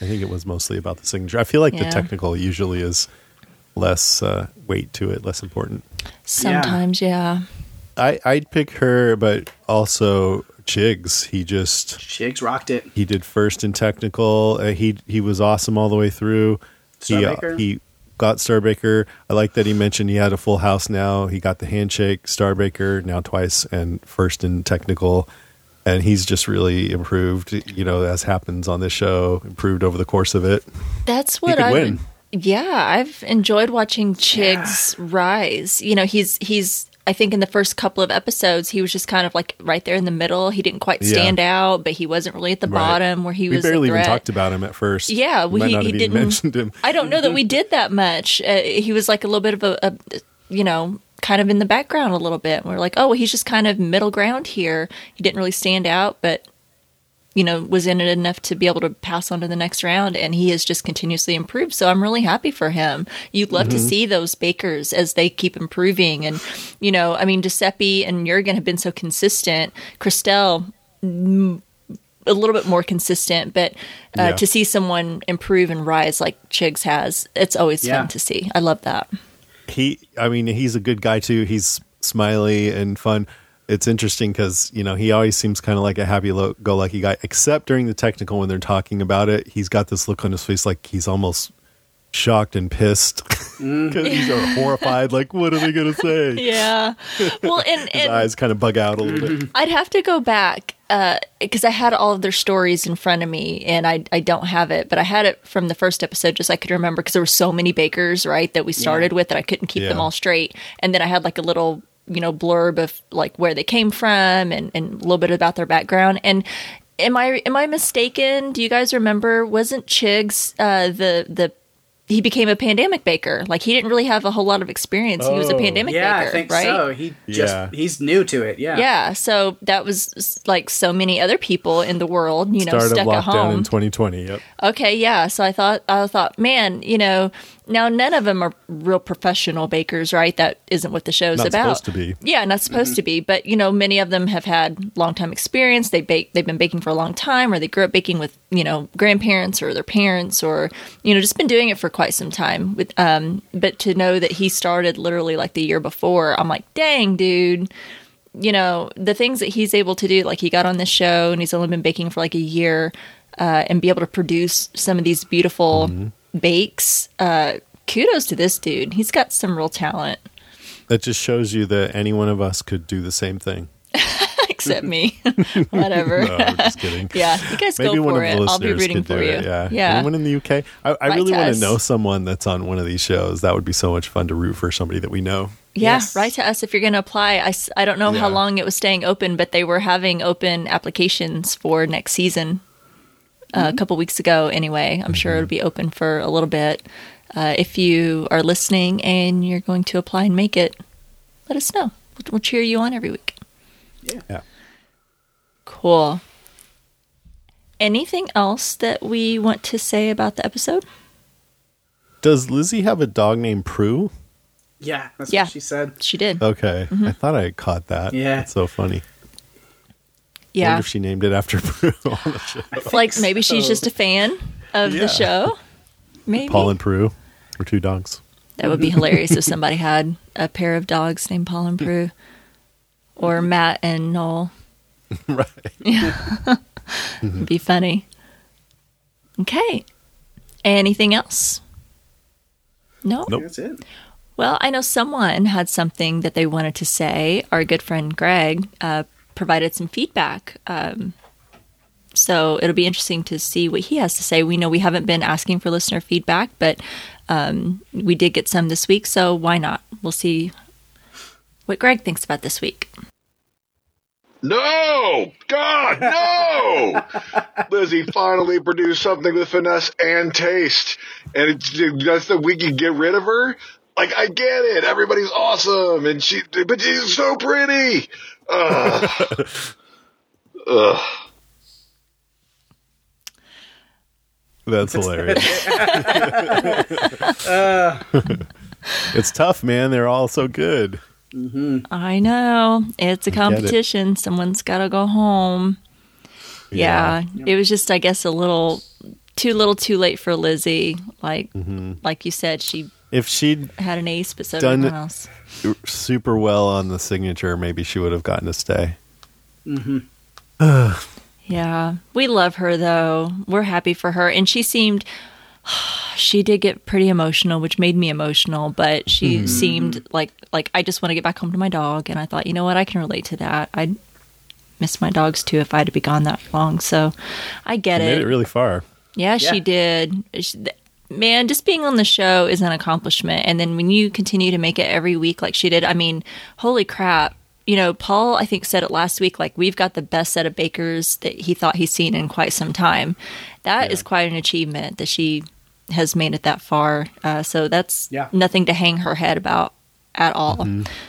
I think it was mostly about the signature. I feel like
Yeah.
the technical usually is less uh, weight to it, less important.
sometimes, yeah.
I, I'd pick her, but also Chigs. He just
Chigs rocked it.
he did first in technical. Uh, he he was awesome all the way through. He uh,
Starbaker?
he got Starbaker. I like that he mentioned he had a full house now. He got the handshake, Starbaker now twice, and first in technical. And he's just really improved, you know, as happens on this show, improved over the course of it.
That's what I.
win.
Yeah, I've enjoyed watching Chigs rise. You know, he's he's. I think in the first couple of episodes, he was just kind of like right there in the middle. He didn't quite
Yeah.
stand out, but he wasn't really at the
Right.
bottom where he
we
was. a
barely even talked about him at first.
Yeah,
We
he, he didn't.
mentioned him.
I don't know that we did that much. Uh, he was like a little bit of a, a, you know, kind of in the background a little bit. We're like, oh, well, he's just kind of middle ground here. He didn't really stand out, but you know, was in it enough to be able to pass on to the next round, and he has just continuously improved. So I'm really happy for him. You'd love to see those bakers as they keep improving, and you know, I mean, Giuseppe and Jurgen have been so consistent. Crystelle a little bit more consistent, but uh,
Yeah.
to see someone improve and rise like Chigs has, it's always
Yeah.
fun to see. I love that.
he i mean he's a good guy too he's smiley and fun it's interesting because you know he always seems kind of like a happy-go-lucky guy except during the technical when they're talking about it he's got this look on his face like he's almost shocked and pissed. *laughs* Because he's uh, horrified like what are they gonna say? *laughs*
Yeah. Well, and, *laughs*
his
and
eyes kind of bug out a little bit.
I'd have to go back because I had all of their stories in front of me, and I I don't have it, but I had it from the first episode, just so I could remember because there were so many bakers, right, that we started with that I couldn't keep them all straight, and then I had like a little you know blurb of like where they came from and and a little bit about their background and. Am I am I mistaken? Do you guys remember? Wasn't Chigs uh, the the he became a pandemic baker. Like he didn't really have a whole lot of experience. He was a
Oh.
pandemic
yeah,
baker,
I think
right?
so. He just
Yeah.
he's new to it. Yeah.
Yeah, so that was like so many other people in the world, you know,
Start of
stuck at home.
in 2020. Yep.
Okay, yeah. So I thought, I thought, man, you know, now none of them are real professional bakers, right? That isn't what the show's
Not
about.
supposed to be.
Yeah, not supposed to be. But you know, many of them have had long time experience. They bake, they've been baking for a long time, or they grew up baking with you know grandparents or their parents, or you know just been doing it for quite some time. With um, but to know that he started literally like the year before, I'm like, dang, dude you know the things that he's able to do like he got on this show and he's only been baking for like a year uh, and be able to produce some of these beautiful bakes uh, kudos to this dude he's got some real talent
That just shows you that any one of us could do the same thing. *laughs*
except me *laughs* whatever *laughs*
No, I'm just kidding.
yeah you guys
Maybe
go for it i'll be
listeners
rooting for you
it. Yeah.
yeah
Anyone in the UK? I, I really want to know someone that's on one of these shows. That would be so much fun to root for somebody that we know.
Yeah,
Yes.
write to us if you're going to apply. I, I don't know how long it was staying open, but they were having open applications for next season uh, a couple weeks ago anyway. I'm sure it'll be open for a little bit. Uh, if you are listening and you're going to apply and make it, let us know. We'll, we'll cheer you on every week.
Yeah.
Cool. Anything else that we want to say about the episode?
Does Lizzie have a dog named Prue?
Yeah. That's
Yeah.
what she said.
She did.
Okay.
Mm-hmm.
I thought I caught that.
Yeah.
That's so funny.
Yeah.
wonder if she named it after *laughs* Prue on the show.
like maybe she's just a fan of
Yeah.
the show. Maybe.
Paul and Prue were two dogs.
That would be hilarious if somebody had a pair of dogs named Paul and Prue, *laughs* or Matt and Noel. *laughs*
right. Yeah.
It'd be funny. Okay. Anything else? No.
Nope.
That's it.
Well, I know someone had something that they wanted to say. Our good friend Greg uh, provided some feedback. Um, so it'll be interesting to see what he has to say. We know we haven't been asking for listener feedback, but um, we did get some this week. So why not? We'll see what Greg thinks about this week.
No! God, no! *laughs* Lizzie finally produced something with finesse and taste. And it's just that we can get rid of her? Like, I get it. Everybody's awesome. And she, but she's so pretty. Ugh. Ugh.
That's hilarious. *laughs* it's tough, man. They're all so good.
I know it's a
it.
competition. Someone's got to go home. Yeah, it was just, I guess, a little too little, too late for Lizzie. Like,
Mm-hmm.
like you said, she
If she'd
had an ace, but so
Done-
did everyone else.
super well on the signature, maybe she would have gotten to stay. Mm-hmm. *sighs*
Yeah, we love her though. We're happy for her, and she seemed. *sighs* She did get pretty emotional, which made me emotional. But she hmm. seemed like like I just want to get back home to my dog, and I thought, you know what, I can relate to that. I'd miss my dogs too if I had to be gone that long. So I get
She
it.
made it really far.
Yeah,
Yeah.
she did. Man, just being on the show is an accomplishment. And then when you continue to make it every week like she did, I mean, holy crap. You know, Paul, I think, said it last week like, we've got the best set of bakers that he thought he's seen in quite some time. That is quite an achievement that she has made it that far. Uh, so that's
Yeah.
nothing to hang her head about at all.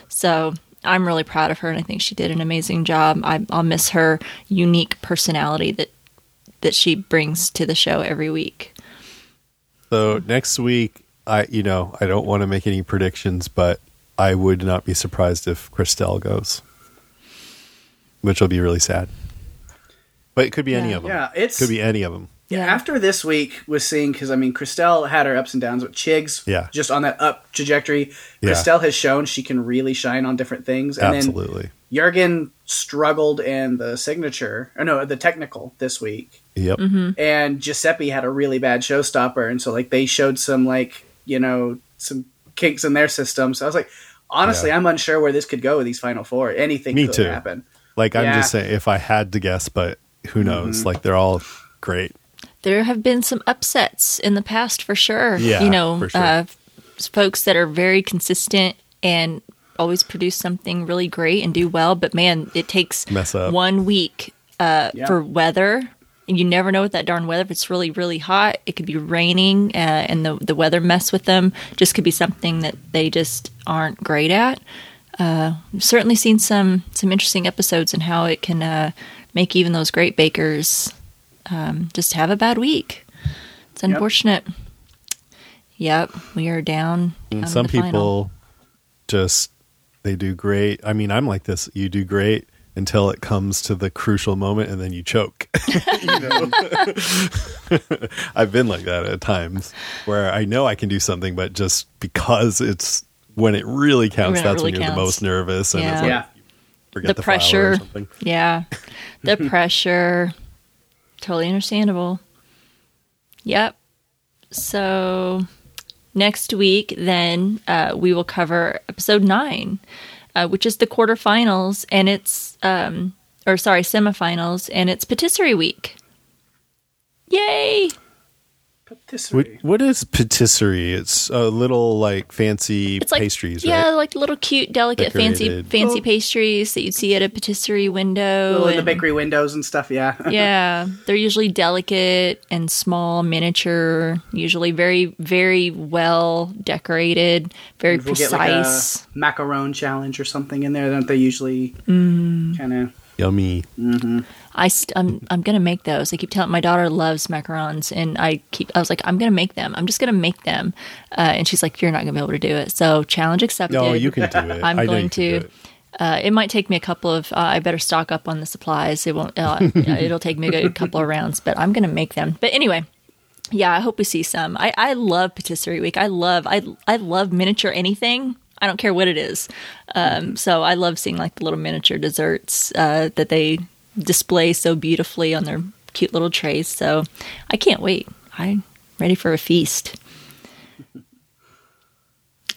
So I'm really proud of her, and I think she did an amazing job. I, I'll miss her unique personality that that she brings to the show every week.
So next week, I you know I don't want to make any predictions, but I would not be surprised if Crystelle goes, which will be really sad. But it could be any of them.
Yeah, it's
could be any of them.
Yeah, after this week was seeing because I mean Crystelle had her ups and downs, but Chigs,
Yeah.
just on that up trajectory.
Yeah.
Crystelle has shown she can really shine on different things, and
Absolutely.
then Jurgen struggled in the signature, or no, the technical this week,
Yep.
and Giuseppe had a really bad showstopper, and so like they showed some like you know some kinks in their system. So I was like, honestly,
Yeah.
I'm unsure where this could go with these final four. Anything
Me
could
too.
happen.
Like I'm
Yeah.
just saying, if I had to guess, but who knows?
Mm-hmm.
Like they're all great.
There have been some upsets in the past for sure.
Yeah,
you know,
for sure.
uh, folks that are very consistent and always produce something really great and do well. But man, it takes
Mess up.
one week uh,
Yeah.
for weather. You never know with that darn weather. If it's really, really hot, it could be raining, uh, and the the weather mess with them. Just could be something that they just aren't great at. Uh, I've certainly seen some some interesting episodes and how it can uh, make even those great bakers um, just have a bad week. It's unfortunate. Yep, we are down.
And
down
some people
final.
just they do great. I mean, I'm like this. You do great until it comes to the crucial moment and then you choke. *laughs* you know? I've been like that at times where I know I can do something, but just because it's when it really counts,
When it
that's when you're the most nervous and it's
Yeah.
like
Yeah.
forget
the,
the, flour or
pressure.
something.
Yeah, the *laughs* pressure. Totally understandable. Yep. So next week, then uh, we will cover episode nine, uh, which is the quarterfinals, and it's um, or sorry, semifinals, and it's patisserie week. Yay!
Patisserie.
What, what is patisserie? It's a little like fancy
It's like
pastries,
yeah,
right?
like little cute, delicate, fancy,
Decorated.
fancy
Oh.
pastries that you'd see at a patisserie window.
Little in the bakery windows and stuff. Yeah. *laughs*
yeah, they're usually delicate and small, miniature, usually very, very well decorated, very
We'll get like a
precise.
macaron challenge or something in there. Don't they usually
Mm.
kind of?
Yummy.
I st- I'm I'm gonna make those. I keep telling my daughter loves macarons, and I keep I was like I'm gonna make them. I'm just gonna make them, uh, and she's like you're not gonna be able to do it. So challenge accepted.
No, you can do *laughs* it.
I'm
I
going
you can do
to.
it.
Uh, it might take me a couple of. Uh, I better stock up on the supplies. It won't. Uh, *laughs* it'll take me a good couple of rounds, but I'm going to make them. But anyway, yeah, I hope we see some. I, I love patisserie week. I love. I I love miniature anything. I don't care what it is. Um, so I love seeing like the little miniature desserts uh, that they display so beautifully on their cute little trays. So I can't wait. I'm ready for a feast. *laughs*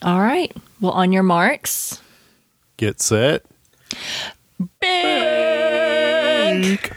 All right. Well, on your marks.
Get set.
Big.